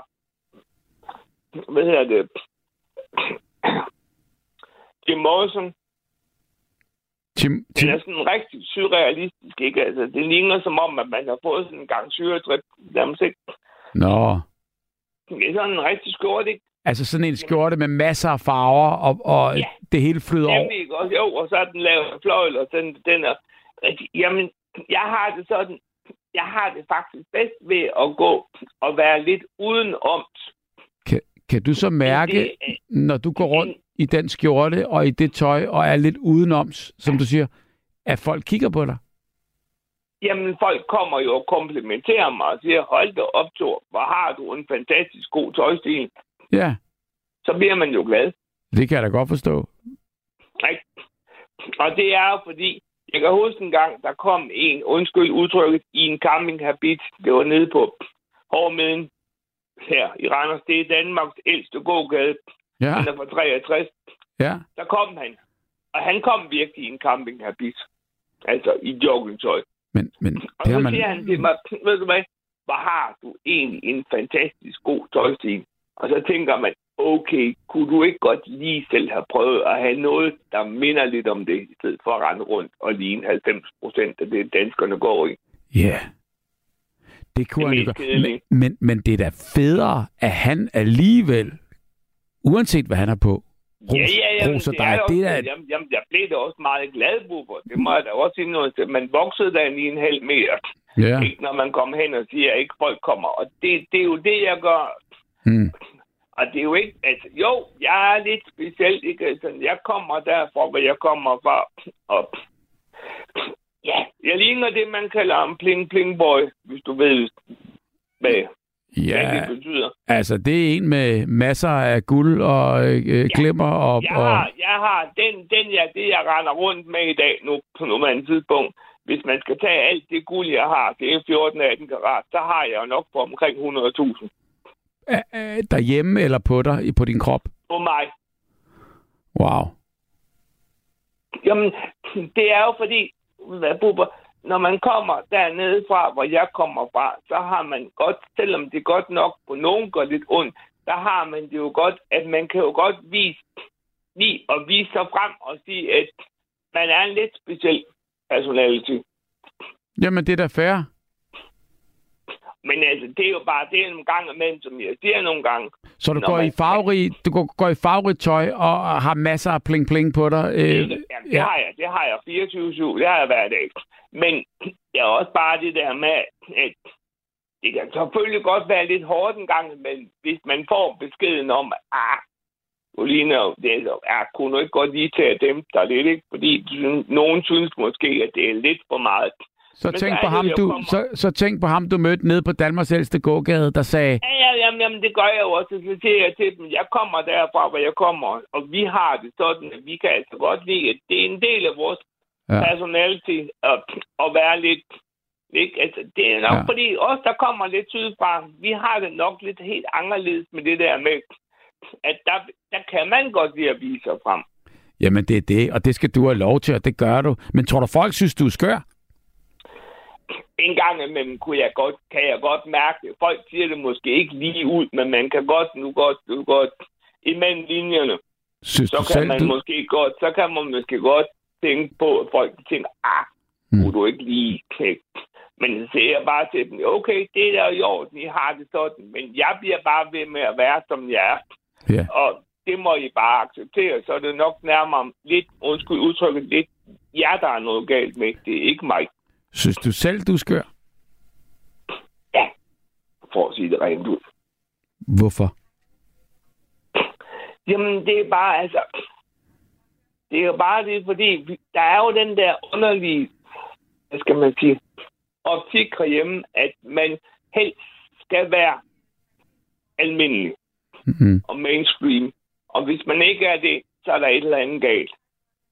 hvad hedder det, Jim Morrison. Tim, Den Tim, er sådan rigtig surrealistisk, ikke? Altså, det ligner som om, at man har fået sådan en gang syretrip. Nærmest ikke. Nå. Sådan en rigtig skjort, ikke? Altså sådan en skjorte med masser af farver, og, og Ja. det hele flyder over. Ikke også? Jo, og så er den lavet fløjl, og den, den er rigtig... Jamen, jeg har det sådan... Jeg har det faktisk bedst ved at gå og være lidt udenoms. Kan, kan du så mærke, det er- når du går rundt i den skjorte og i det tøj, og er lidt udenoms, som du siger, at folk kigger på dig? Jamen, folk kommer jo og komplimenterer mig og siger, hold da op, Thor, hvor har du en fantastisk god tøjstil. Ja, Så bliver man jo glad. det kan jeg da godt forstå. Ikke? Og det er jo fordi, jeg kan huske en gang, der kom en, undskyld udtrykket, i en campinghabit. Det var nede på Hårmeden her i Randers. Det er Danmarks ældste gågade. Ja, Den er fra 63. ja. Der kom han. Og han kom virkelig i en campinghabit. Altså i joggingtøj. Men, men Og har så man... siger han til mig, ved du hvad, hvor har du egentlig en fantastisk god tøjstil? Og så tænker man, okay, kunne du ikke godt lige selv have prøvet at have noget, der minder lidt om det, i stedet for at rende rundt og ligne 90 procent af det, danskerne går i. Ja. Det kunne Det han jo gøre. Men, men, men det er da federe, at han alligevel, uanset hvad han er på, ja, ja, ja, roser det dig. er Det også, er, jamen, jamen, jeg blev da også meget glad, Bubber. Det må jeg da også sige noget til. Man voksede da lige en halv meter, ja. ikke, når man kom hen og siger, at ikke folk kommer. Og det, det er jo det, jeg gør. Mm. Og det er jo ikke, altså jo, jeg er lidt speciel, ikke? Altså, jeg kommer derfra, hvor jeg kommer fra. Og ja, jeg ligner det, man kalder en pling pling boy, hvis du ved, hvad, Ja, det betyder. altså det er en med masser af guld og øh, glimmer og, Jeg og har, jeg har den, den ja, det, jeg render rundt med i dag nu på nuværende tidspunkt. Hvis man skal tage alt det guld, jeg har, det er 14-18 karat, så har jeg jo nok på omkring 100.000 øh, øh, derhjemme eller på dig, på din krop. på mig. Wow. Jamen, det er jo fordi, hvad Bubber, når man kommer dernede fra, hvor jeg kommer fra, så har man godt, selvom det godt nok på nogen går lidt ondt, der har man det jo godt, at man kan jo godt vise lige at vise sig frem og sige, at man er en lidt speciel personality. Jamen, det er da fair. Men altså, det er jo bare det nogle gange imellem, som jeg siger nogle gange. Så du går man- i farverig, du går, går i farverigt tøj og har masser af pling-pling på dig. Øh, Jamen, det ja. har jeg. Det har jeg 24-7. Det har jeg hver dag. Men det er også bare det der med, at det kan selvfølgelig godt være lidt hårdt en gang, men hvis man får beskeden om, at ah, du ligner, det er, så, ah, kunne du ikke godt lige tage dem der lidt, ikke? Fordi nogen synes måske, at det er lidt for meget. Så tænk, på ham, du, kommer. så, så tænk på ham, du mødte nede på Danmarks ældste gågade, der sagde, Ja, ja, jamen, jamen, det gør jeg jo også. Så siger jeg til dem, jeg kommer derfra, hvor jeg kommer, og vi har det sådan, at vi kan altså godt lide, at det er en del af vores Ja. personality at, at være lidt... Ikke? Altså, det er nok ja. fordi os, der kommer lidt sydfra, vi har det nok lidt helt anderledes med det der med, at der, der kan man godt lide at vise sig frem. jamen det er det, og det skal du have lov til, og det gør du. Men tror du, folk synes, du er skør? En gang imellem kunne jeg godt, kan jeg godt mærke det. Folk siger det måske ikke lige ud, men man kan godt, nu godt, nu godt, imellem linjerne, Synes så kan selv, man du... måske godt, så kan man måske godt tænke på, at folk tænker, ah, Mm. kunne du ikke lige knække. Men så siger jeg bare til dem, okay, det er der i orden, I har det sådan, men jeg bliver bare ved med at være, som jeg er. Ja. Og det må I bare acceptere, så er det nok nærmere lidt, undskyld udtrykket, lidt jer, der er noget galt med. Det er ikke mig, Synes du selv, du er skør? for at sige det rent ud. Hvorfor? Jamen, det er bare, altså... Det er jo bare det, fordi der er jo den der underlige, hvad skal man sige, optik herhjemme, at man helst skal være almindelig Mm. og mainstream. Og hvis man ikke er det, så er der et eller andet galt.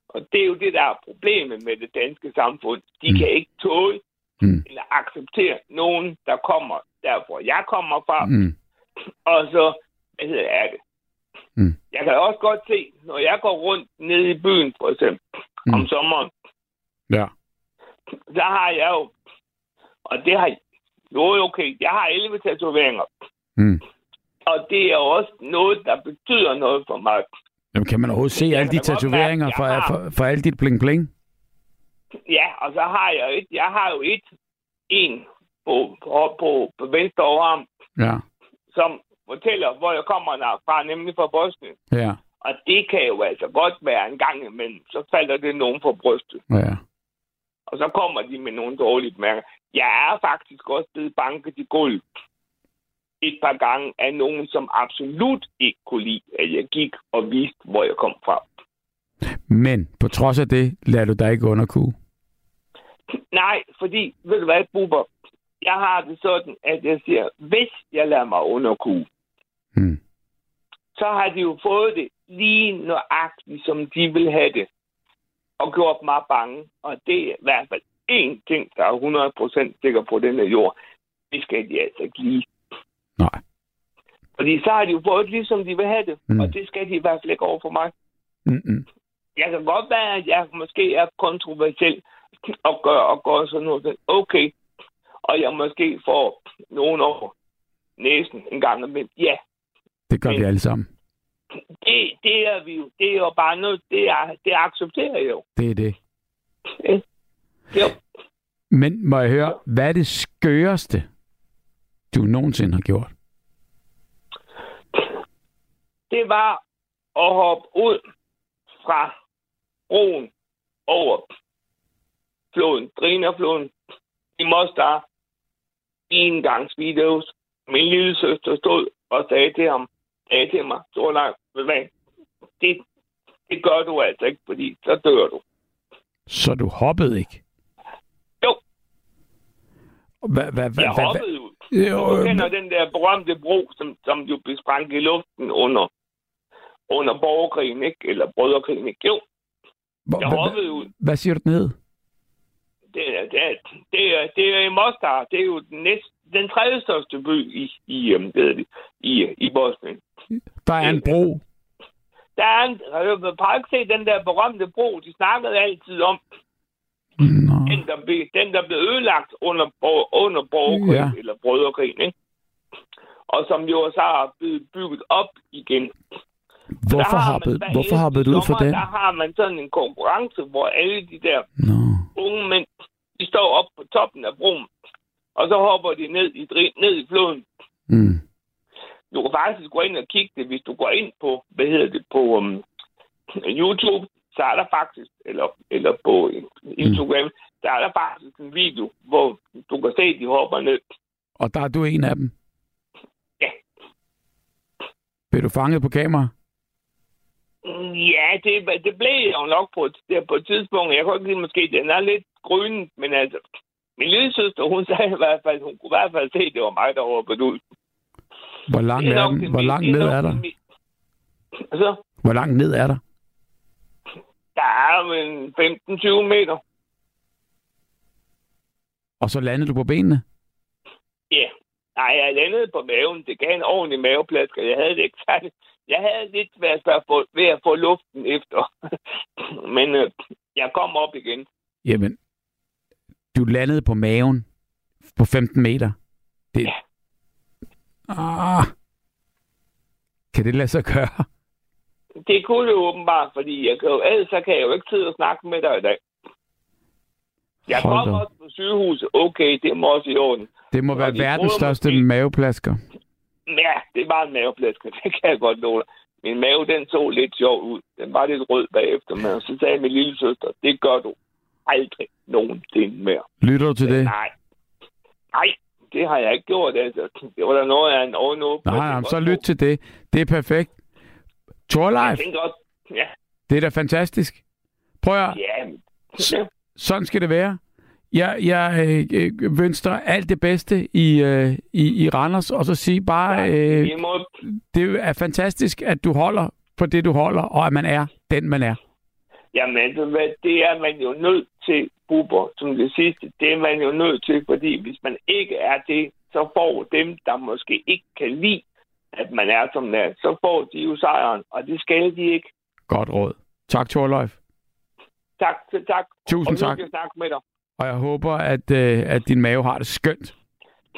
Og det er jo det, der er problemet med det danske samfund. De Mm. kan ikke tåle Mm. eller acceptere nogen, der kommer der, hvor jeg kommer fra, Mm. og så, hvad hedder er det? Mm. Jeg kan også godt se, når jeg går rundt nede i byen, for eksempel, Mm. om sommeren, Ja. så har jeg jo, og det har jo okay, jeg har 11 tatoveringer, Mm. og det er også noget, der betyder noget for mig. Jamen, kan man overhovedet se alle de tatoveringer jeg har- for, for alle dit bling-bling? Ja, og så har jeg et, jeg har jo et, en på, på, på, på venstre overarm, Ja. som fortæller, hvor jeg kommer fra, nemlig fra Bosnien. Ja. Og det kan jo altså godt være en gang imellem, så falder det nogen for brystet. Ja. Og så kommer de med nogle dårlige mærker. Jeg er faktisk også blevet banket i gulv et par gange af nogen, som absolut ikke kunne lide, at jeg gik og viste, hvor jeg kom fra. Men på trods af det, lader du dig ikke underkue. Nej, fordi, ved du hvad, Bubber? Jeg har det sådan, at jeg siger, hvis jeg lader mig underkue, Mm. så har de jo fået det lige nøjagtigt, som de vil have det. Og gjort mig bange. Og det er i hvert fald én ting, der er 100% sikker på denne jord. Det skal de altså lige. Nej. Fordi så har de jo fået ligesom de vil have det. Mm. Og det skal de i hvert fald ikke over for mig. Mm-mm. Jeg kan godt være, at jeg måske er kontroversiel og gør, og gør sådan noget. Okay. Og jeg måske får nogle år næsten en gang imellem. Ja, Det gør vi Men- alle sammen. det, det er vi jo. Det er jo bare noget, det, er, det accepterer jeg jo. Det er det. Jo. Men må jeg høre, hvad er det skøreste, du nogensinde har gjort? Det var at hoppe ud fra broen over floden, Drina-floden i Mostar i en gangs videos. Min lille søster stod og sagde til ham, sagde til mig, så langt, ved hvad, det, det gør du altså ikke, fordi så dør du. Så du hoppede ikke? Jo. Hvad, hvad, hvad, Jeg hoppede. Jo, Du kender øh, den der berømte bro, som, som jo blev sprængt i luften under, under borgerkrigen, ikke? Eller brødrekrigen, ikke? Jo, hvor- jeg hoppede ud. hvad siger du den hed? Det er, det er, det er, det er i Mostar. Det er jo den, næste, den tredje største by i, i, øhm, hedder det, i, i Bosnien. Der er en bro. Der er en, har du ikke set den der berømte bro, de snakkede altid om, Nå. Den der, blev, den der blev ødelagt under, under borgerkrigen, Ja. eller brødrekrigen, ikke? Og som jo så er blevet bygget op igen. Hvorfor har man hoppede, hvorfor hoppede du ud for den? Der har man sådan en konkurrence, hvor alle de der Nå. unge mænd, de står op på toppen af broen, og så hopper de ned i, ned i floden. Mm. Du kan faktisk gå ind og kigge det, hvis du går ind på, hvad hedder det, på um, YouTube, så er der faktisk, eller, eller på Instagram, mm. Der er der faktisk en video, hvor du kan se, de hopper ned. Og der er du en af dem? Ja. Blev du fanget på kamera? Ja, det, det blev jeg jo nok på, et- der på et tidspunkt. Jeg kan ikke lide måske, den er lidt grynet, men altså, min lille søster, hun sagde i hvert fald, hun kunne i hvert fald se, at det var mig, der hoppede ud. Hvor langt Det er er den? det Hvor langt det ned er der? det Altså, Hvor langt ned er der? der er jo en 15-20 meter. Og så landede du på benene? Ja. Nej, jeg landede på maven. Det gav en ordentlig maveplads, og jeg havde det ikke særligt. Jeg havde lidt svært ved at få, ved at få luften efter. Men øh, jeg kom op igen. Jamen, du landede på maven på 15 meter. Det... Ja. Ah. Kan det lade sig gøre? Det kunne det åbenbart, fordi jeg kan jo, ellers så kan jeg jo ikke sidde og snakke med dig i dag. Jeg Hold kom da. også på sygehuset. Okay, det må også i orden. Det må Og være de verdens største måske- maveplasker. Ja, det var en maveplasker. Det kan jeg godt love dig. Min mave, den så lidt sjov ud. Den var lidt rød bagefter, men så sagde min lille søster, det gør du aldrig nogensinde mere. Lytter du til det? Nej. Nej, det har jeg ikke gjort. Altså. Det var da noget af en ovenåbning. Nej, jamen, så lyt til det. Det er perfekt. Torleif, Jeg tænker også, ja, det er da fantastisk. Prøv at, ja, ja. Sådan skal det være. Jeg, jeg øh, øh, ønsker alt det bedste i, øh, i, i Randers, og så sige bare, øh, det er fantastisk, at du holder på det, du holder, og at man er den, man er. jamen, altså, det er man jo nødt til, Bubber, som det sidste. Det er man jo nødt til, fordi hvis man ikke er det, så får dem, der måske ikke kan lide, at man er som man er, så får de jo sejren, og det skal de ikke. Godt råd. Tak, Torleif. Tak, tak. Tusind og tak. Snakke med dig. Og jeg håber, at, øh, at din mave har det skønt,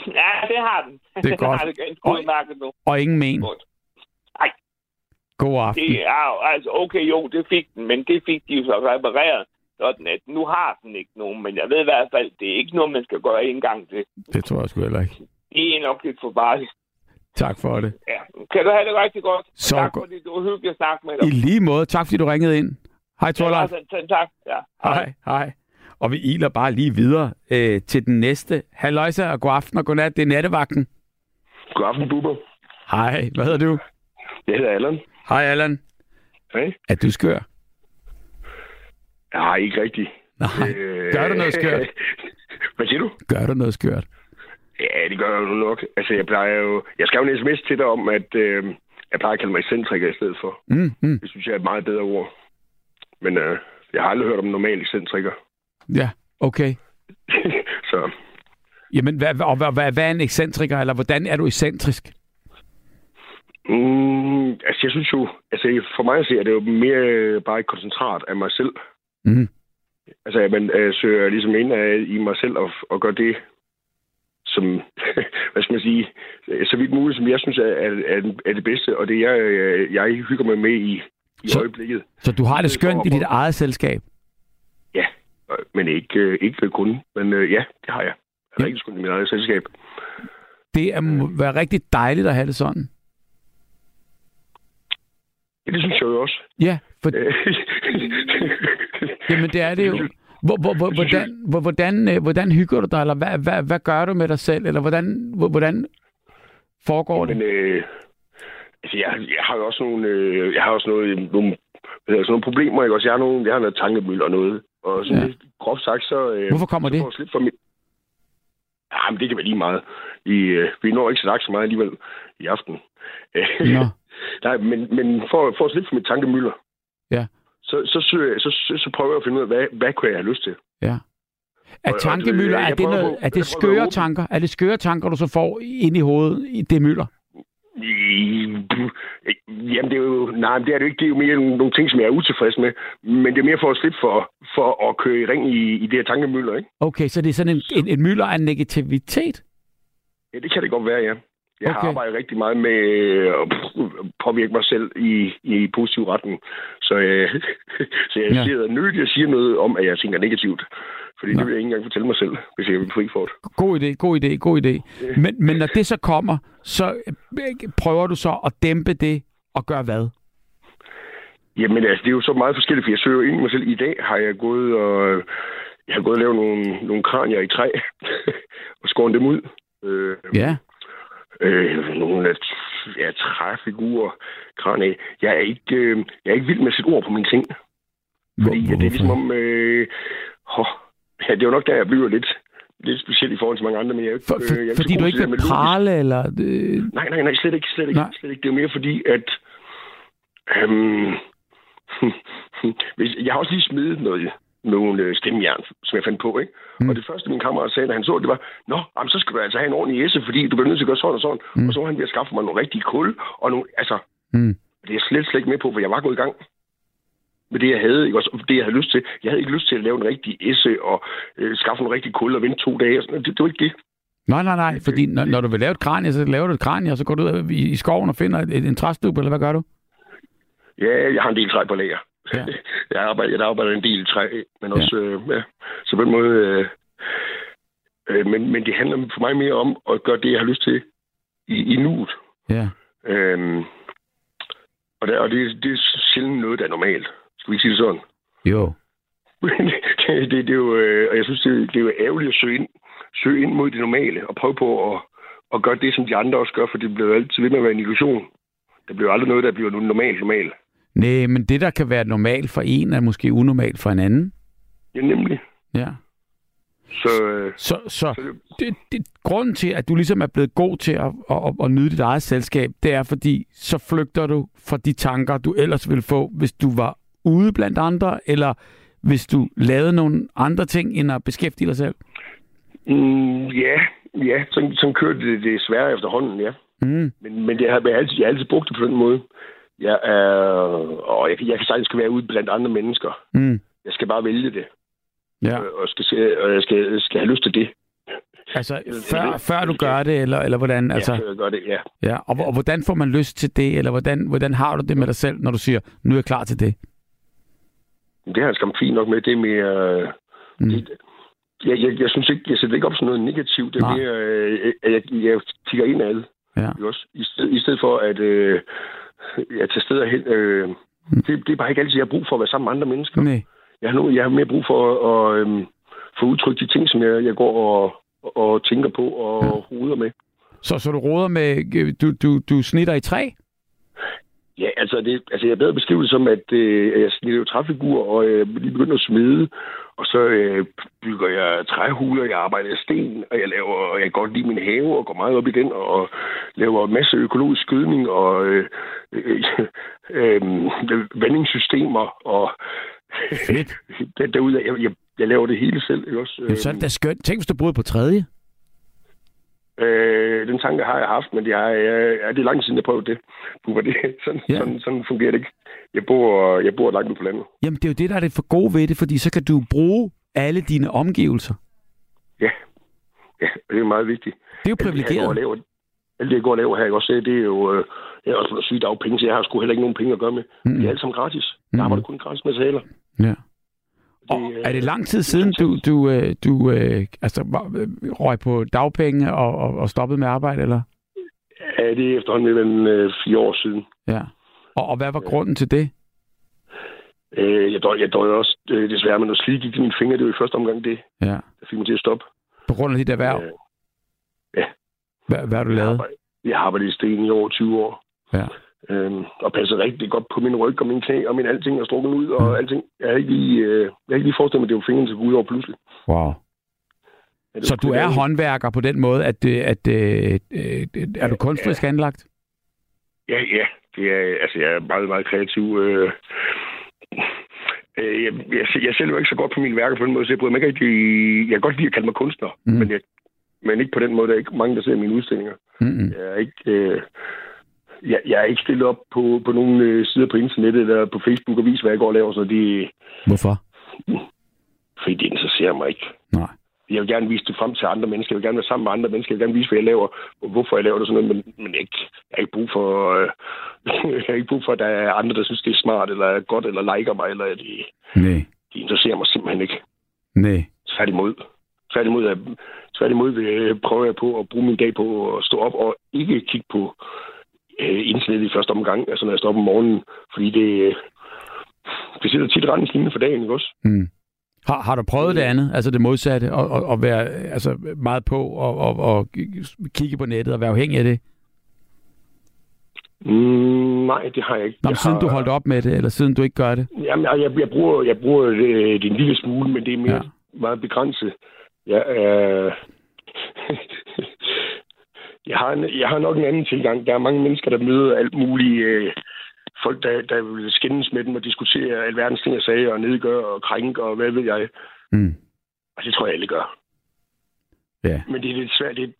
Ja, det har den. Det er den godt. har det Og- udmærket nu. og ingen men. Godt. Nej. God aften. Det er altså, okay, jo, det fik den, men det fik de jo så repareret. Sådan at nu har den ikke nogen, men jeg ved i hvert fald, det er ikke noget, man skal gøre en gang til. Det tror jeg sgu heller ikke. Det er nok lidt for farligt. Tak for det. Ja. Kan du have det rigtig godt? Så tak, godt. fordi du var hyggelig at snakke med dig. I lige måde. Tak, fordi du ringede ind. Hej, Torleif. Ja, altså, tak. Ja. Hej, hej. Og vi iler bare lige videre øh, til den næste. Halløjsa og god aften og godnat. Det er nattevagten. God aften, Bubber. Hej, hvad hedder du? Jeg hedder Allan. Hej, Allan. Hej. Er du skør? Nej, ikke rigtigt. Nej. Gør du noget skørt? Hvad siger du? Gør du noget skørt? Ja, det gør jeg jo nok. Altså, jeg plejer jo... Jeg skrev en sms til dig om, at øh, jeg plejer at kalde mig excentriker i stedet for. Mm, mm. Det synes jeg er et meget bedre ord. Men øh, jeg har aldrig hørt om en normal excentriker. Ja, okay. Så Jamen, hvad, og hvad, hvad, hvad er en ekscentriker, eller hvordan er du ekscentrisk? Mm, altså, jeg synes jo... Altså, for mig at se, er det jo mere øh, bare et koncentrat af mig selv. Mm. Altså, at man øh, søger ligesom ind af, i mig selv og, og gør det, som, hvad skal man sige, øh, så vidt muligt, som jeg synes er, er, er, er det bedste, og det jeg, øh, jeg hygger mig med i, i Så- øjeblikket. Så du har det skønt i dit eget selskab? Ja, øh, men ikke, øh, ikke kun. Men øh, ja, det har jeg. Jeg har Ja. rigtig skønt i mit eget selskab. Det er, må være rigtig dejligt at have det sådan. Ja, det synes jeg jo også. Ja, for, Øh, jamen det er det jo. Hvor, hvor, hvor, hvordan, hvor, hvordan, øh, hvordan hygger du dig, eller hvad, hvad, hvad gør du med dig selv, eller hvordan, hvor- hvordan foregår det? Men øh, altså, jeg, jeg har jo også nogle, øh, jeg har også noget, nogle, hvad hedder, sådan nogle problemer, ikke også? Jeg har, nogle, jeg har noget tankemøl og noget. Og sådan Ja. ja. groft sagt, så... Øh, Hvorfor kommer så det? Slippe for mit... Ja, men det kan være lige meget. Vi, øh, vi når ikke sagt så meget alligevel i aften. Nå. Nej, men, men for, for at slippe for mit tankemøller, Ja. så, så, søger, så, så, så prøver jeg at finde ud af, hvad, hvad kunne jeg have lyst til? Ja. Er tankemøller, er det, noget, på- er det skøre tanker? Er det skøre tanker, du så får ind i hovedet i det møller? Jamen, det er jo... Nej, det er det ikke. Det er jo mere nogle, nogle ting, som jeg er utilfreds med. Men det er mere for at slippe for, for at køre i ring i, i det her tankemøller, ikke? Okay, så det er sådan en, en, en af negativitet? Ja, det kan det godt være, ja. Jeg har Okay. arbejdet rigtig meget med at påvirke mig selv i, i positiv retning. Så, øh, så jeg Ja. siger nødt, jeg siger noget om, at jeg tænker negativt. Fordi Nå. det vil jeg ikke engang fortælle mig selv, hvis jeg vil fri for det. God idé, god idé, god idé. Men, men når det så kommer, så øh, prøver du så at dæmpe det og gøre hvad? Jamen altså, det er jo så meget forskelligt, for jeg søger ind i mig selv. I dag har jeg gået og, jeg har gået og lavet nogle, nogle kranier i træ og skåret dem ud. Øh, Ja. Øh, nogle af ja, træfigurer, kranier. Jeg er ikke, øh, jeg er ikke vild med at sætte ord på mine ting. Fordi Hvor- det er ligesom om... Øh, oh, ja, det er jo nok der, jeg bliver lidt, lidt speciel i forhold til mange andre, men jeg er ikke, For, øh, jeg er for, fordi du ikke vil prale, eller... Øh, Nej, nej, nej, slet ikke, slet ikke, Nej. slet ikke. Det er jo mere fordi, at... Øhm, jeg har også lige smidt noget, nogle øh, stemmejern, som jeg fandt på, ikke? Mm. Og det første, min kammerat sagde, da han så det, var, Nå, jamen, så skal du altså have en ordentlig esse, fordi du bliver nødt til at gøre sådan og sådan. Mm. Og så var han ved at skaffe mig nogle rigtige kul, og nogle, altså, mm. det er jeg slet, slet ikke med på, for jeg var gået i gang med det, jeg havde, ikke? Også det, jeg havde lyst til. Jeg havde ikke lyst til at lave en rigtig esse og øh, skaffe nogle rigtige kul og vente to dage. Og sådan. Det, det var ikke det. Nej, nej, nej, fordi når, når du vil lave et kranie, så laver du et kranie, og så går du ud i, i skoven og finder et, en træstub, eller hvad gør du? Ja, jeg har en del træ på lager. Ja. jeg, arbejder, jeg arbejder en del i træ, men også, ja. Øh, ja. Så på den måde... Øh, øh, men, men det handler for mig mere om at gøre det, jeg har lyst til i, i nuet. Ja. Øhm, og det, og det, det er sjældent noget, der er normalt. Skal vi ikke sige det sådan? Jo. det, det, det er jo, øh, og jeg synes, det, det er jo ærgerligt at søge ind, søge ind mod det normale og prøve på at, at gøre det, som de andre også gør, for det bliver altid ved med at være en illusion. Der bliver aldrig noget, der bliver normalt normalt. Nej, men det, der kan være normalt for en, er måske unormalt for en anden. Ja, nemlig. Ja. Så, øh, Så, så det, det, grunden til, at du ligesom er blevet god til at, at, at, at nyde dit eget selskab, det er fordi, så flygter du fra de tanker, du ellers ville få, hvis du var ude blandt andre, eller hvis du lavede nogle andre ting, end at beskæftige dig selv. Mm, ja, ja, sådan, sådan kører det desværre efterhånden, ja. Mm. Men, men det har jeg altid, jeg har altid brugt det på den måde. Jeg er, og jeg, jeg kan sagtens skal være ude blandt andre mennesker. Mm. Jeg skal bare vælge det, Ja. og, og, skal, og jeg skal, skal have lyst til det. Altså, før, før du gør det, eller, eller hvordan? Altså, Ja, så jeg gør det, ja. ja. Og, og hvordan får man lyst til det, eller hvordan, hvordan har du det med dig selv, når du siger, nu er jeg klar til det? Det har jeg skam fint nok med. Det er mere... Mm. Det, jeg, jeg, jeg, synes ikke, jeg sætter ikke op sådan noget negativt. Det er Nej. mere, øh, at jeg, jeg kigger ind ad. Ja. Ikke Også, i, sted, I stedet for at øh, jeg tager steder hen. Øh, det, det er bare ikke altid, jeg har brug for at være sammen med andre mennesker. Nej. Jeg har, nu, jeg har mere brug for at øh, få udtrykt de ting, som jeg, jeg går og, og tænker på og ja. ruder med. Så, så du råder med, øh, du, du, du snitter i træ? Ja, altså, det, altså jeg er bedre beskrive det som, at øh, jeg snitter jo træfigurer, og jeg er lige begyndt at smide, og så øh, bygger jeg træhuler, jeg arbejder i sten, og jeg laver, og jeg kan godt lide min have, og går meget op i den, og laver en masse økologisk skydning, og øh, øh, øh, vandingssystemer, og Fedt. der, derude, jeg, jeg, jeg laver det hele selv, ikke også? Jamen, så er det da skønt. Tænk, hvis du boede på tredje. Øh, den tanke har jeg haft, men det, har, jeg, ja, det er lang tid siden, jeg prøvede det. Puh, det sådan, Ja. sådan, sådan fungerer det ikke. Jeg bor, jeg bor langt ude på landet. Jamen, det er jo det, der er det for gode ved det, fordi så kan du bruge alle dine omgivelser. Ja, ja det er meget vigtigt. Det er jo Alt det, jeg privilegeret. alt det, jeg går og laver her, ikke også, det er jo... Øh, jeg er også på sygedagpenge, så jeg har sgu heller ikke nogen penge at gøre med. Mm. Det er alt sammen gratis. Jeg Mm. arbejder kun gratis materialer. Ja. Og er det lang tid siden, du, du, øh, du øh, altså, øh, røg på dagpenge og, og, og stoppede med arbejde, eller? Ja, det er efterhånden en, øh, fire år siden. Ja. Og, og hvad var grunden til det? Øh, jeg, døj, jeg døjede også øh, desværre med noget slid gik i mine fingre. Det var i første omgang det, Ja. der fik mig til at stoppe. På grund af dit erhverv? Øh, ja. Hvad, hvad har du lavet? jeg har arbejdet i sten i over 20 år. Ja. Øhm, og passet rigtig godt på min ryg og min knæ og min alting er strukket ud og alting. Jeg har ikke lige, øh, jeg har ikke lige forestillet mig, at det var fingeren til ud over pludselig. Wow. Ja, Så du er håndværker på den måde, at, øh, at øh, øh, er du kunstnerisk anlagt? Ja, ja. Det er, altså, jeg er meget, meget kreativ. Øh, øh, jeg, jeg, jeg sælger jo ikke så godt på mine værker på den måde, så jeg bryder mig ikke rigtig... Jeg kan godt lide at kalde mig kunstner, Mm. men, jeg, men ikke på den måde. Der er ikke mange, der ser mine udstillinger. Mm-mm. Jeg er ikke... Øh, jeg, jeg er ikke stillet op på, på nogle øh, sider på internettet eller på Facebook og vise, hvad jeg går og laver, så det, Hvorfor? fordi det interesserer mig ikke. Nej. Jeg vil gerne vise det frem til andre mennesker. Jeg vil gerne være sammen med andre mennesker. Jeg vil gerne vise, hvad jeg laver, og hvorfor jeg laver det og sådan noget. Men, men ikke, jeg har ikke brug for, øh, jeg har ikke brug for, at der er andre, der synes, det er smart, eller er godt, eller liker mig, eller de, Nej. de interesserer mig simpelthen ikke. Nej. Tværtimod. Tværtimod, er, tværtimod vil jeg prøve jeg på at bruge min dag på at stå op og ikke kigge på øh, internettet i første omgang, altså når jeg står op om morgenen, fordi det, øh, det sætter tit retningslinjen for dagen, ikke også? Mm. Har, har du prøvet det andet, altså det modsatte, og, og, og være altså, meget på og, og, og kigge på nettet og være afhængig af det? Mm, nej, det har jeg ikke. Nå, jeg siden har, du holdt op med det, eller siden du ikke gør det? Jamen, jeg, jeg, jeg bruger, jeg bruger det, det en lille smule, men det er mere Ja. ja. meget begrænset. Jeg, øh, jeg, har en, jeg har nok en anden tilgang. Der er mange mennesker, der møder alt muligt. Øh, folk, der, der vil skændes med dem og diskutere alverdens ting og sager og nedgøre og krænke og hvad ved jeg. Mm. Og det tror jeg alle gør. Ja. Men det er lidt svært. Det,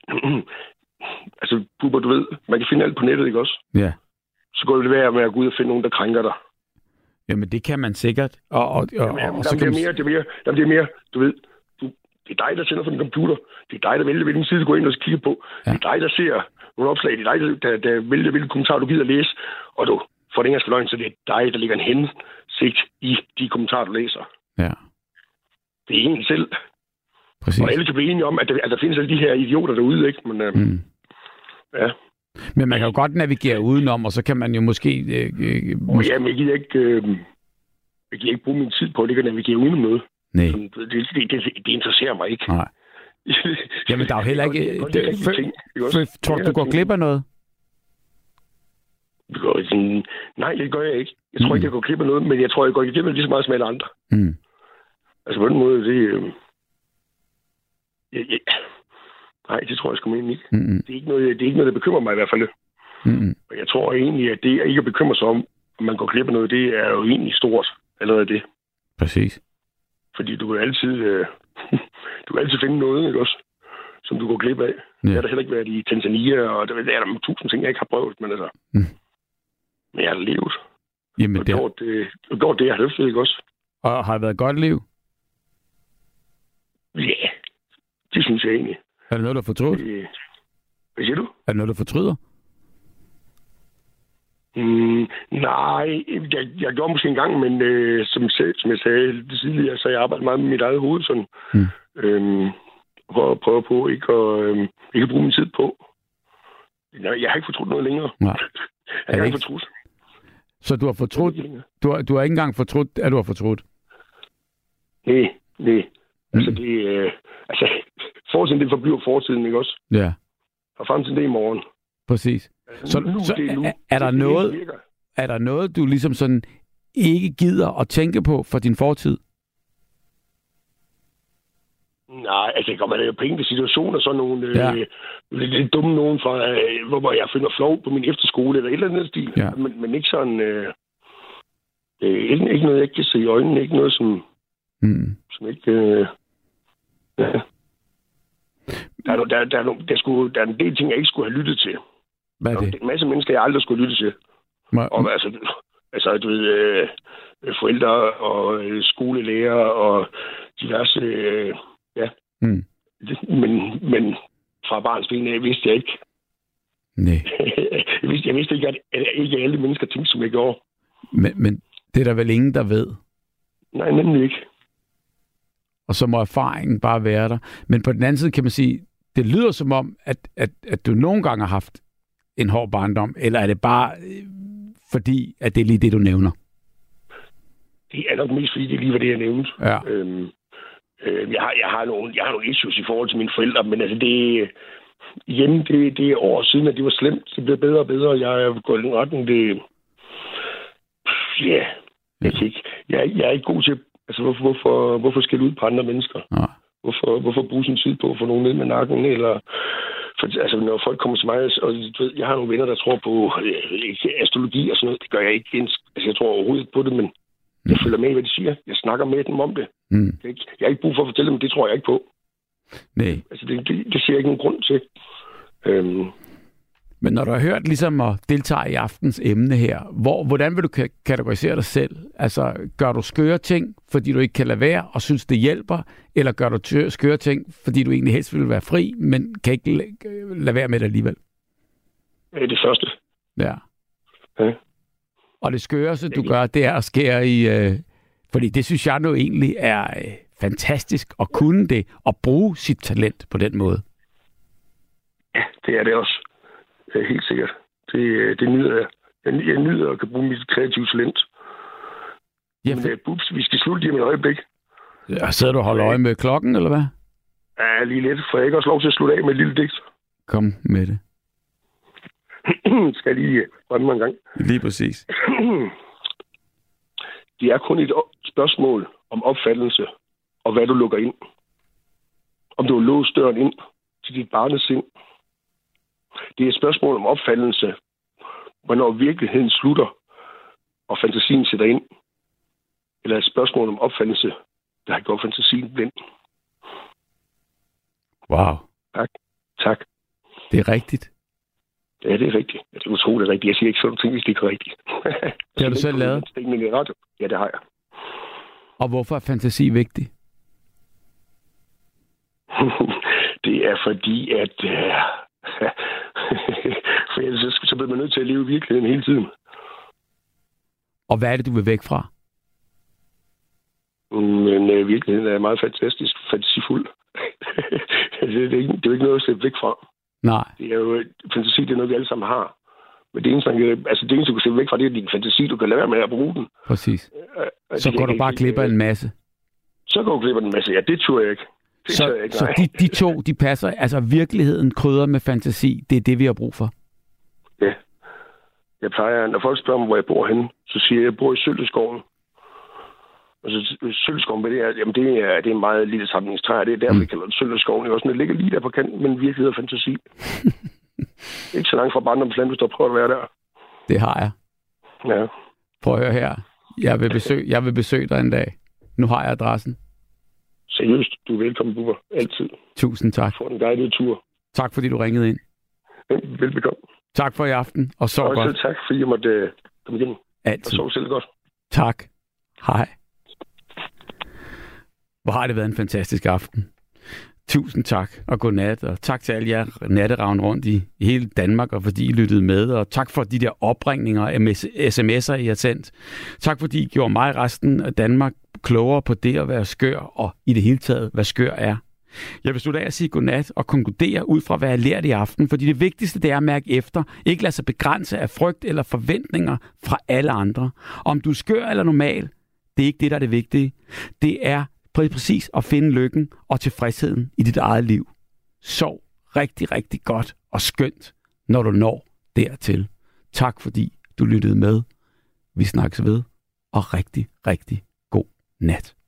altså, Bubber, du ved, man kan finde alt på nettet, ikke også? Ja. Så går det være med at gå ud og finde nogen, der krænker dig. Jamen, det kan man sikkert. Og, og, og, Jamen, og, og så så kan det, er mere, det, er mere, jamen, det er mere, du ved, det er dig, der tænder for din computer. Det er dig, der vælger, hvilken side du går ind og kigger på. Ja. Det er dig, der ser nogle opslag. Det er dig, der, der, der vælger, hvilke kommentarer du gider læse. Og du får engelske løgn, så det er dig, der ligger en hensigt i de kommentarer, du læser. Ja, Det er en selv. præcis. Og alle kan blive enige om, at der, at der findes alle de her idioter derude, ikke? Men øh, Mm. ja. Men man kan jo godt navigere udenom, og så kan man jo måske... Øh, øh, måske... jamen, jeg gider ikke... Øh, jeg gider ikke bruge min tid på at ligge og navigere udenom noget. Nej, Det, det, det, det interesserer mig ikke. nej. Jamen, der er jo heller ikke... Det, ikke også? for, tror du, du går glip af noget? Det nej, det gør jeg ikke. Jeg tror Mm. ikke, jeg går glip af noget, men jeg tror, jeg går glip af lige så meget som alle andre. Mm. Altså på den måde, det... Øh, jeg, jeg, nej, det tror jeg sgu egentlig ikke. Mm. Det er ikke, noget, det er ikke noget, der bekymrer mig i hvert fald. Mm. Og jeg tror egentlig, at det ikke at bekymre sig om, om man går glip af noget, det er jo egentlig stort allerede det. Præcis. Fordi du kan altid, øh, du kan altid finde noget, ikke også? Som du går glip af. Ja. Jeg har da heller ikke været i Tanzania, og der, der er der tusind ting, jeg ikke har prøvet, men altså... Mm. Men jeg har levet. Jamen, Og det, gjort det, og gjort det, jeg har til, ikke også? og har det været et godt liv? Ja, det synes jeg egentlig. Er det noget, du har fortrudt? Øh, Hvad siger du? Er det noget, du fortryder? Mm, nej, jeg, jeg gjorde måske en gang, men øh, som, som jeg sagde tidligere, så jeg arbejder meget med mit eget hoved, sådan. Mm. Øhm, for at prøve på ikke at, øhm, ikke at bruge min tid på. Nej, jeg har ikke fortrudt noget længere. Nej. Jeg har ikke fortrudt. Så du har fortrudt? Du har, du har ikke engang fortrudt, at du har fortrudt? Nej, nej. Altså, Mm. det, øh, altså, fortiden, det forbliver fortiden, ikke også? Ja, Og fremtiden, det er i morgen. præcis. Så, Nu- så det nu. er, er, der Det noget, er der noget, du ligesom sådan ikke gider at tænke på for din fortid? Nej, altså det være, der er pæne situationer, sådan nogle øh, Ja. lidt, lidt dumme nogen fra, øh, hvor jeg finder flov på min efterskole, eller et eller andet stil. Ja. Men, men ikke sådan... Øh, øh, ikke, ikke noget, jeg kan se i øjnene. Ikke noget, som, Mm. som ikke... Øh, ja. Der er, der, der, er, no- der, skulle, der er en del ting, jeg ikke skulle have lyttet til. Hvad er Der det? er en masse mennesker, jeg aldrig skulle lytte til. Må, Og, altså, altså, du ved, øh, forældre og øh, skolelærer og diverse... Øh, ja. Mm. Men, men fra barns ben af vidste jeg ikke. Nej. jeg, vidste, jeg vidste ikke, at, at ikke alle mennesker tænkte, som jeg gjorde. Men, men det er der vel ingen, der ved. Nej, nemlig ikke. Og så må erfaringen bare være der. Men på den anden side kan man sige, det lyder som om, at, at, at du nogle gange har haft en hård barndom, eller er det bare øh, fordi, at det er lige det, du nævner? Det er nok mest, fordi det lige var det, jeg nævnte. Ja. Øhm, øh, jeg, har, jeg, har nogle, jeg har nogle issues i forhold til mine forældre, men altså det, igen, det, det er år siden, at det var slemt. Det blev bedre og bedre. Jeg er gået i den retning, det... Ja, jeg, kan ikke, jeg, jeg er ikke god til... Altså, hvorfor, hvorfor, hvorfor skal ud på andre mennesker? Nej. Hvorfor, hvorfor bruge sin tid på at få nogen ned med nakken? Eller, for, altså, når folk kommer til mig, og du ved, jeg har nogle venner, der tror på øh, astrologi og sådan noget. Det gør jeg ikke. Altså, jeg tror overhovedet på det, men jeg følger med i, hvad de siger. Jeg snakker med dem om det. Mm. Jeg, jeg har ikke brug for at fortælle dem, det tror jeg ikke på. Nej. Altså, det, det, det ser jeg ikke nogen grund til. Øhm, Men når du har hørt ligesom at deltage i aftens emne her, hvor, hvordan vil du ka- kategorisere dig selv? Altså, gør du skøre ting, fordi du ikke kan lade være og synes, det hjælper? Eller gør du skøre ting, fordi du egentlig helst vil være fri, men kan ikke la- lade være med det alligevel? Det er det første. Ja. Ja. Og det skøreste, du gør, det er at skære i... Øh, fordi det synes jeg nu egentlig er øh, fantastisk at kunne det, og bruge sit talent på den måde. Ja, det er det også. Helt sikkert. Det, øh, det nyder jeg. jeg. Jeg nyder at kan bruge mit kreative talent. Ja, Men uh, bups, vi skal slutte lige om et øjeblik. Ja, sidder du og holder øje med klokken, eller hvad? Ja, lige lidt. For jeg ikke også lov til at slutte af med et lille digt. Kom med det. skal jeg lige rømme mig en gang. Lige præcis. Det er kun et spørgsmål om opfattelse og hvad du lukker ind. Om du har låst døren ind til dit barnesind. Det er et spørgsmål om opfattelse, hvornår virkeligheden slutter og fantasien sætter ind. Eller et spørgsmål om opfattelse, der har gjort fantasien blind. Wow. Tak. Tak. Det er rigtigt. Ja, det er rigtigt. Det er utroligt rigtigt. Jeg siger ikke sådan ting, hvis det ikke er rigtigt. Det har du selv lavet. Ja, det har jeg. Og hvorfor er fantasi vigtig? det er fordi, at... Øh, for ellers så, så bliver man nødt til at leve i virkeligheden hele tiden. Og hvad er det, du vil væk fra? Men øh, virkeligheden er meget fantastisk, fantasifuld. det, er ikke, det er jo ikke noget at slippe væk fra. Nej. Det er jo, fantasi det er noget, vi alle sammen har. Men det eneste, man kan, altså det eneste, du kan slippe væk fra, det er din fantasi. Du kan lade være med at bruge den. Præcis. Øh, Så det går du bare glip af en masse. Så går du glip af en masse. Ja, det tror jeg ikke. Det Så, jeg ikke, så de, de to, de passer, altså virkeligheden krydder med fantasi, det er det, vi har brug for. Ja. Jeg plejer, når folk spørger mig, hvor jeg bor henne, så siger jeg, at jeg bor i Sølteskoven. Og så Sølteskoven, det er, jamen det er, det er en meget lille samlingstræ. Det er derfor, mm. vi kalder det Sølteskoven. Det, er også, det ligger lige der på kanten, men virkelighed og fantasi. ikke så langt fra barndomsland, hvis du prøver at være der. Det har jeg. Ja. Prøv at høre her. Jeg vil besøge, jeg vil besøge dig en dag. Nu har jeg adressen. Seriøst, du er velkommen, Bubber. Altid. Tusind tak. For en dejlig tur. Tak fordi du ringede ind. Velbekomme. Tak for i aften, og sov og godt. selv tak, fordi jeg måtte øh, komme igennem. Altid. Og sov selv godt. Tak. Hej. Hvor har det været en fantastisk aften. Tusind tak, og godnat, og tak til alle jer natteravn rundt i, hele Danmark, og fordi I lyttede med, og tak for de der opringninger og MS sms'er, I har sendt. Tak fordi I gjorde mig og resten af Danmark klogere på det at være skør, og i det hele taget, hvad skør er. Jeg vil slutte af at sige godnat og konkludere ud fra, hvad jeg lærte i aften, fordi det vigtigste det er at mærke efter, ikke lade sig begrænse af frygt eller forventninger fra alle andre. Om du er skør eller normal, det er ikke det, der er det vigtige. Det er præcis at finde lykken og tilfredsheden i dit eget liv. Sov rigtig, rigtig godt og skønt, når du når dertil. Tak fordi du lyttede med. Vi snakkes ved, og rigtig, rigtig god nat.